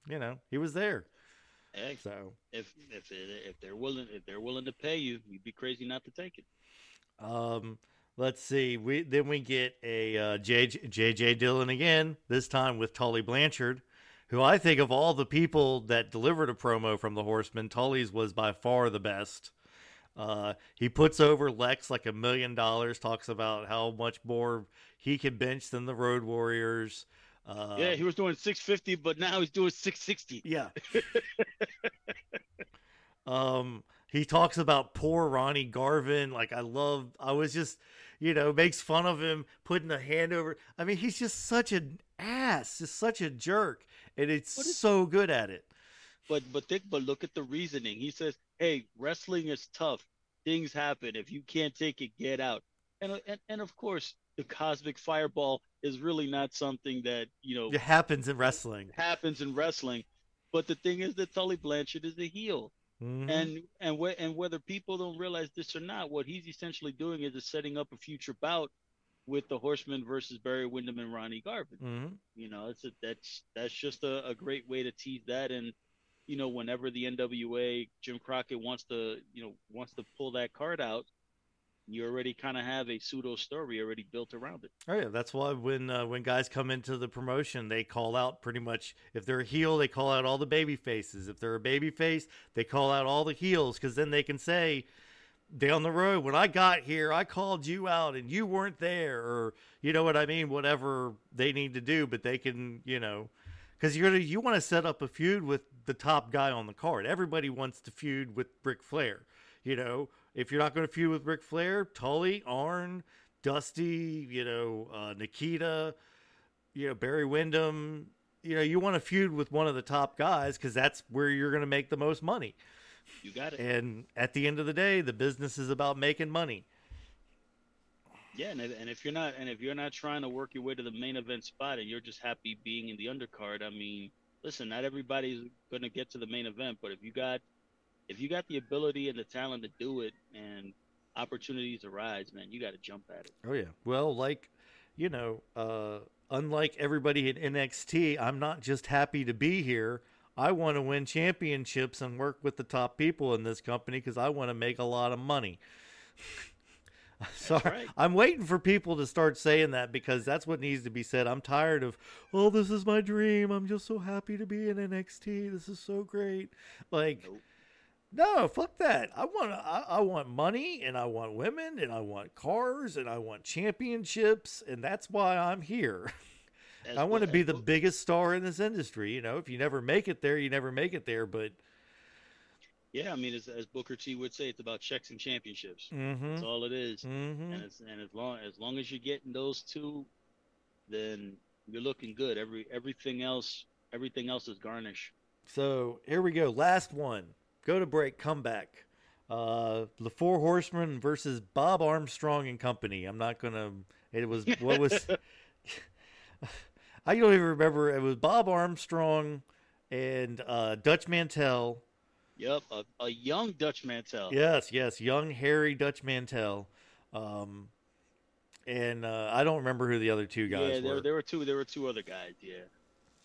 [SPEAKER 1] you know, he was there.
[SPEAKER 2] Hey,
[SPEAKER 1] So
[SPEAKER 2] if if it, if they're willing if they're willing to pay you, you'd be crazy not to take it.
[SPEAKER 1] um, let's see. We then we get a uh, JJ, JJ Dillon again. This time with Tully Blanchard, who I think of all the people that delivered a promo from the Horsemen, Tully's was by far the best. Uh, he puts over Lex like a million dollars. Talks about how much more he can bench than the Road Warriors. Uh,
[SPEAKER 2] yeah, he was doing 650, but now he's doing 660.
[SPEAKER 1] Yeah. <laughs> um, he talks about poor Ronnie Garvin. Like I love. I was just, you know, makes fun of him putting a hand over. I mean, he's just such an ass, just such a jerk, and it's
[SPEAKER 2] is-
[SPEAKER 1] so good at it.
[SPEAKER 2] But but think but look at the reasoning. He says, "Hey, wrestling is tough. Things happen. If you can't take it, get out." And and and of course, the cosmic fireball is really not something that you know
[SPEAKER 1] It happens in wrestling.
[SPEAKER 2] happens in wrestling. But the thing is that Tully Blanchard is a heel.
[SPEAKER 1] Mhm.
[SPEAKER 2] and and wh- and whether people don't realize this or not, what he's essentially doing is, is setting up a future bout with the Horsemen versus Barry Windham and Ronnie Garvin.
[SPEAKER 1] Mhm.
[SPEAKER 2] You know, it's a, that's that's just a, a great way to tease that. And you know, whenever the NWA Jim Crockett wants to, you know, wants to pull that card out, you already kind of have a pseudo story already built around it.
[SPEAKER 1] Oh yeah, that's why when uh, when guys come into the promotion, they call out pretty much if they're a heel, they call out all the baby faces. If they're a baby face, they call out all the heels because then they can say down the road when I got here, I called you out and you weren't there, or you know what I mean, whatever they need to do. But they can, you know, because you're gonna you want to set up a feud with the top guy on the card. Everybody wants to feud with Ric Flair. You know, if you're not going to feud with Ric Flair, Tully, Arn, Dusty, you know, uh, Nikita, you know, Barry Windham, you know, you want to feud with one of the top guys because that's where you're going to make the most money.
[SPEAKER 2] You got it.
[SPEAKER 1] And at the end of the day, the business is about making money.
[SPEAKER 2] Yeah, and, and if you're not and if you're not trying to work your way to the main event spot and you're just happy being in the undercard, I mean, listen, not everybody's going to get to the main event, but if you got if you got the ability and the talent to do it and opportunities arise, man, you got to jump at it.
[SPEAKER 1] Oh yeah. Well, like, you know, uh unlike everybody at NXT, I'm not just happy to be here. I want to win championships and work with the top people in this company because I want to make a lot of money. <laughs> Sorry,
[SPEAKER 2] right.
[SPEAKER 1] I'm waiting for people to start saying that because that's what needs to be said. I'm tired of, oh, this is my dream. I'm just so happy to be in NXT. This is so great. Like,
[SPEAKER 2] Nope.
[SPEAKER 1] No, fuck that. I want I, I want money and I want women and I want cars and I want championships and that's why I'm here. <laughs> I want to be the biggest star in this industry. You know, if you never make it there, you never make it there. But
[SPEAKER 2] Yeah, I mean, as, as Booker T would say, it's about checks and championships.
[SPEAKER 1] mm-hmm,
[SPEAKER 2] That's all it is.
[SPEAKER 1] mm-hmm.
[SPEAKER 2] And as and as long as long as you're getting those two, then you're looking good. Every everything else everything else is garnish.
[SPEAKER 1] So here we go. Last one. Go to break. Come back. Uh, the Four Horsemen versus Bob Armstrong and Company. I'm not gonna. It was what was. <laughs> I don't even remember. It was Bob Armstrong and uh, Dutch Mantell.
[SPEAKER 2] Yep, a, a young Dutch Mantell.
[SPEAKER 1] Yes, yes, young hairy Dutch Mantell. Um, and uh, I don't remember who the other two guys
[SPEAKER 2] yeah, there,
[SPEAKER 1] were.
[SPEAKER 2] there were two. There were two other guys. Yeah,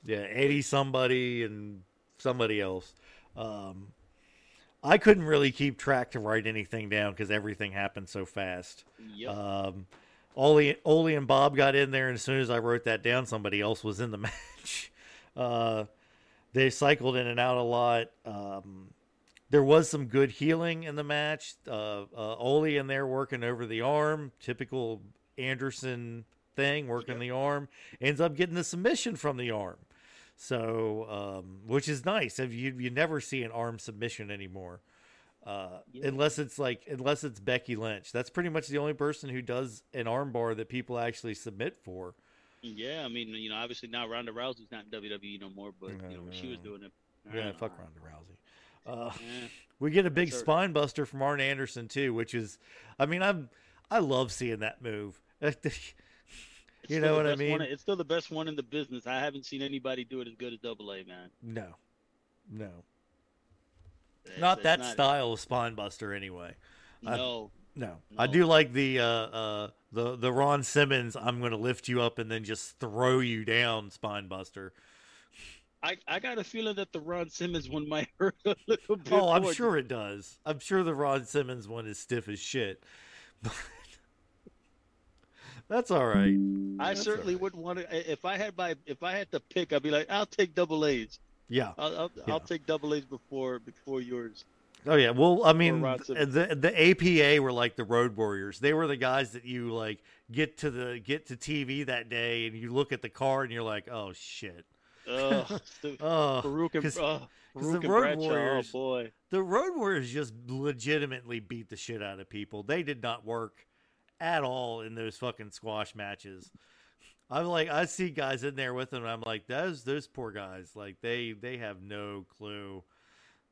[SPEAKER 1] Yeah, Eddie somebody and somebody else. Um, I couldn't really keep track to write anything down because everything happened so fast.
[SPEAKER 2] yep.
[SPEAKER 1] Um, Ole, Ole and Bob got in there, and as soon as I wrote that down, somebody else was in the <laughs> match. Uh, they cycled in and out a lot. Um, there was some good heeling in the match. Uh, uh, Ole in there working over the arm, typical Anderson thing, working
[SPEAKER 2] Yep.
[SPEAKER 1] the arm. Ends up getting the submission from the arm. So, um, which is nice. If you you never see an arm submission anymore, uh,
[SPEAKER 2] Yeah.
[SPEAKER 1] unless it's like unless it's Becky Lynch. That's pretty much the only person who does an armbar that people actually submit for.
[SPEAKER 2] yeah, I mean, you know, obviously now Ronda Rousey's not in WWE no more, but you know she was doing it.
[SPEAKER 1] Yeah,
[SPEAKER 2] uh,
[SPEAKER 1] fuck Ronda Rousey. Uh, <laughs>
[SPEAKER 2] eh, <laughs>
[SPEAKER 1] we get a big
[SPEAKER 2] Sure.
[SPEAKER 1] spine buster from Arn Anderson too, which is, I mean, I'm I love seeing that move. <laughs>
[SPEAKER 2] it's
[SPEAKER 1] You know what I
[SPEAKER 2] best one-
[SPEAKER 1] mean?
[SPEAKER 2] it's still the best one in the business. I haven't seen anybody do it as good as Double A, man.
[SPEAKER 1] no, no,
[SPEAKER 2] It's-
[SPEAKER 1] not
[SPEAKER 2] it's
[SPEAKER 1] that style of spine buster anyway. I-
[SPEAKER 2] No,
[SPEAKER 1] No, I do like the uh, uh, the the Ron Simmons. I'm going to lift you up and then just throw you down, spine buster.
[SPEAKER 2] I, I got a feeling that the Ron Simmons one might <laughs> hurt a little bit.
[SPEAKER 1] Oh, I'm
[SPEAKER 2] more.
[SPEAKER 1] sure it does. I'm sure the Ron Simmons one is stiff as shit. <laughs> But that's all right.
[SPEAKER 2] I
[SPEAKER 1] That's
[SPEAKER 2] certainly
[SPEAKER 1] all right.
[SPEAKER 2] wouldn't want to. If I had my, if I had to pick, I'd be like, I'll take double A's.
[SPEAKER 1] Yeah.
[SPEAKER 2] I'll, I'll,
[SPEAKER 1] Yeah.
[SPEAKER 2] I'll take double A's before before yours.
[SPEAKER 1] Oh yeah. Well, I mean,
[SPEAKER 2] Ron
[SPEAKER 1] th-
[SPEAKER 2] Simmons.
[SPEAKER 1] the the APA were like the Road Warriors. They were the guys that you like get to the get to TV that day, and you look at the car, and you're like, oh shit.
[SPEAKER 2] Ugh, <laughs> the-
[SPEAKER 1] Oh,
[SPEAKER 2] Faarooq and
[SPEAKER 1] 'cause-
[SPEAKER 2] uh,
[SPEAKER 1] 'cause
[SPEAKER 2] Faarooq
[SPEAKER 1] the Road
[SPEAKER 2] Bradshaw.
[SPEAKER 1] Warriors-
[SPEAKER 2] Oh boy,
[SPEAKER 1] the Road Warriors just legitimately beat the shit out of people. They did not work at all in those fucking squash matches. I'm like, I see guys in there with them, and I'm like, those those poor guys, like they they have no clue.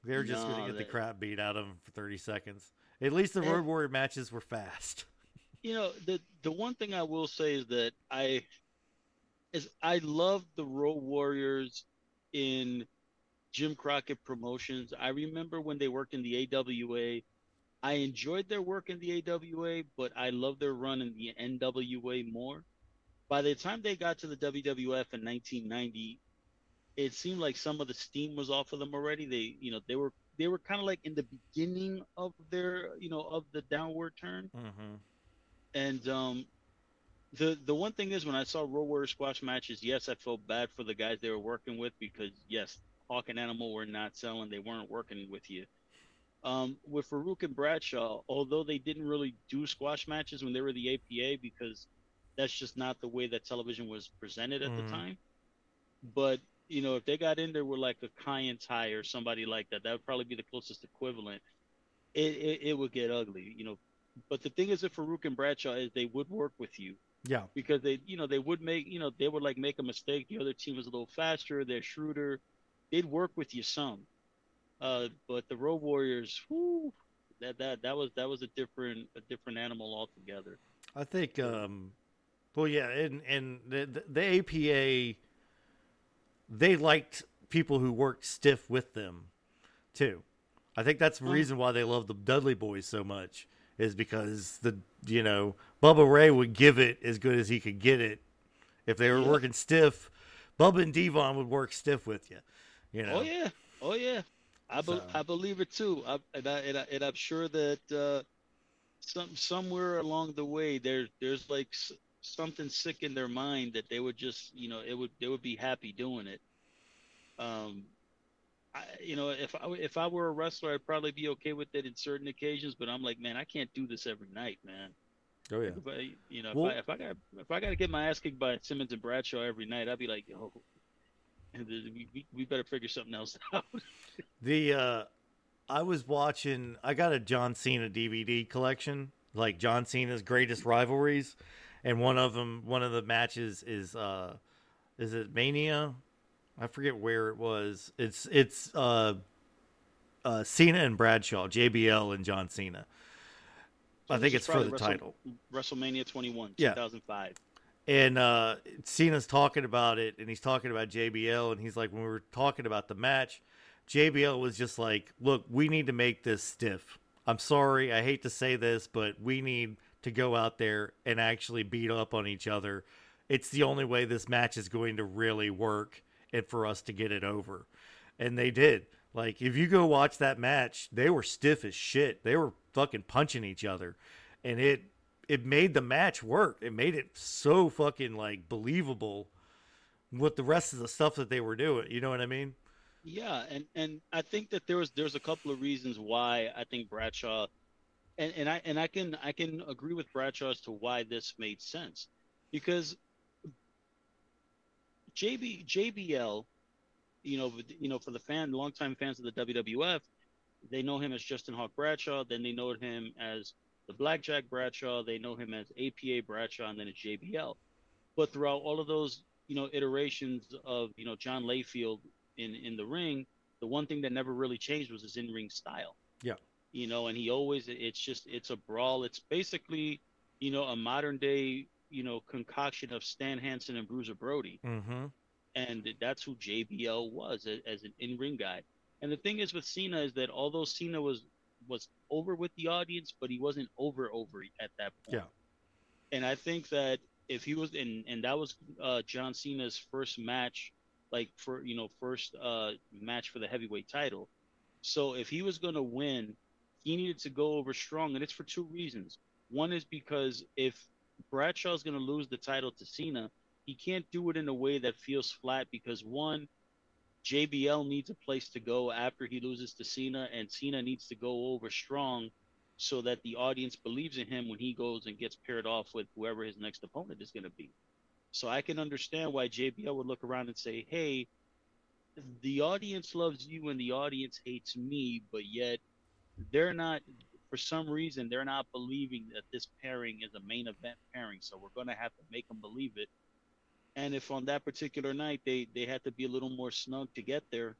[SPEAKER 1] They're just
[SPEAKER 2] No,
[SPEAKER 1] gonna get the crap beat out of them for 30 seconds. At least the
[SPEAKER 2] And-
[SPEAKER 1] Road Warrior matches were fast. <laughs>
[SPEAKER 2] you know the the one thing I will say is that I is I love the Road Warriors in Jim Crockett Promotions. I remember when they worked in the AWA. I enjoyed their work in the AWA, but I love their run in the NWA more. By the time they got to the WWF in 1990, it seemed like some of the steam was off of them already. They, you know, they were they were kind of like in the beginning of their, you know, of the downward turn.
[SPEAKER 1] Mm-hmm.
[SPEAKER 2] And um, the the one thing is, when I saw Road Warrior squash matches, yes, I felt bad for the guys they were working with because yes, Hawk and Animal were not selling; they weren't working with you. Um, with Faarooq and Bradshaw, although they didn't really do squash matches when they were the APA because that's just not the way that television was presented at
[SPEAKER 1] Mhm.
[SPEAKER 2] the time. But you know, if they got in there with like a Kai En Tai or somebody like that, that would probably be the closest equivalent. It, it it would get ugly, you know. But the thing is, with Faarooq and Bradshaw is they would work with you
[SPEAKER 1] Yeah.
[SPEAKER 2] because they, you know, they would make, you know, they would like make a mistake. The other team was a little faster, they're shrewder. They'd work with you some. Uh, but the Road Warriors, whoo, that that that was that was a different a different animal altogether.
[SPEAKER 1] I think, um, well, yeah, and and the, the the APA, they liked people who worked stiff with them, too. I think that's the
[SPEAKER 2] Oh.
[SPEAKER 1] reason why they love the Dudley Boyz so much is because the you know Bubba Ray would give it as good as he could get it. If they were
[SPEAKER 2] Yeah.
[SPEAKER 1] working stiff, Bubba and D-Von would work stiff with you. You know.
[SPEAKER 2] Oh yeah, oh yeah, I be,
[SPEAKER 1] So-
[SPEAKER 2] I believe it too. I, and I and I and I'm sure that uh, some somewhere along the way there there's like s- something sick in their mind that they would just you know it would they would be happy doing it. Um, I, you know, if I if I were a wrestler, I'd probably be okay with it in certain occasions. But I'm like, man, I can't do this every night, man.
[SPEAKER 1] Oh yeah.
[SPEAKER 2] I, you know,
[SPEAKER 1] Well-
[SPEAKER 2] if, I, if I got if I got to get my ass kicked by Simmons and Bradshaw every night, I'd be like, yo, we, we, better figure something else <laughs> out.
[SPEAKER 1] The uh I was watching I got a John Cena DVD collection, like John Cena's greatest rivalries, and one of them one of the matches is uh is it Mania? I forget where it was. It's it's uh uh Cena and Bradshaw, JBL and John Cena. I think it's for the
[SPEAKER 2] Wrestle-
[SPEAKER 1] title.
[SPEAKER 2] WrestleMania 21,
[SPEAKER 1] Yeah.
[SPEAKER 2] 2005.
[SPEAKER 1] And uh, Cena's talking about it, and he's talking about JBL, and he's like, when we were talking about the match, JBL was just like, look, we need to make this stiff. I'm sorry, I hate to say this, but we need to go out there and actually beat up on each other. It's the only way this match is going to really work and for us to get it over. And they did. Like, if you go watch that match, they were stiff as shit. They were fucking punching each other. And it it made the match work. It made it so fucking like believable with the rest of the stuff that they were doing. You know what I mean?
[SPEAKER 2] Yeah, and and I think that there was there's a couple of reasons why I think Bradshaw, and and I and I can I can agree with Bradshaw as to why this made sense, because JB JBL, you know you know for the fan longtime fans of the WWF, they know him as Justin Hawk Bradshaw. Then they know him as the Blackjack Bradshaw. They know him as APA Bradshaw, and then it's JBL. But throughout all of those you know iterations of you know John Layfield in in the ring, the one thing that never really changed was his in ring style.
[SPEAKER 1] Yeah.
[SPEAKER 2] You know, and he always it's just it's a brawl. It's basically you know a modern day you know concoction of Stan Hansen and Bruiser Brody,
[SPEAKER 1] Mm-hmm.
[SPEAKER 2] and that's who JBL was as, as an in ring guy. And the thing is with Cena is that although Cena was was over with the audience, but he wasn't over over at that point.
[SPEAKER 1] Yeah.
[SPEAKER 2] And I think that if he was and and that was uh, John Cena's first match, like for you know first uh, match for the heavyweight title. So if he was going to win, he needed to go over strong, and it's for two reasons. One is because if Bradshaw's going to lose the title to Cena, he can't do it in a way that feels flat because one, JBL needs a place to go after he loses to Cena, and Cena needs to go over strong so that the audience believes in him when he goes and gets paired off with whoever his next opponent is going to be. So I can understand why JBL would look around and say, "Hey, the audience loves you and the audience hates me, but yet they're not for some reason they're not believing that this pairing is a main event pairing, so we're going to have to make them believe it." And if on that particular night they they had to be a little more snug to get there,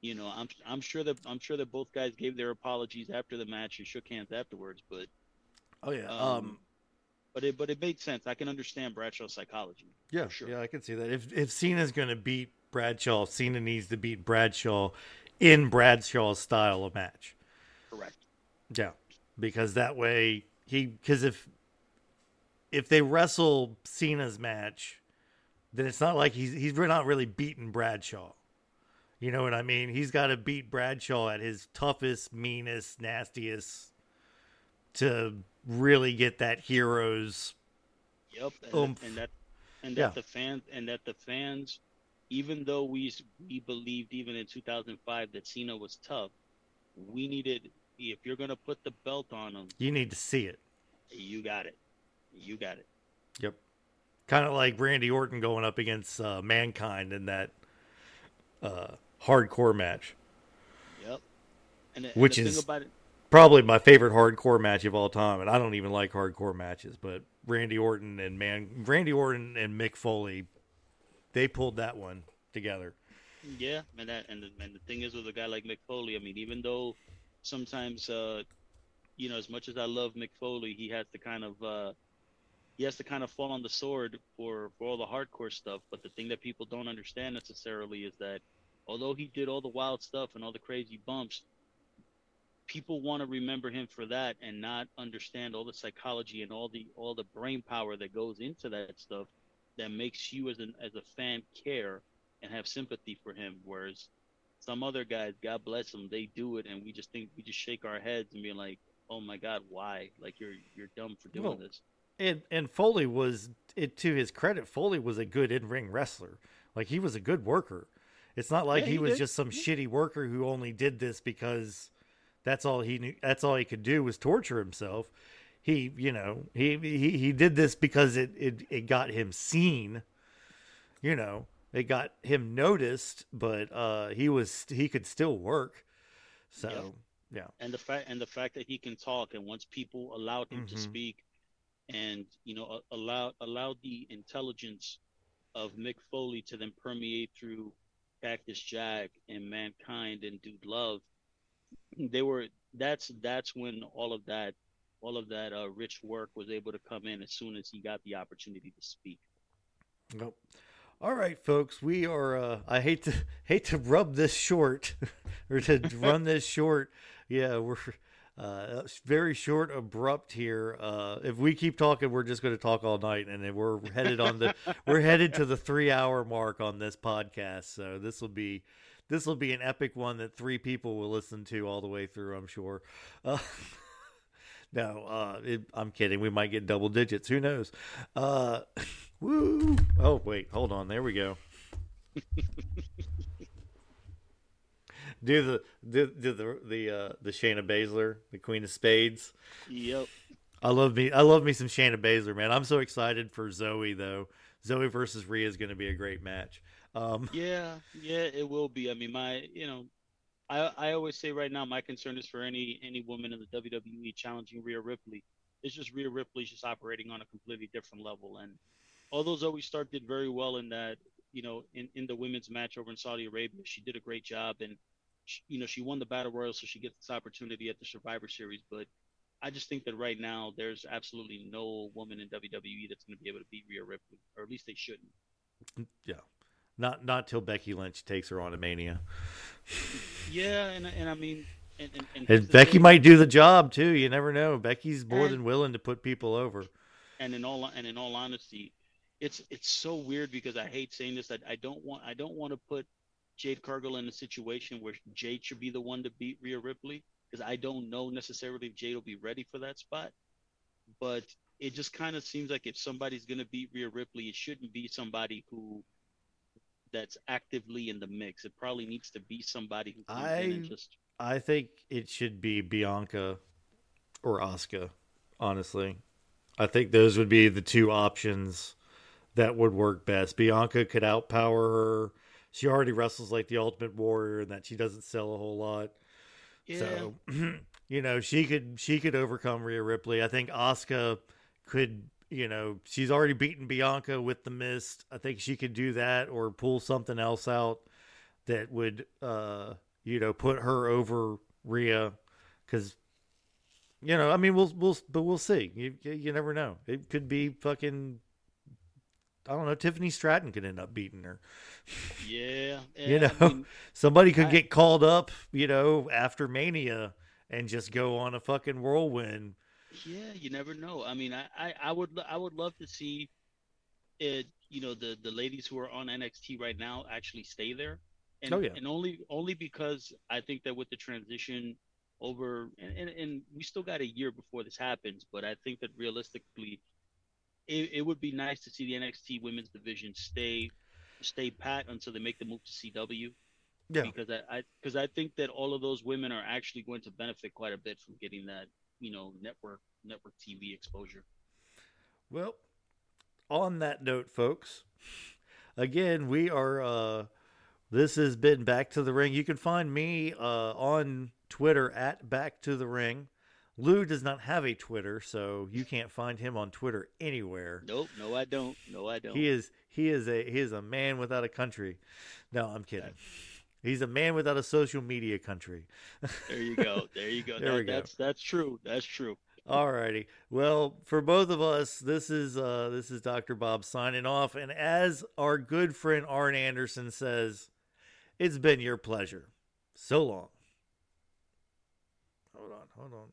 [SPEAKER 2] you know, I'm I'm sure that I'm sure that both guys gave their apologies after the match and shook hands afterwards, but
[SPEAKER 1] Oh yeah.
[SPEAKER 2] um,
[SPEAKER 1] Um,
[SPEAKER 2] but it but it made sense. I can understand Bradshaw's psychology.
[SPEAKER 1] yeah,
[SPEAKER 2] sure.
[SPEAKER 1] yeah, I can see that. If if Cena's going to beat Bradshaw, Cena needs to beat Bradshaw in Bradshaw's style of match.
[SPEAKER 2] Correct.
[SPEAKER 1] Yeah, because that way he because if if they wrestle Cena's match, then it's not like he's he's not really beating Bradshaw. You know what I mean? He's got to beat Bradshaw at his toughest, meanest, nastiest to really get that hero's.
[SPEAKER 2] Yep. And,
[SPEAKER 1] Oomph.
[SPEAKER 2] and that and that
[SPEAKER 1] Yeah.
[SPEAKER 2] the fans and that the fans, even though we we believed even in 2005 that Cena was tough, we needed if you're gonna put the belt on him,
[SPEAKER 1] You need to see it.
[SPEAKER 2] you got it. You got it.
[SPEAKER 1] Yep. Kind of like Randy Orton going up against uh, Mankind in that uh, hardcore match.
[SPEAKER 2] Yep. And,
[SPEAKER 1] Which is-
[SPEAKER 2] about it,
[SPEAKER 1] probably my favorite hardcore match of all time, and I don't even like hardcore matches, but Randy Orton and man, Randy Orton and Mick Foley, they pulled that one together.
[SPEAKER 2] Yeah, and that and the, and the thing is with a guy like Mick Foley, I mean, even though sometimes uh, you know, as much as I love Mick Foley, he has to kind of uh, he has to kind of fall on the sword for for all the hardcore stuff. But the thing that people don't understand necessarily is that although he did all the wild stuff and all the crazy bumps, people want to remember him for that and not understand all the psychology and all the all the brain power that goes into that stuff that makes you as an as a fan care and have sympathy for him. Whereas some other guys, God bless them, they do it, and we just think we just shake our heads and be like, "Oh my God, why? Like you're you're dumb for doing
[SPEAKER 1] Well,
[SPEAKER 2] this."
[SPEAKER 1] And and Foley was it to his credit, Foley was a good in ring wrestler. Like he was a good worker. It's not like
[SPEAKER 2] Yeah,
[SPEAKER 1] he,
[SPEAKER 2] he
[SPEAKER 1] was
[SPEAKER 2] did.
[SPEAKER 1] just some shitty worker who only did this because that's all he knew. That's all he could do was torture himself. He, you know, he he, he did this because it, it it got him seen. You know, it got him noticed, but uh, he was he could still work. So
[SPEAKER 2] Yep.
[SPEAKER 1] yeah,
[SPEAKER 2] and the fact and the fact that he can talk and once people allowed him to
[SPEAKER 1] Mhm.
[SPEAKER 2] speak and you know a- allowed allowed the intelligence of Mick Foley to then permeate through Cactus Jack and mankind and Dude Love they were that's that's when all of that all of that uh, rich work was able to come in as soon as he got the opportunity to speak
[SPEAKER 1] Nope. All right, folks. We are. Uh, I hate to <laughs> hate to rub this short, <laughs> or to run this short. Yeah, we're uh, very short, abrupt here. Uh, if we keep talking, we're just going to talk all night, and then we're headed on the <laughs> we're headed to the three hour mark on this podcast. So this will be this will be an epic one that three people will listen to all the way through. I'm sure. Uh, <laughs> no, uh, it, I'm kidding. We might get double digits. Who knows? Uh, <laughs> Woo! Oh wait, hold on. There we go. Do the do, do the the uh, the Shayna Baszler, the Queen of Spades.
[SPEAKER 2] yep
[SPEAKER 1] I love me. I love me some Shayna Baszler, man. I'm so excited for Zoey though. Zoey versus Rhea is going to be a great match. Um,
[SPEAKER 2] Yeah, yeah, it will be. I mean, my, you know, I I always say right now, my concern is for any any woman in the WWE challenging Rhea Ripley. It's just Rhea Ripley's just operating on a completely different level. And although Zoey Stark did very well in that, you know, in in the women's match over in Saudi Arabia, she did a great job, and she, you know, she won the battle royal, so she gets this opportunity at the Survivor Series. But I just think that right now, there's absolutely no woman in WWE that's going to be able to beat Rhea Ripley, or at least they shouldn't.
[SPEAKER 1] yeah, not not till Becky Lynch takes her on a Mania.
[SPEAKER 2] Yeah, and and I mean, and, and, and,
[SPEAKER 1] And Becky
[SPEAKER 2] thing,
[SPEAKER 1] might do the job too. You never know. Becky's more
[SPEAKER 2] And-
[SPEAKER 1] than willing to put people over.
[SPEAKER 2] And in all and in all honesty, it's it's so weird because I hate saying this. I, I don't want I don't want to put Jade Cargill in a situation where Jade should be the one to beat Rhea Ripley because I don't know necessarily if Jade will be ready for that spot. But it just kind of seems like if somebody's gonna beat Rhea Ripley, it shouldn't be somebody who that's actively in the mix. It probably needs to be somebody who
[SPEAKER 1] I-
[SPEAKER 2] just
[SPEAKER 1] I think it should be Bianca or Asuka, honestly. I think those would be the two options that would work best. Bianca could outpower her. She already wrestles like the Ultimate Warrior and that she doesn't sell a whole lot.
[SPEAKER 2] yeah.
[SPEAKER 1] So, <clears throat> you know, she could she could overcome Rhea Ripley. I think Asuka could, you know, she's already beaten Bianca with the mist. I think she could do that or pull something else out that would uh, you know, put her over Rhea cuz you know, I mean, we'll we'll but we'll see. You you never know. It could be fucking I don't know. Tiffany Stratton could end up beating her.
[SPEAKER 2] Yeah, <laughs>
[SPEAKER 1] You
[SPEAKER 2] and I
[SPEAKER 1] know,
[SPEAKER 2] mean,
[SPEAKER 1] Somebody could
[SPEAKER 2] I-
[SPEAKER 1] get called up, you know, after Mania and just go on a fucking whirlwind.
[SPEAKER 2] yeah, you never know. I mean, I, I, I would, I would love to see it. You know, the the ladies who are on NXT right now actually stay there, and
[SPEAKER 1] Oh, yeah.
[SPEAKER 2] and only only because I think that with the transition over, and, and, and we still got a year before this happens, but I think that realistically, it, it would be nice to see the NXT women's division stay stay pat until they make the move to CW.
[SPEAKER 1] Yeah.
[SPEAKER 2] because I, I because I think that all of those women are actually going to benefit quite a bit from getting that you know network network TV exposure.
[SPEAKER 1] Well, on that note, folks, again, we are uh this has been Back to the Ring. You can find me uh on Twitter at Back to the Ring. Lou does not have a Twitter, so you can't find him on Twitter anywhere.
[SPEAKER 2] Nope, no, I don't. No, I don't.
[SPEAKER 1] He is he is a he is a man without a country. No, I'm kidding. He's a man without a social media country.
[SPEAKER 2] There you go. There you go. <laughs>
[SPEAKER 1] There
[SPEAKER 2] That-
[SPEAKER 1] we go.
[SPEAKER 2] That's that's true. That's true.
[SPEAKER 1] Alrighty. Well, for both of us, this is uh this is Dr. Bob signing off. And as our good friend Arn Anderson says, it's been your pleasure. So long. Hold on, hold on.